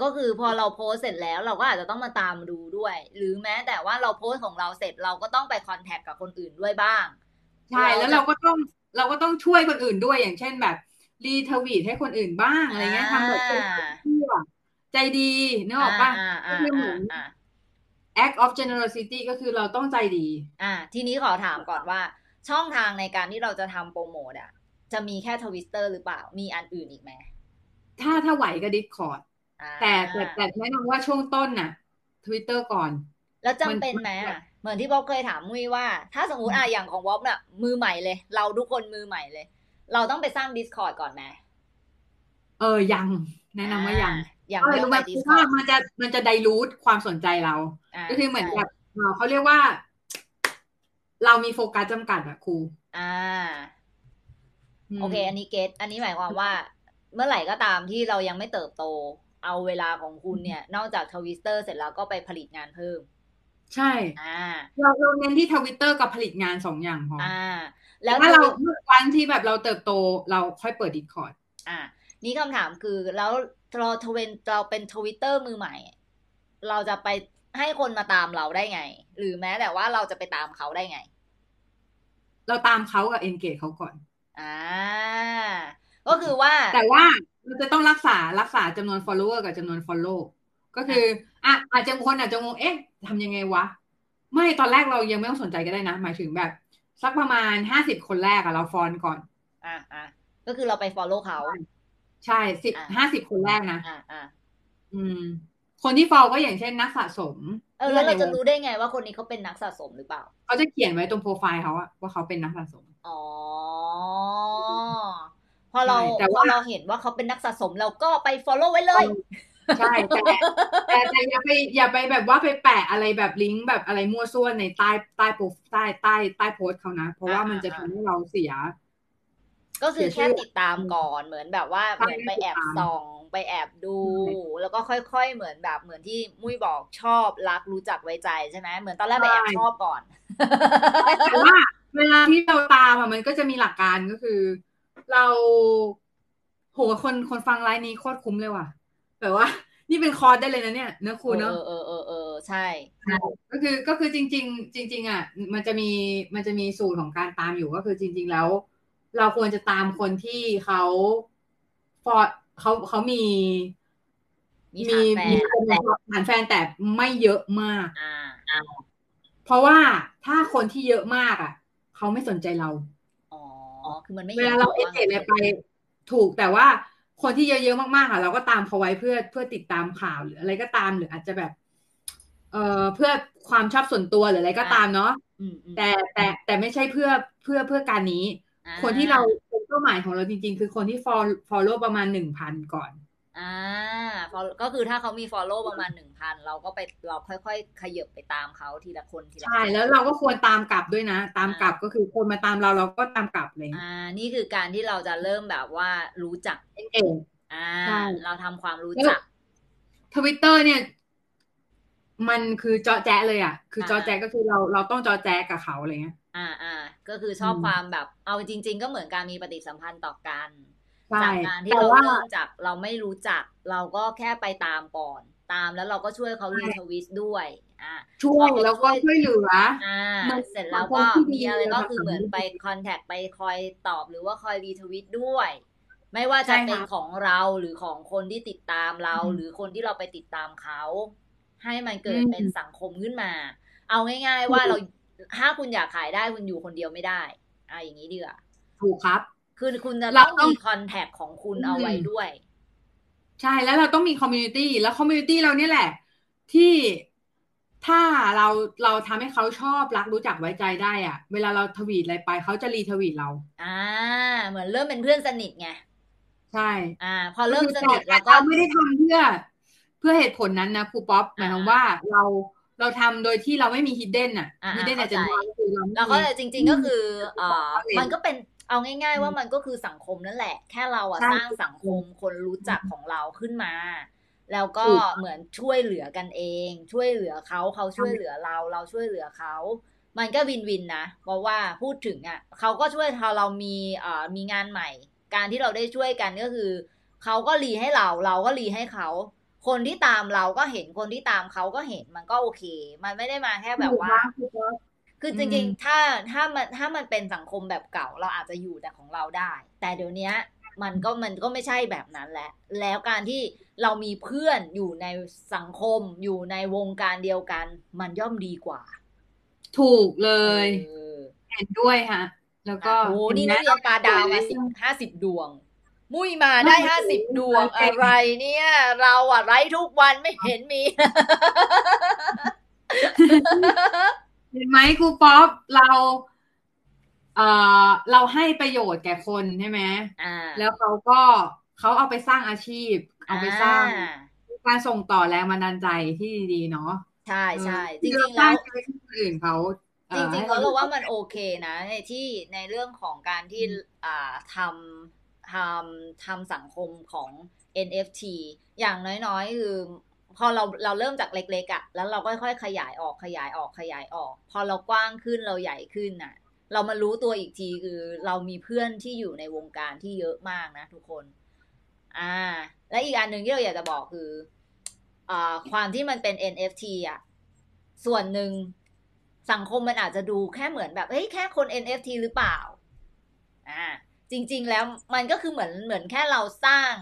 ก็คือพอเราโพสต์เสร็จแล้วเราก็อาจจะต้องมาตามดูด้วย หรือแม้แต่ว่าเราโพสต์ของเราเสร็จเราก็ต้องไปคอนแทคกับคนอื่นด้วยบ้าง
ใช่แล้วเราก็ต้องเราก็ต้องช่วยคนอื่นด้วยอย่างเช่นแบบรีทวีตให้คนอื่นบ้างอะไรเงี้ยทำแบบเป็นเพื่อใจดีนึกออกป่ะ
อ่า
ก็
อ่า
คือเหมื
อ่า
อน
อ่า
act of generosity ก็คือเราต้องใจดี
อ่า ทีนี้ขอถามก่อนว่า ช่องทางในการที่เราจะทำโปรโมทอะ จะมีแค่ทวิตเตอร์หรือเปล่า มีอันอื่นอีกไหม
ถ้าถ้าไหวก็ Discord
อ่า
แต่แต่แต่แนะนำว่าช่วงต้นน่ะ Twitter ก่อน
แล้วจำเป็นไหม
มัน
อะเหมือนที่บ๊อบเคยถามมุ้ยว่า ถ้าสมมติอะอย่างของบ๊อบน่ะ มือใหม่เลย เราทุกคนมือใหม่เลย เราต้องไปสร้าง Discord ก่อนไหม
เออยัง แนะนำว่ายัง
อ่ยัง
เออ
ไม่ต้อ
รู้
ง
ไหม
ไป
เพราะว่า
Discord
มันจะมันจะไดรูทความสนใจเราาก็คือเหมือน
ใช่
แบบเอ่อเขาเรียกว่า เรามีโฟกัสจำกัดอะครู
อ่า
ม
โอเค อันนี้เก็ตอันนี้หมายความว่า เมื่อไหร่ก็ตามที่เรายังไม่เติบโต เอาเวลาของคุณเนี่ย นอกจากทวิตเตอร์เสร็จแล้วก็ไปผลิตงานเพิ่ม
ใช่
อ่า
เราเราเน้นที่ทวิตเตอร์กับผลิตงานสองอย่างพออ
อ่า แล้ว
ถ้าเรา
ทวิต
เมื่อวันที่แบบเราเติบโตเราค่อยเปิด Discordอ่า
นี่คำถามคือแล้วเราทเวนเราเป็นทวิตเตอร์มือใหม่ เราจะไปให้คนมาตามเราได้ไง หรือแม้แต่ว่าเราจะไปตามเขาได้ไง
เราตามเขากับ engage เขาก่อน
อ่า ก็คือว่า
แต่ว่าเราจะต้องรักษารักษาจำนวน follower กับจำนวน follow ก็คืออะอาจจะคนอาจจะงงเอ๊ะทำยังไงวะ ไม่ตอนแรกเรายังไม่ต้องสนใจก็ได้นะ หมายถึงแบบ สักประมาณห้าสิบคนแรกอะเราฟอนก่อน
อ่าอ่าก็คือเราไป follow เขา
ใช่สิบ
อะ
ห้าสิบคนแรกนะ
อ่าอ่า
อืม คนที่ฟอลก็อย่างเช่นนักสะสม
เออแล้วเราจะ
พื่อนในวง
รู้ได้ไงว่าคนนี้เขาเป็นนักสะสมหรือเปล่า
เขาจะเขียนไว้ตรงโปรไฟล์เขาอะว่าเขาเป็นนักสะสม
อ๋อ พอเรา
ใช่แต่
พ
ว่า
อเราเห็นว่าเขาเป็นนักสะสมเราก็ไป follow ไว้เลย
ใช่แต่แต่แต่อย่าไปอย่าไปแบบว่าไปแปะอะไรแบบลิงก์แบบอะไรมั่วซั่วในใต้ใต้โพสใต้ใต้ใต้โพสต์เขานะ เพราะว่ามันจะทำให้เราเสีย
ก็คือ
เสียชื่
แค่
อ
ติดตามก่อนเหมือนแบบว่า
ใช่
เหมือนไปแอบ
ติดตาม
ส่องไปแอบดู แล้วก็ค่อย ๆ เหมือนแบบเหมือนที่มุ้ยบอกชอบรักรู้จักไว้ใจใช่ไหมเหมือนตอนแรกไปแอบชอบก่อน
แต่ว่าเวลาที่เราตามอะมันก็จะมีหลักการก็คือ เราโหคนคนฟังไลน์นี้โคตรคุ้มเลยว่ะแบบว่า นี่เป็นคอร์สได้เลยนะเนี่ยเนื้อะครูเนอะ
เออเออเออเออใช่
ก็คือก็คือจริง ๆ จริง ๆ อะ มันจะมีมันจะมีสูตรของการตามอยู่ก็คือจริง ๆ แล้ว เราควรจะตามคนที่เขาฟอเขาเขามี
มีฐานแฟน
มีคนฐานแฟนแต่ไม่เยอะมาก
อ่า
เพราะว่าถ้าคนที่เยอะมากอะ เขาไม่สนใจเรา
อ๋อ คือมันไม่
เวลาเราเอ
ห็น
เจอะไรไปถูกแต่ว่าคนที่เยอะๆมากๆอะ เราก็ตามเขาไว้เพื่อเพื่อติดตามข่าวหรืออะไรก็ตามหรืออาจจะแบบ เอ่อเพื่อความชอบส่วนตัวหรืออะไรก็ตามเนาะ
อืมอืม
แต่แต่แต่ไม่ใช่เพื่อเพื่อเพื่อการนี้
อ่า
คนที่เราเป็นเป้าหมายของเราจริงๆ คือคนที่ follow follow ประมาณหนึ่งพันก่อน
อ่า follow ก็คือถ้าเขามี follow ประมาณหนึ่งพันเราก็ไปเราค่อยๆ ขยับไปตามเขาทีละคนทีละคน
ใช่ แล้วเราก็ควรตามกลับด้วยนะ ตามกลับก็คือคนมาตามเราเราก็ตามกลับเลย
อ่า นี่คือการที่เราจะเริ่มแบบว่ารู้จัก
เอง
อ่า
ใช่
เราทำความรู้
แล้ว
จัก
ทวิตเตอร์เนี่ย มันคือจอแจ๊ะเลยอะ คือ
อ่า
จอแจ๊ะก็คือเราเราต้องจอแจ๊ะกับเขาอะไรเงี้ย
อ่าอ่าก็คือชอบ
อืม
ความแบบ เอาจริง ๆ ก็เหมือนการมีปฏิสัมพันธ์ต่อกัน
ใช่
จากการที่
แต่
เรา
ว่า
เริ่มจากเราไม่รู้จัก เราก็แค่ไปตามก่อน ตามแล้วเราก็ช่วยเขา
ใช่
รีทวิตด้วยอ่า
ช่วยแล้วก็ช่วยเหลือ
อ่า
มัน
เสร็จแล้วก็
มันเป็นที่ดี
มีอะไรก็คือ
เลยค่ะ
เหมือนไปคอนแทคไปคอยตอบหรือว่าคอยรีทวิตด้วย ไม่ว่าจะ
ใช่ค่ะ
เป็นของเราหรือของคนที่ติดตามเรา
อืม
หรือคนที่เราไปติดตามเขา ให้มันเกิด
อืม
เป็นสังคมขึ้นมา เอาง่าย ๆ ว่าเราถ้าคุณอยากขายได้คุณอยู่คนเดียวไม่ได้อ่าอย่างนี้ดีกว่า
ถูกครับ
คือคุณจะ
เรา
ต้อง
ต้อง
มี contact ของคุณเอาไว้
อืม
ด้วย
ใช่แล้วเราต้องมี community แล้ว community เราเนี่ยแหละ ที่ถ้าเราเราทำให้เขาชอบรักรู้จักไว้ใจได้อะเวลาเราทวีตอะไรไปเขาจะรีทวีตเรา
อ่า เหมือนเริ่มเป็นเพื่อนสนิทไง
ใช่
อ่า พอเริ่มสนิท
แต่
แล้วก็
เราไม่ได้ทำเพื่อ เพื่อเหตุผลนั้นนะครูป๊อปหมายความว่าเราเราทำโดยที่เราไม่มีฮิดเด้นอะ
อ่า
ฮิดเด้น
เข้า
อาจจะ
ใจ
น้อยก็คือเราไม่
แล้วก็
มี
จริง ๆก็คือเอ่อ
อืม
มันก็เป็น เอาง่าย ๆ ว่ามันก็คือสังคมนั่นแหละ แค่เราอะ
ใช่
สร้างสังคมคนรู้จักของเราขึ้นมา แล้วก็
ถูก
เหมือนช่วยเหลือกันเอง ช่วยเหลือเขาเขาช่วยเหลือเราเราช่วยเหลือเขามันก็วินวินนะ เพราะว่าพูดถึงอะเขาก็ช่วยพอเรามีเอ่อมีงานใหม่ การที่เราได้ช่วยกันก็คือเขาก็รีให้เรา เราก็รีให้เขา คนที่ตามเราก็เห็นคนที่ตามเขาก็เห็นมันก็โอเค มันไม่ได้มาแค่แบบว่า
ครูป๊อป
คือจ
อื
ริง
ม
ๆถ้าถ้ามันถ้ามันเป็นสังคมแบบเก่าเราอาจจะอยู่แต่ของเราได้ แต่เดี๋ยวเนี้ยมันก็มันก็ไม่ใช่แบบนั้นแหละ แล้วการที่เรามีเพื่อนอยู่ในสังคมอยู่ในวงการเดียวกัน มันย่อมดีกว่า
ถูกเลย
เออ
เห็นด้วยค่ะแล้วก็
โอ้โห
เห็
นี่
ไหม
นักเรียนปลาดาวมาสิบห้าสิบดวง มุ้ยมาได้ห้าสิบดวงอะไรเนี่ย เราอะไร้ทุกวันไม่เห็นมี
เห็นไหมครูป๊อปเราเอ่อเราให้ประโยชน์แก่คนใช่ไหม
อ่า
แล้วเขาก็เขาเอาไปสร้างอาชีพ เอาไปสร้าง
อ่า
การส่งต่อแรงบันดาลใจที่ดีๆเนาะ
ใช่ใช่จ
เออ
ริง
ที่
ๆ
เราส
แล้
ร้าวงชีวิตให้คนอื่นเขาเอ่
จ
อ
ริงๆ
ให้
แล้วเราว่ามันโอเคนะในที่ในเรื่องของการที่
อืม
อ่าทำทำทำสังคมของ NFT อย่างน้อยๆคือ พอเราเราเริ่มจากเล็กๆอะ่ะ แล้วเราก็ค่อยๆขยายออกขยายออกขยายออก พอเรากว้างขึ้นเราใหญ่ขึ้นน่ะ เรามารู้ตัวอีกทีคือ เรามีเพื่อนที่อยู่ในวงการที่เยอะมากนะทุกคน อ่า และอีกอันหนึ่งที่เราอยากจะบอกคืออ่าความที่มันเป็น NFT อะ ส่วนหนึ่งสังคมมันอาจจะดูแค่เหมือนแบบเฮ้ยแค่คน NFT หรือเปล่า อ่า จริง ๆ แล้วมันก็คือเหมือนเหมือนแค่เราสร้าง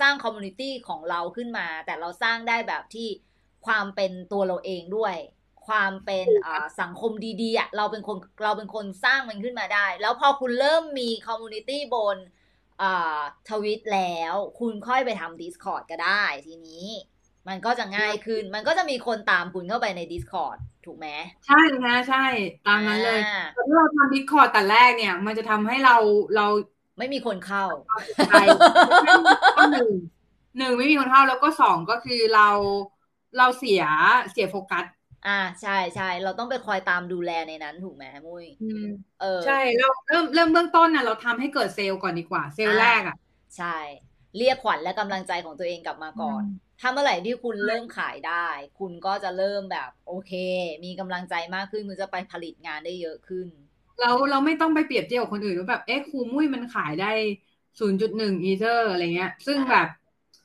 สร้าง community ของเราขึ้นมา แต่เราสร้างได้แบบที่ความเป็นตัวเราเองด้วย ความเป็นอ่าสังคมดีๆอะเราเป็นคนเราเป็นคนสร้างมันขึ้นมาได้ แล้วพอคุณเริ่มมี community บนอ่าทวิตแล้ว คุณค่อยไปทำ Discord ก็ได้ทีนี้ มันก็จะง่ายขึ้น มันก็จะมีคนตามคุณเข้าไปใน Discord ถูกไหม
ใช่นะใช่ ตามนั้นเลย
อ่า
แต่ถ้าเราทำ Discord แต่แรกเนี่ย มันจะทำให้เราเรา
ไม่มีคนเข้า
ใจไม่มีข้อหนึ่งหนึ่งไม่มีคนเข้าแล้วก็สองก็คือเราเราเสียเสียโฟกัส
อ่าใช่ใช่เราต้องไปคอยตามดูแลในนั้นถูกไหมมุ้ย
อืม
เออ
ใช่เราเริ่มเริ่มเบื้องต้นน่ะเราทำให้เกิดเซลล์ก่อนดีกว่า เซลล์
อ่า
แรกอะ
ใช่ เรียกขวัญและกำลังใจของตัวเองกลับมาก่อน
อืม
ถ้าเมื่อไหร่ที่คุณเริ่มขายได้ คุณก็จะเริ่มแบบ โอเค มีกำลังใจมากขึ้นคุณจะไปผลิตงานได้เยอะขึ้น
เราเราไม่ต้องไปเปรียบเทียบกับคนอื่นว่าแบบเอ๊ะครูมุ้ยมันขายได้ศูนย์จุดหนึ่งอีเทอร์อะไรเงี้ย ซึ่ง
อ่า
แบบ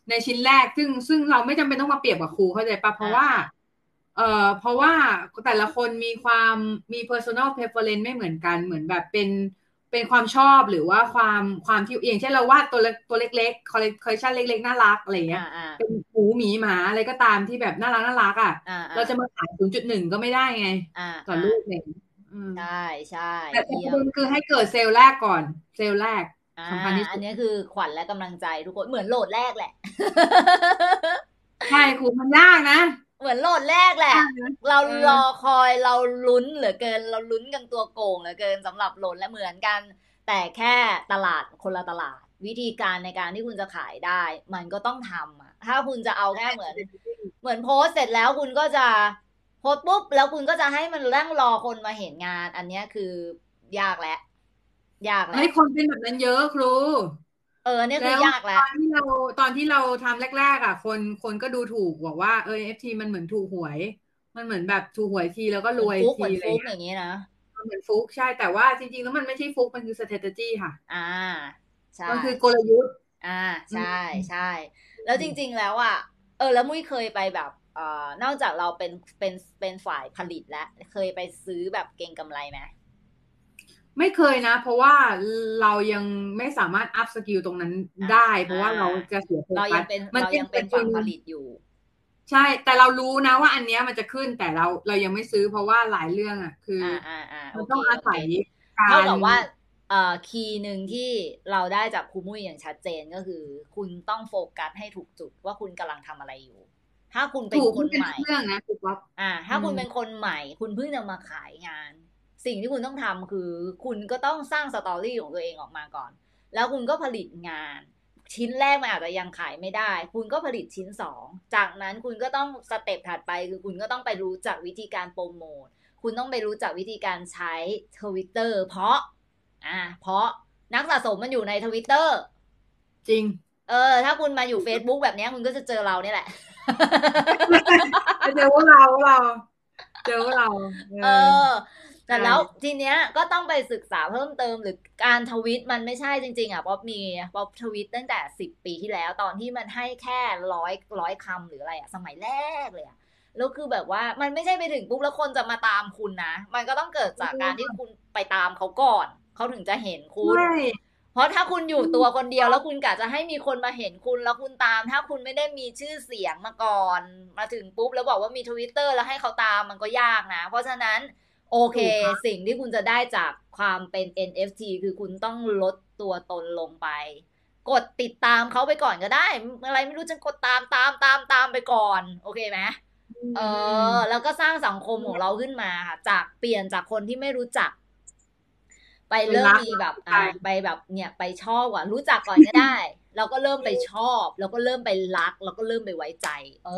ในชิ้นแรกซึ่งซึ่งเราไม่จำเป็นต้องมาเปรียบกับครูเข้าใจปะเพราะว่า เอ่อเพราะว่าแต่ละคนมีความมี personal preference ไม่เหมือนกันเหมือนแบบเป็นเป็นความชอบหรือว่าความความที่อย่างเช่นเราวาดตัวเล็กตัวเล็กๆคอลเลคชันเล็กๆ น่ารักอะไรเงี้ย
อ่าอ่า
เป็นหมูหมีหมาอะไรก็ตามที่แบบน่ารักน่ารักอะ
อ่า
เราจะมาขายศูนย์จุดหนึ่งก็ไม่ได้ไง
อ่า
ต่อลูกเนี่ยอืม
ใช่ใช่
แต่ประ
เยี่ย
เด็
ม
นคือให้เกิดเซลล์แรกก่อน เซลล์แรก
อ่า
สำคัญที่สุด
อันนี้คือขวัญและกำลังใจทุกคนเหมือนโหลดแรกแหละ
ใช่ครูมันยากนะ
เหมือนโหลดแรกแหละ เรา
เออ
รอคอยเราลุ้นเหลือเกิน เราลุ้นกันตัวโกงเหลือเกินสำหรับโหลดและเหมือนกัน แต่แค่ตลาดคนละตลาด วิธีการในการที่คุณจะขายได้ มันก็ต้องทำอะถ้าคุณจะเอาแค่เหมือน เหมือนโพสต์เสร็จแล้วคุณก็จะ โพสต์ปุ๊บแล้วคุณก็จะให้มันนั่งรอคนมาเห็นงาน อันเนี้ยคือยากแล้วยากแล้ว
ให้คนเป็นแบบนั้นเยอะครู
เออเนี่ยคื
แล้ว
อยากแล้
ต
ว
อนที่เราตอนที่เราทำแรกๆอะ คนคนก็ดูถูกบอกว่าเออเอฟทีมันเหมือนถูกหวย มันเหมือนแบบถูกหวยทีแล้วก็รวย
ฟุกเห
ที
มือน
อะไร
ฟุก
เงี้ย
อย่างนี้นะ
มันเหมือนฟุกใช่แต่ว่าจริงๆแล้วมันไม่ใช่ฟุกมันคือ strategy ค่ะ
อ่าใช่
มันคือกลยุทธ์
อ่าใช่ใช่แล้วจริง ๆแล้วอะเออ แล้วมุ้ยเคยไปแบบเอ่อนอกจากเราเป็นเป็นเป็นฝ่ายผลิตแล้ว เคยไปซื้อแบบเก่งกำไรไหม
ไม่เคยนะ เพราะว่าเรายังไม่สามารถอัพสกิลตรงนั้นได้ เพราะว่าเราจะเสียโฟ
เรา
กั
ยั
ส
งเป็น
มัน
เรายังเป็น
จุ
ฝั่
ด
ง
ห
ผ
นึ่ง
ลิตอยู่
ใช่ แต่เรารู้นะว่าอันเนี้ยมันจะขึ้นแต่เราเรายังไม่ซื้อเพราะว่าหลายเรื่องอะ คือ
อ่า
อ
อ่าอ่าโอ
มัน
เค
ต้องอา
โอ
ศัย
เค
การ
เท่ากับว่าเอ่อคีย์หนึ่งที่เราได้จากครูมุ้ยอย่างชัดเจนก็คือ คุณต้องโฟกัสให้ถูกจุดว่าคุณกำลังทำอะไรอยู่ ถ้าคุณเป็น
ถูก
คน
เป็น
ใหม่
เรื่องนะถูกป๊อป
อ่า ถ้าคุณ
อืม
เป็นคนใหม่ คุณเพิ่งจะมาขายงาน สิ่งที่คุณต้องทำคือ คุณก็ต้องสร้างสตอรี่ของตัวเองออกมาก่อน แล้วคุณก็ผลิตงาน ชิ้นแรกมันอาจจะยังขายไม่ได้ คุณก็ผลิตชิ้นสองจากนั้นคุณก็ต้อง step ถัดไป คือคุณก็ต้องไปรู้จักวิธีการโปรโมทคุณต้องไปรู้จักวิธีการใช้ทวิตเตอร์เพราะ อ่า เพราะนักสะสมมันอยู่ในทวิตเตอร์
จริง
เออ ถ้าคุณมาอยู่ Facebook แบบเนี้ยคุณก็จะเจอเราเนี่ยแหละ
เจอว่าเราว่าเรา เจอว่าเรา
เออ แต่
ใช่
แล้วทีเนี้ยก็ต้องไปศึกษาเพิ่มเติมหรือการทวิตมันไม่ใช่จริง ๆ อะป๊อปมีป๊อปทวิตตั้งแต่สิบปีที่แล้วตอนที่มันให้แค่ร้อยร้อยคำหรืออะไรอะ สมัยแรกเลยอะแล้วคือแบบว่ามันไม่ใช่ไปถึงปุ๊บแล้วคนจะมาตามคุณนะ มันก็ต้องเกิดจากการที่คุณไปตามเขาก่อน เขาถึงจะเห็นคุณ
ใช่
เพราะถ้าคุณอยู่ตัวคนเดียวแล้วคุณกะจะให้มีคนมาเห็นคุณแล้วคุณตาม ถ้าคุณไม่ได้มีชื่อเสียงมาก่อน มาถึงปุ๊บแล้วบอกว่ามีทวิตเตอร์แล้วให้เขาตามมันก็ยากนะ เพราะฉะนั้นโอเค สิ่งที่คุณจะได้จากความเป็น NFT คือคุณต้องลดตัวตนลงไป กดติดตามเขาไปก่อนก็ได้ อะไรไม่รู้จะกดตามตามตามตามไปก่อน โอเคไหมเออ แล้วก็สร้างสังคมของเราขึ้นมาค่ะจากเปลี่ยนจากคนที่ไม่รู้จัก ไปเริ่มมีแบบอ่าไปแบบเนี่ยไปชอบก่อนรู้จักก่อนก็ได้แล้วก็เริ่มไปชอบแล้วก็เริ่มไปรักแล้วก็เริ่มไปไว้ใจ เอ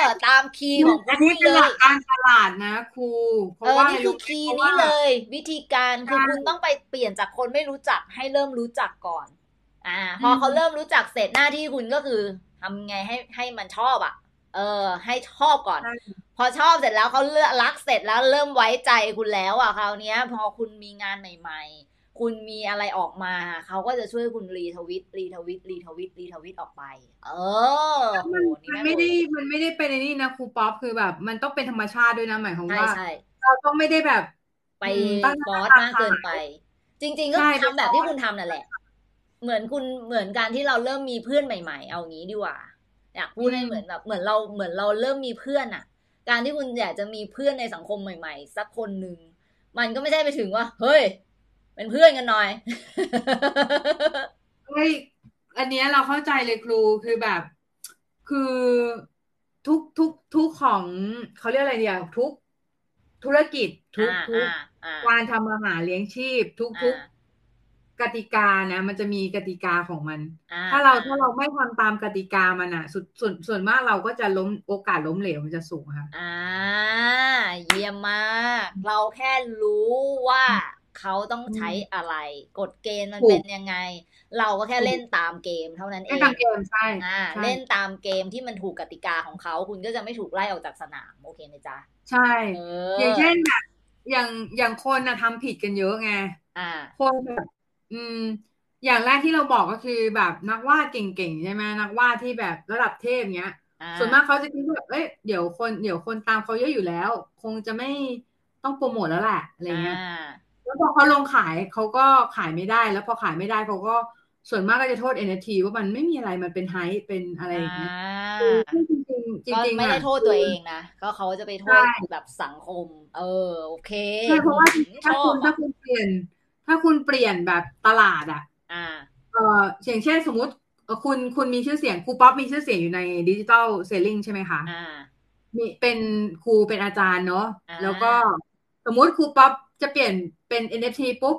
อ ตามคีย์ของ
อัน
คุ
นี้
ณ
เป็น
เล
หลั
ย
กการตลาดนะครูเพ
เอ
ราะ
อ
ว่า
นี่คือคีย์
เพราะ
นี้
ว่า
เลย วิธีการคือ
ใช่
คุณต้องไปเปลี่ยนจากคนไม่รู้จักให้เริ่มรู้จักก่อน อ่า พอเขาเริ่มรู้จักเสร็จหน้าที่คุณก็คือทำไงให้ให้มันชอบอะ เออ ให้ชอบก่อน
ใช่
พ อชอบเสร็จแล้วเขาเลือกรักเสร็จแล้วเริ่มไว้ใจคุณแล้วอะคราวเนี้ยพอคุณมีงานใหม่ ๆ คุณมีอะไรออกมาเขาก็จะช่วยคุณรีทวิตรีทวิตรีทวิตรีทวิตออกไป เออโห
มัน
นี่
มัน
แม่
ไม่ได้
โห
มันไม่ได้เป็นในนี่นะครูป๊อปคือแบบ มันต้องเป็นธรรมชาติด้วยนะหมายความ
ใช่
ว่า
ใช่
เราต้องไม่ได้แบบ
ไป
อืมตั้งห
ฟอ
น้า
ส
ตา
มากเกินไป จริง ๆ ก็
ใช่
ทำแบบ
ไปฟอส
ที่คุณทำนั่นแหละ เหมือนคุณเหมือนการที่เราเริ่มมีเพื่อนใหม่ ๆ เอางี้ดีกว่าอยากพูดให้เหมือนแบบ เหมือนเราเหมือนเราเริ่มมีเพื่อนอะ การที่คุณอยากจะมีเพื่อนในสังคมใหม่ ๆ สักคนหนึ่งมันก็ไม่ใช่ไปถึงว่า เฮ้ย เป็นเพื่อนกันหน่อย
เฮ้ยอันเนี้ยเราเข้าใจเลยครูคือแบบ คือทุกทุกทุกของเขาเรียกอะไรเดียวทุกธุรกิจทุก
อ่า
ทุก
อ่าอ่า
การทำอาหารเลี้ยงชีพ ทุกทุก
อ่า
กติกานะ มันจะมีกติกาของมัน
อ่
ถ้าเราถ้าเราไม่ทำตามกติกามันอะ ส่วนส่วนส่วนมากเราก็จะล้มโอกาสล้มเหลวมันจะสูงค่ะ
อ่า เยี่ยมมาก เราแค่รู้ว่าเขาต้องใช้อะไร กฎเกณฑ์มัน
ถูก
เป็นยังไง เราก็แค่
ถูก
เล่นตามเกมเท่านั้นเอ
ให้
ง
ทำเกมใช่
อ่า
ใช่
เล่นตามเกมที่มันถูกกติกาของเขาคุณก็จะไม่ถูกไล่ออกจากสนามโอเคไหมจ๊ะ
ใช่
เออ
อ
อย่าง
เช่นแบบอย่างอย่างคนนะทำผิดกันเยอะไง
อ่า
คนแบบ อืม อย่างแรกที่เราบอกก็คือแบบนักวาดเก่งๆใช่ไหมนักวาดที่แบบระดับเทพเงี้ย
อ่า
ส่วนมากเขาจะคิดว่าเอ้ยเดี๋ยวคนเดี๋ยวคนตามเขาเยอะอยู่แล้ว คงจะไม่ต้องโปรโมทแล้วแหละอะไรเงี้ย
อ่า
แล้วพอเขาลงขายเขาก็ขายไม่ได้ แล้วพอขายไม่ได้เขาก็ส่วนมากก็จะโทษ NFT ว่ามันไม่มีอะไรมันเป็นไฮป์เป็นอะไรอย่างเงี้ย
อ่า
ซึ่งจริงๆจ
ก็
ริงๆ
ไม่ได้
อะ
โทษตัวเองนะก็เขาจะไปโทษ
ใช่
แบบสังคม เออ โอเค
ใช่เพราะว่า
อืม
ถ้า
ชอ
คุ
บ
ณถ้า
อะ
คุณเปลี่ยน ถ้าคุณเปลี่ยนแบบตลาดอะ
อ่า
เอออย่างเช่นสมมุติเอ่อคุณคุณมีชื่อเสียงครูป๊อปมีชื่อเสียงอยู่ในDigital Selling ใช่ไหมคะ
อ่า
มีเป็นครูเป็นอาจารย์เนาะ
อ่า
แล้วก็สมมุติครูป๊อปจะเปลี่ยนเป็น NFT ปุ๊บ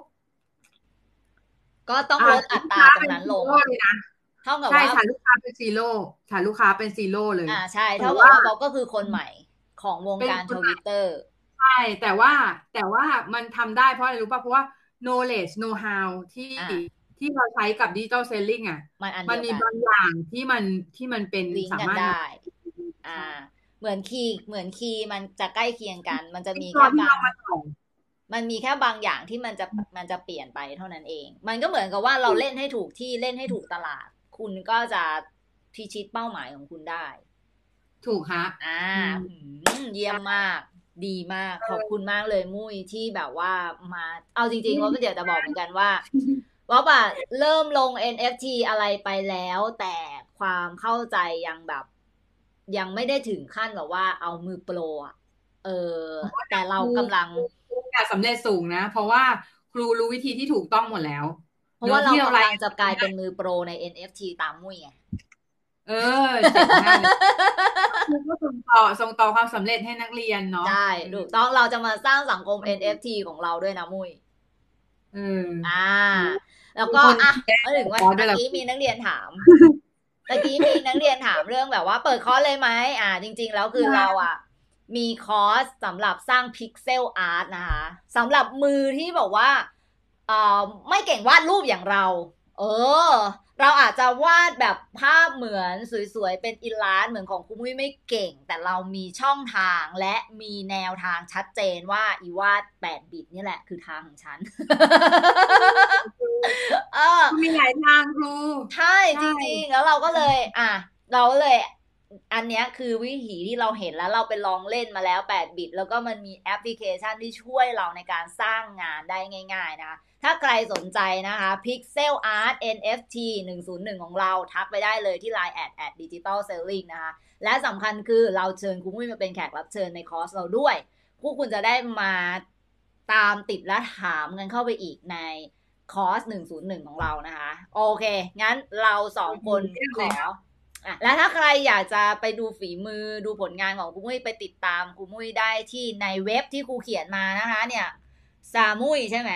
ก็ต้องลดอัตราตรงนั้นลง
ฐานลูกค้าเป็นซีโร่เลยนะ
เท่ากับ
ใช่
ว่า
ฐานลูกค้าเป็น zero ฐานลูกค้าเป็น zero เลย
อ่าใช่
แต่
เท่ากับ
ว่า
ว่าเขาก็คือคนใหม่ของวงการ
เป็น
ท
คนใหม่
วิตเตอร์
ใช่แต่ว่าแต่ว่ามันทำได้เพราะอะไรรู้ป่ะเพราะว่า knowledge know how ที่
อ่า
ที่เราใช้กับดิจิตอลเซลลิงอะ
มันอัน
มัน
เดียว
มี
กัน
บางอย่างที่มันที่มันเป็น
ลิงก์
สา
กัน
มารถ
ได้ อ่า เหมือนคีย์เหมือนคีย์มันจะใกล้เคียงกัน มันจะมี
ตอ
แค่
นที่
บา
เรา
ง
มาต่อ
มันมีแค่บางอย่างที่มันจะมันจะเปลี่ยนไปเท่านั้นเอง มันก็เหมือนกับว่าเราเล่นให้ถูกที่เล่นให้ถูกตลาด คุณก็จะพิชิตเป้าหมายของคุณได้
ถูกฮะ
อ่า
อืม
หืมเยี่ยมมาก ดีมาก ขอบคุณมากเลยมุ้ยที่แบบว่ามา เอาจริงๆว่าเดี๋ยวจะบอกเหมือนกันว่าว่าแบบเริ่มลง NFT อะไรไปแล้ว แต่ความเข้าใจยังแบบ ยังไม่ได้ถึงขั้นแบบว่าเอามือโปรอะเออ แต่เรากำลัง
โอกาสสำเร็จสูงนะ เพราะว่าครูรู้วิธีที่ถูกต้องหมดแล้ว
เพราะว่าเรา
ที่
กำ
ไล
ลัง
ฟ์
จะกลายเป็นมือโปรใน NFT ตามมุ้ยไง
เออเจ๋งมากเลยครูก็ส่งต่อส่งต่อความสำเร็จให้นักเรียนเนาะ
ใช่ถูกต้องเราจะมาสร้างสังคม NFT ของเราด้วยนะมุ้ย
เออ
อ่า แล้วก็
มีคน
อะ
แจ้ง
มาถึงว่า
คอร์สด้
เมื่
วยเหร
อเมื่
อ
กี้มีนักเรียนถามเมื่อกี้มีนักเรียนถามเรื่องแบบว่า เปิดคอร์สเลยไหมอ่า จริง ๆ แล้วคือเราอะ มีคอร์สสำหรับสร้าง Pixel Art นะคะสำหรับมือที่บอกว่าเอ่อไม่เก่งวาดรูปอย่างเรา เออ เราอาจจะวาดแบบภาพเหมือนสวยๆ เป็น illust เหมือนของคุณมุ้ยไม่เก่ง แต่เรามีช่องทางและมีแนวทางชัดเจนว่าไอ้วาด8 bit นี่แหละคือทางของฉันเออ
มีหลายทางครู
ใช่
ใช่
จริงๆ แล้วเราก็เลย อะ เราก็เลย อันเนี้ยคือวิธีที่เราเห็นแล้วเราไปลองเล่นมาแล้ว 8 bit แล้วก็มันมีแอปพลิเคชันที่ช่วยเราในการสร้างงานได้ง่าย ๆ นะคะถ้าใครสนใจนะคะ Pixel Art NFT 101 ของเราทักไปได้เลยที่ Line add add Digital Selling นะคะ และสำคัญคือเราเชิญคุณมุ้ยมาเป็นแขกรับเชิญในคอร์สเราด้วย พวกคุณจะได้มาตามติดและถามกันเข้าไปอีกในคอร์ส 101 ของเรานะคะ โอเค งั้นเราสองคนขอ อะแล้วถ้าใครอยากจะไปดูฝีมือดูผลงานของครูมุ้ยไปติดตามครูมุ้ยได้ที่ในเว็บที่ครูเขียนมานะคะ เนี่ยสามุยใช่ไหม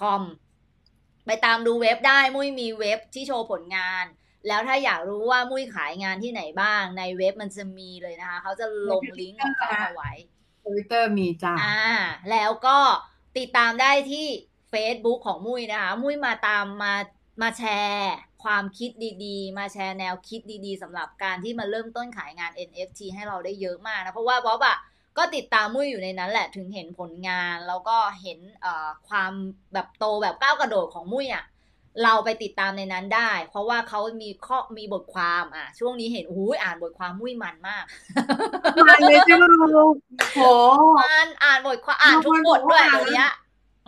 .com ไปตามดูเว็บได้มุ้ยมีเว็บที่โชว์ผลงาน แล้วถ้าอยากรู้ว่ามุ้ยขายงานที่ไหนบ้าง ในเว็บมันจะมีเลยนะคะ เขาจะลงลิงก์ของเขาเอาไว้
ทวิตเตอร์มีจ้า
อ่า แล้วก็ติดตามได้ที่ Facebook ของมุ้ยนะคะ มุ้ยมาตามมามาแชร์ ความคิดดีๆ มาแชร์แนวคิดดีๆสำหรับการที่มาเริ่มต้นขายงาน NFT ให้เราได้เยอะมากนะเพราะว่าบ๊อบอะก็ติดตามมุ้ยอยู่ในนั้นแหละถึงเห็นผลงาน แล้วก็เห็นเอ่อความแบบโตแบบก้าวกระโดดของมุ้ยอะเราไปติดตามในนั้นได้ เพราะว่าเขามีข้อมีบทความอะ ช่วงนี้เห็นอู้ยอ่านบทความมุ้ยมันมาก
มาเลยจ้าลูกโห
มันอ่านบทความอ่านทุกบทด้วย
บางคนบอกว่า
เดี๋ยวนี้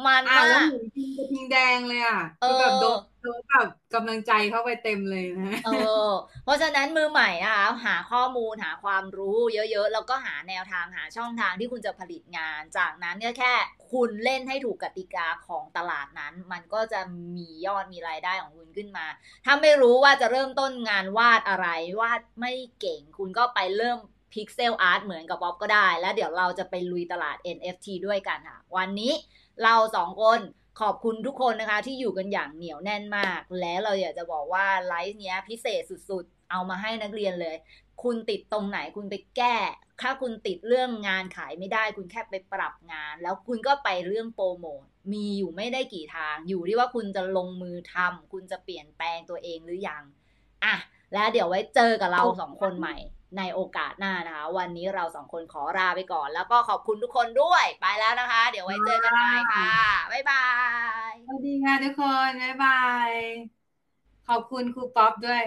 มัน
อ่าน
มา
แล้ว
ก
เหมือนพิงกระทิงแดงเลยอะ
เออ
คือแบบโดนโดนแบบกำลังใจเข้าไปเต็มเลยนะ
เออ เพราะฉะนั้นมือใหม่นะคะหาข้อมูลหาความรู้เยอะๆ แล้วก็หาแนวทางหาช่องทางที่คุณจะผลิตงาน จากนั้นเนี่ยแค่คุณเล่นให้ถูกกติกาของตลาดนั้น มันก็จะมียอดมีรายได้ของคุณขึ้นมา ถ้าไม่รู้ว่าจะเริ่มต้นงานวาดอะไร วาดไม่เก่งคุณก็ไปเริ่ม Pixel Art เหมือนกับป๊อปก็ได้ แล้วเดี๋ยวเราจะไปลุยตลาด NFT ด้วยกันค่ะ วันนี้ เราสองคนขอบคุณทุกคนนะคะ ที่อยู่กันอย่างเหนียวแน่นมาก และเราอยากจะบอกว่าไลฟ์เนี้ยพิเศษสุดๆ เอามาให้นักเรียนเลย คุณติดตรงไหนคุณไปแก้ ถ้าคุณติดเรื่องงานขายไม่ได้ คุณแค่ไปปรับงาน แล้วคุณก็ไปเรื่องโปรโมทมีอยู่ไม่ได้กี่ทาง อยู่ที่ว่าคุณจะลงมือทำคุณจะเปลี่ยนแปลงตัวเองหรือยังอะแล้วเดี๋ยวไว้เจอกับเราสองคนใหม่ ในโอกาสหน้านะคะ วันนี้เราสองคนขอลาไปก่อน แล้วก็ขอบคุณทุกคนด้วย ไปแล้วนะคะ เดี๋ยวไว้เจอกันใหม่ค่ะ บ๊ายบาย
สวัสดีค่ะทุกคน บ๊ายบาย ขอบคุณครูป๊อปด้วย